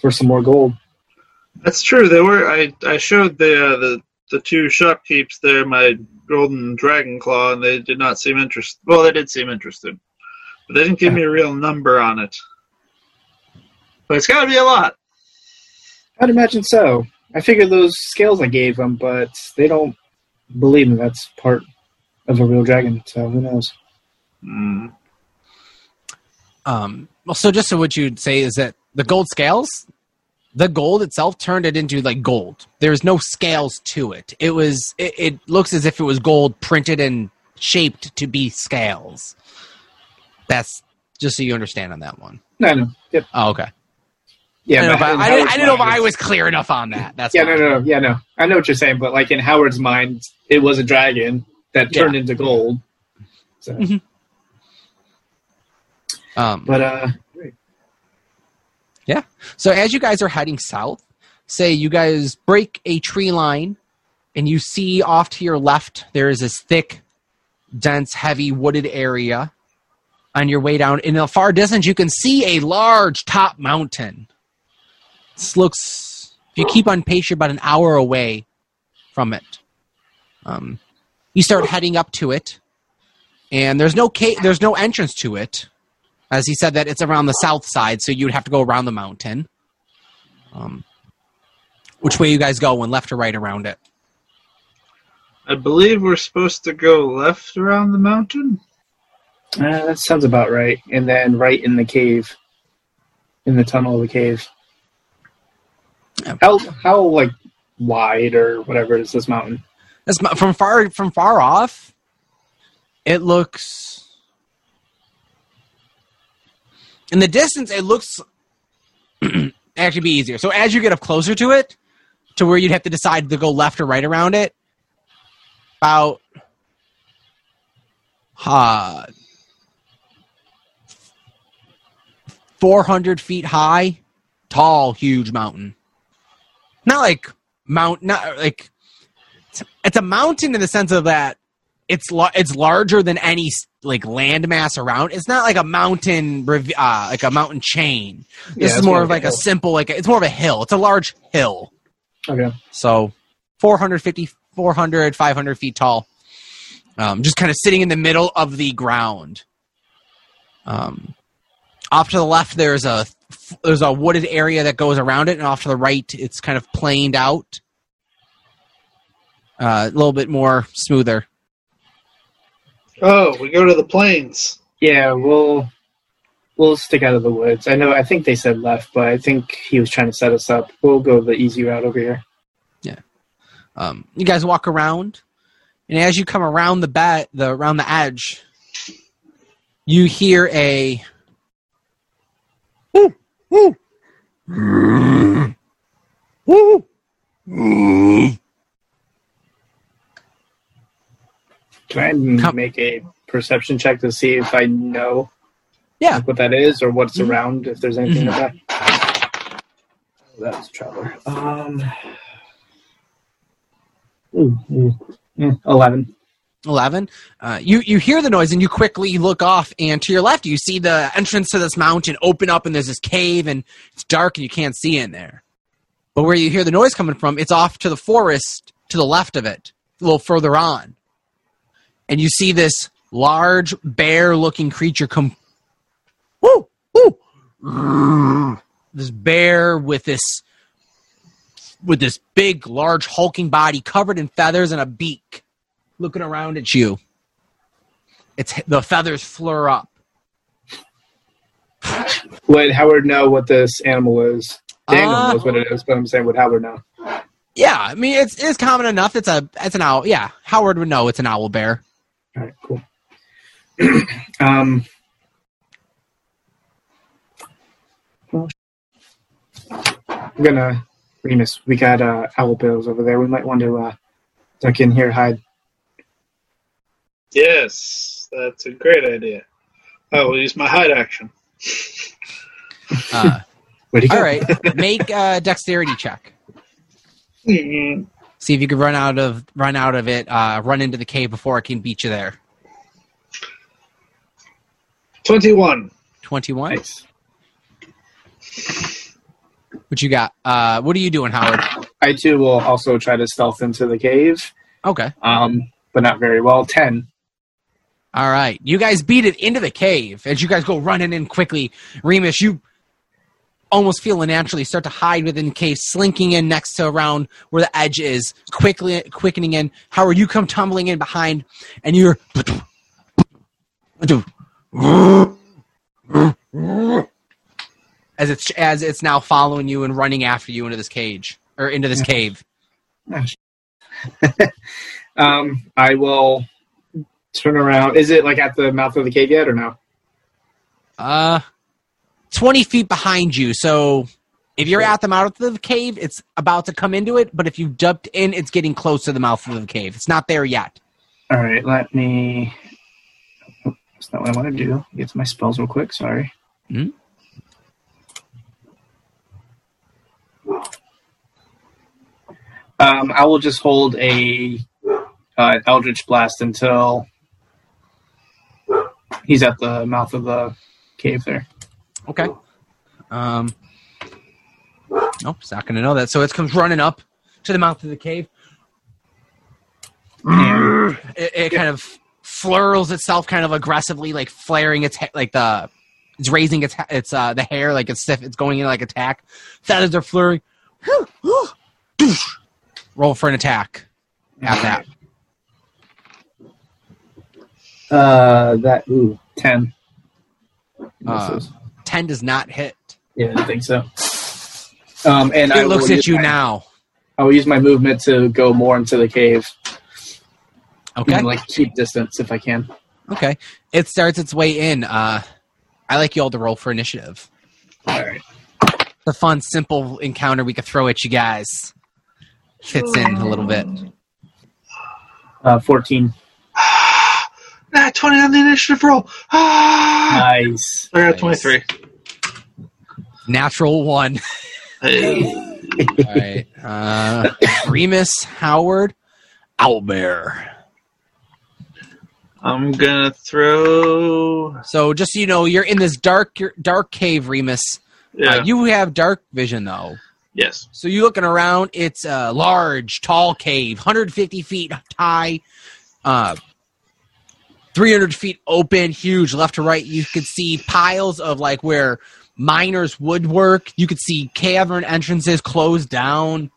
for some more gold. That's true. There were I I showed the uh, the the two shopkeeps there my golden dragon claw, and they did not seem interested. Well, they did seem interested, but they didn't give me a real number on it. But it's got to be a lot. I'd imagine so. I figured those scales I gave them, but they don't believe me. That's part of a real dragon, so who knows? Mm. Um, well, so just so what you'd say is that the gold scales, the gold itself turned it into like gold. There's no scales to it. It was. It, it looks as if it was gold printed and shaped to be scales. That's just so you understand on that one. No, no. Yep. Oh, okay. Yeah, I, don't know if I, I, didn't, I didn't know if I was clear enough on that. That's Yeah, no, no, no. Yeah, no. I know what you're saying, but like in Howard's mind, it was a dragon that Yeah. turned into gold. So, Mhm. Um, but uh, yeah. So as you guys are heading south, say you guys break a tree line and you see off to your left there is this thick, dense, heavy wooded area on your way down. In the far distance you can see a large top mountain. This looks if you keep on pace you're about an hour away from it. Um, you start heading up to it and there's no ca- there's no entrance to it as he said that it's around the south side, so you'd have to go around the mountain. Um, which way you guys go, and left or right around it? I believe we're supposed to go left around the mountain. uh, that sounds about right. And then right in the cave, in the tunnel of the cave. How how like wide or whatever is this mountain? This from far from far off, it looks. In the distance, it looks actually be easier. So as you get up closer to it, to where you'd have to decide to go left or right around it, about uh, 400 feet high, tall, huge mountain. Not like mount, not like it's, it's a mountain in the sense of that it's la- it's larger than any like landmass around. It's not like a mountain, uh, like a mountain chain. This Yeah, is it's more more of like a hill. simple, like a, it's more of a hill. It's a large hill. Okay. So 450, 400, 500 feet tall. Um, just kind of sitting in the middle of the ground. Um, off to the left, there's a there's a wooded area that goes around it, and off to the right, it's kind of planed out, uh, a little bit more smoother. Oh, we go to the plains. Yeah, we'll we'll stick out of the woods. I know. I think they said left, but I think he was trying to set us up. We'll go the easy route over here. Yeah. Um, you guys walk around, and as you come around the bat, the around the edge, you hear a woo, woo. Can I make a perception check to see if I know Yeah. what that is or what's Mhm. around? If there's anything like that. Oh, that was traveler. Um. ooh, ooh, mm, Eleven. 11 uh, you you hear the noise and you quickly look off and to your left you see the entrance to this mountain open up and there's this cave and it's dark and you can't see in there. But where you hear the noise coming from it's off to the forest to the left of it a little further on. And you see this large bear looking creature come woo woo this bear with this with this big large hulking body covered in feathers and a beak looking around at you. It's the feathers flare up. Would Howard know what this animal is? Daniel Uh, knows what it is, but I'm saying would Howard know? Yeah, I mean it's it's common enough. It's a it's an owl. Yeah, Howard would know it's an owl bear. All right, cool. um, well, I'm gonna Remus. We got uh, owl bills over there. We might want to uh, duck in here, hide. Yes, that's a great idea. I will use my hide action. Uh, Where'd he go? all right, make a dexterity check. Mm, See if you can run out of run out of it. Uh, run into the cave before it can beat you there. 21. Twenty-one. Nice. What you got? Uh, what are you doing, Howard? I too will also try to stealth into the cave, Okay. um, but not very well. Ten. All right. You guys beat it into the cave as you guys go running in quickly. Remus, you almost feel naturally start to hide within the cave, slinking in next to around where the edge is, quickly quickening in. Howard, you come tumbling in behind, and you're as it's as it's now following you and running after you into this cage or into this cave. Um, I will turn around. Is it like at the mouth of the cave yet, or no? Uh, 20 feet behind you. So if you're at the mouth of the cave, it's about to come into it. But if you've jumped in, it's getting close to the mouth of the cave. It's not there yet. All right, let me. oh, That's not what I want to do. Get to my spells real quick. Sorry. Mhm. Um, I will just hold a uh, Eldritch Blast until he's at the mouth of the cave there. Okay. Um, nope, it's not going to know that. So it comes running up to the mouth of the cave. It, it kind of flurls itself kind of aggressively, like flaring its he- like the it's raising its its uh the hair like it's stiff. It's going in like attack. Feathers are flurrying. Roll for an attack. At that. Uh, that ooh ten. Uh, ten does not hit. Yeah, I think so. Um, and it I looks at you my, now. I will use my movement to go more into the cave. Okay. And, like keep distance if I can. Okay. It starts its way in. Uh, I like you all to roll for initiative. All right. The fun, simple encounter we could throw at you guys fits in a little bit. Uh, 14. Nat 20 on the initiative roll. Ah! Nice. I got nice. 23. Natural one. All right. Uh, Remus Howard Owlbear. I'm gonna throw. So just so you know, you're in this dark dark cave, Remus. Uh, yeah. Uh, you have dark vision though. Yes. So you're looking around. It's a large, tall cave, 150 feet high. Uh, 300 feet open, huge, left to right. You could see piles of like where miners would work. You could see cavern entrances closed down.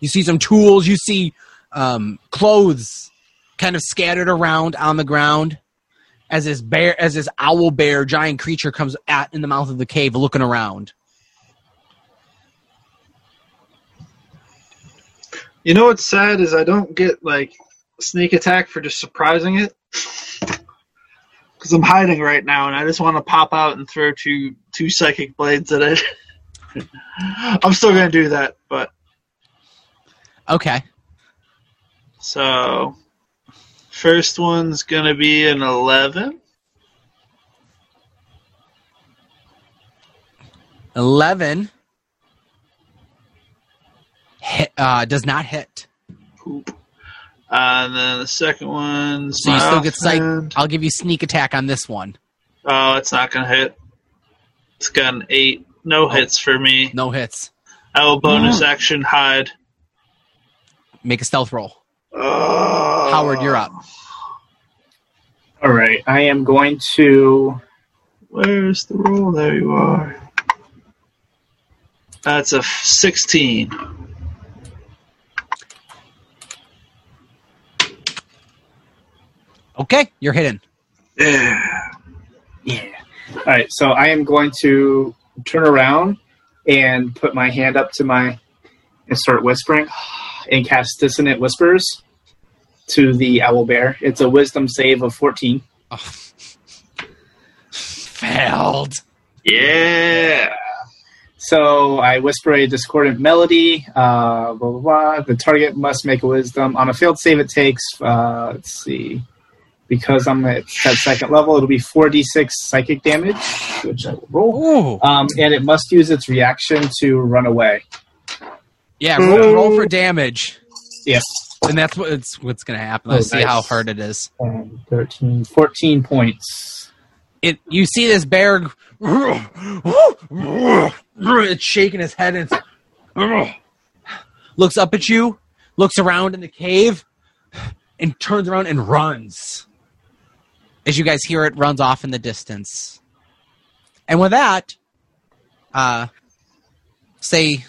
You see some tools. You see um, clothes kind of scattered around on the ground as this bear, as this owl bear giant creature comes at in the mouth of the cave, looking around. You know what's sad is I don't get like sneak attack for just surprising it. Because I'm hiding right now, and I just want to pop out and throw two two psychic blades at it. I'm still gonna do that, but Okay. so first one's gonna be an eleven. 11 hit, uh, does not hit. Poop. Uh, and then the second one. So you still get sight. I'll give you sneak attack on this one. Oh, it's not gonna hit. It's got an eight. No hits for me. No hits. I will bonus action hide. Make a stealth roll. Oh. Howard, you're up. All right. I am going to. Where's the roll? There you are. That's a 16. Okay, you're hidden. Yeah. Yeah. All right. So I am going to turn around and put my hand up to my and start whispering and cast dissonant whispers to the owl bear. It's a wisdom save of 14. Oh. Failed. Yeah. So I whisper a discordant melody. Uh, blah, blah, blah. The target must make a wisdom. On a failed save, it takes, uh, let's see, because I'm at that second level, it'll be 4d6 psychic damage, which I will roll. Um, and it must use its reaction to run away. Yeah, roll, roll for damage, Yes. and that's what it's what's gonna happen. Oh, Let's see nice. how hard it is. Um, 13, 14 points. It you see this bear, it's shaking his head and it's- looks up at you, looks around in the cave, and turns around and runs. As you guys hear it, runs off in the distance. And with that, uh, say,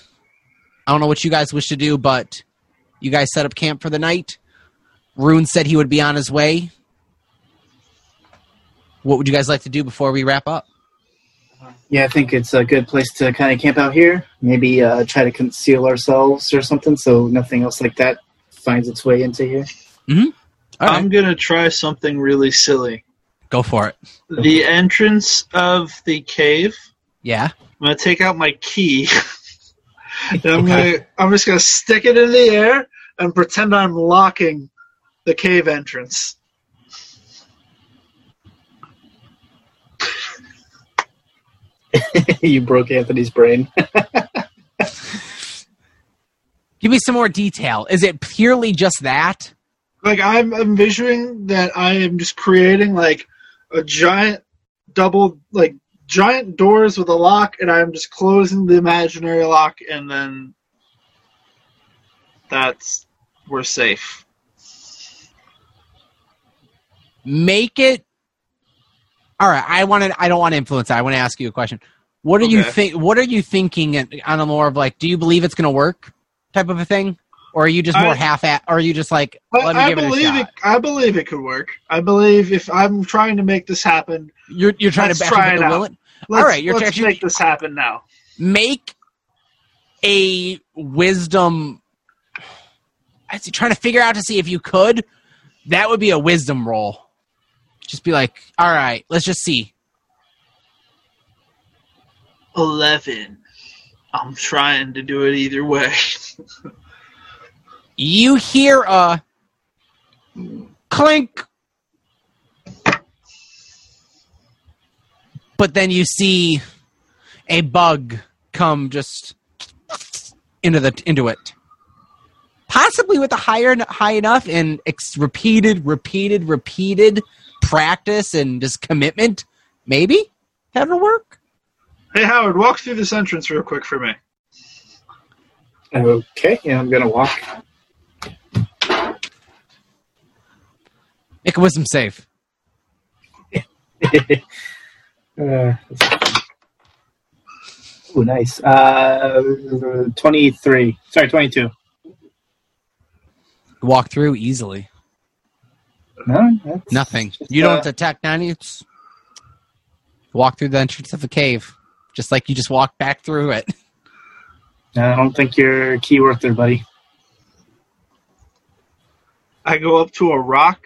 I don't know what you guys wish to do, but you guys set up camp for the night. Rune said he would be on his way. What would you guys like to do before we wrap up? Yeah, I think it's a good place to kind of camp out here. Maybe uh, try to conceal ourselves or something so nothing else like that finds its way into here. All right, I'm gonna try something really silly. Go for it. The entrance of the cave. Yeah. I'm gonna take out my key. and I'm gonna I'm just gonna stick it in the air and pretend I'm locking the cave entrance. you broke Anthony's brain. Give me some more detail. Is it purely just that? Like I'm envisioning that I am just creating like a giant double like giant doors with a lock and I'm just closing the imaginary lock and then that's we're safe. Make it. All right. I want to. I don't want to influence that. I want to ask you a question. What are you think? What are you thinking on a more of like? Do you believe it's going to work, type of a thing, or are you just more I- half at? Or are you just like, I, let me I give it a believe shot? it, I believe it could work. I believe if I'm trying to make this happen, You're you're trying to back try up it out. All right, you're let's actually- make this happen now. make a wisdom. I see, trying to figure out to see if you could. That would be a wisdom roll. Just be like, all right, let's just see. Eleven. I'm trying to do it either way. You hear a clink, but then you see a bug come just into the into it. Possibly with a higher high enough and ex- repeated, repeated, repeated practice and just commitment, maybe that'll work. hey Howard, walk through this entrance real quick for me. Okay, yeah, I'm gonna walk. Make a wisdom save. uh, oh, nice. Uh, twenty-three. Sorry, twenty-two. Walk through easily. No, that's Nothing. just, You uh, don't detect any. It's walk through the entrance of a cave, just like you just walked back through it. I don't think you're key worth there, buddy. I go up to a rock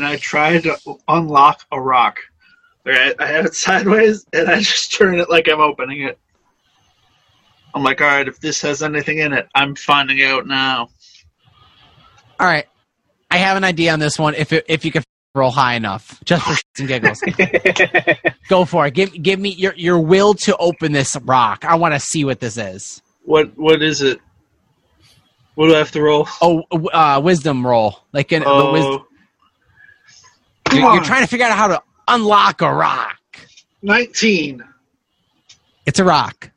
and I try to unlock a rock. Like I, have it sideways and I just turn it like I'm opening it. I'm like, all right, if this has anything in it, I'm finding out now. All right, I have an idea on this one. If it, if you can roll high enough, just for and giggles, go for it. Give give me your your will to open this rock. I want to see what this is. What what is it? What do I have to roll? Oh, uh, wisdom roll. Like in, the wisdom. Come You're, you're trying to figure out how to unlock a rock. nineteen. It's a rock.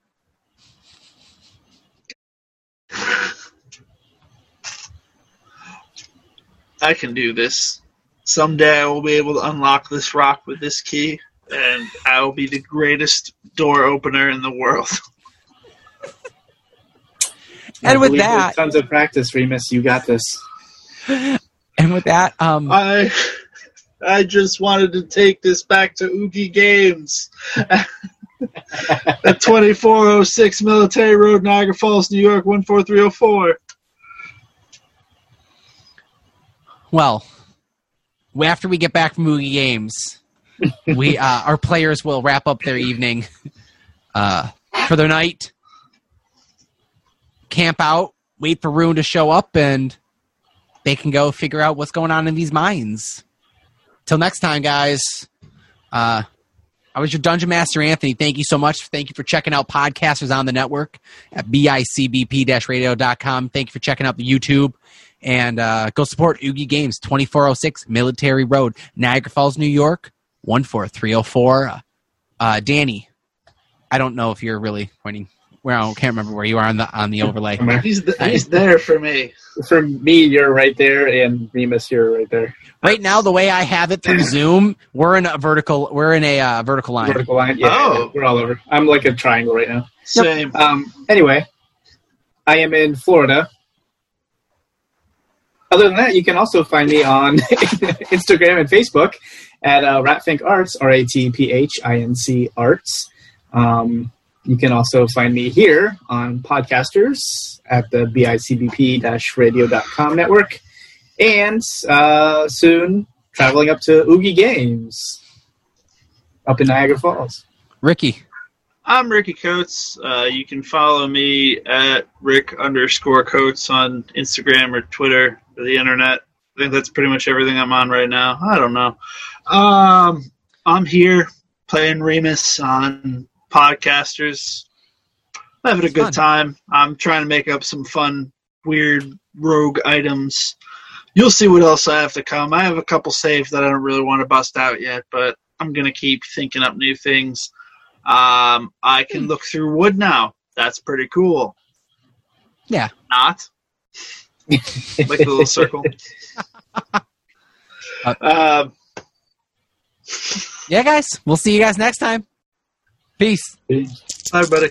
I can do this. Someday I will be able to unlock this rock with this key, and I will be the greatest door opener in the world. And I with that- with tons of practice, Remus. You got this. And with that, um, I I just wanted to take this back to Oogie Games. At 2406 Military Road, Niagara Falls, New York, 14304. Well, after we get back from Oogie Games, we uh, our players will wrap up their evening uh, for their night, camp out, wait for Rune to show up, and they can go figure out what's going on in these mines. Till next time, guys. Uh, I was your Dungeon Master, Anthony. Thank you so much. Thank you for checking out Podcasters on the Network at bicbp-radio.com. Thank you for checking out the YouTube. And uh, go support Oogie Games, 2406 Military Road, Niagara Falls, New York, 14304. Uh, Danny, I don't know if you're really pointing. Where I can't remember where you are on the on the overlay. He's th- he's there for me. For me, you're right there, and Remus, you're right there. Right now, the way I have it through Zoom, we're in a vertical. We're in a uh, vertical line. Vertical line. Yeah, Oh. yeah, we're all over. I'm like a triangle right now. Same. Um, anyway, I am in Florida. Other than that, you can also find me on Instagram and Facebook at uh, Ratphinc Arts, R A T P H I N C Arts. Um, you can also find me here on Podcasters at the bicbp radio.com network. And uh, soon traveling up to Oogie Games up in Niagara Falls. Ricky, I'm Ricky Coates. Uh, you can follow me at Rick underscore Coates on Instagram or Twitter or the internet. I think that's pretty much everything I'm on right now. I don't know. Um, I'm here playing Remus on Podcasters. Having a It's fun. good time. I'm trying to make up some fun, weird rogue items. You'll see what else I have to come. I have a couple saved that I don't really want to bust out yet, but I'm gonna keep thinking up new things. Um, I can look through wood now. That's pretty cool. Yeah. Not like a little circle. Uh, Um, yeah, guys, we'll see you guys next time. Peace. Peace. Bye, buddy.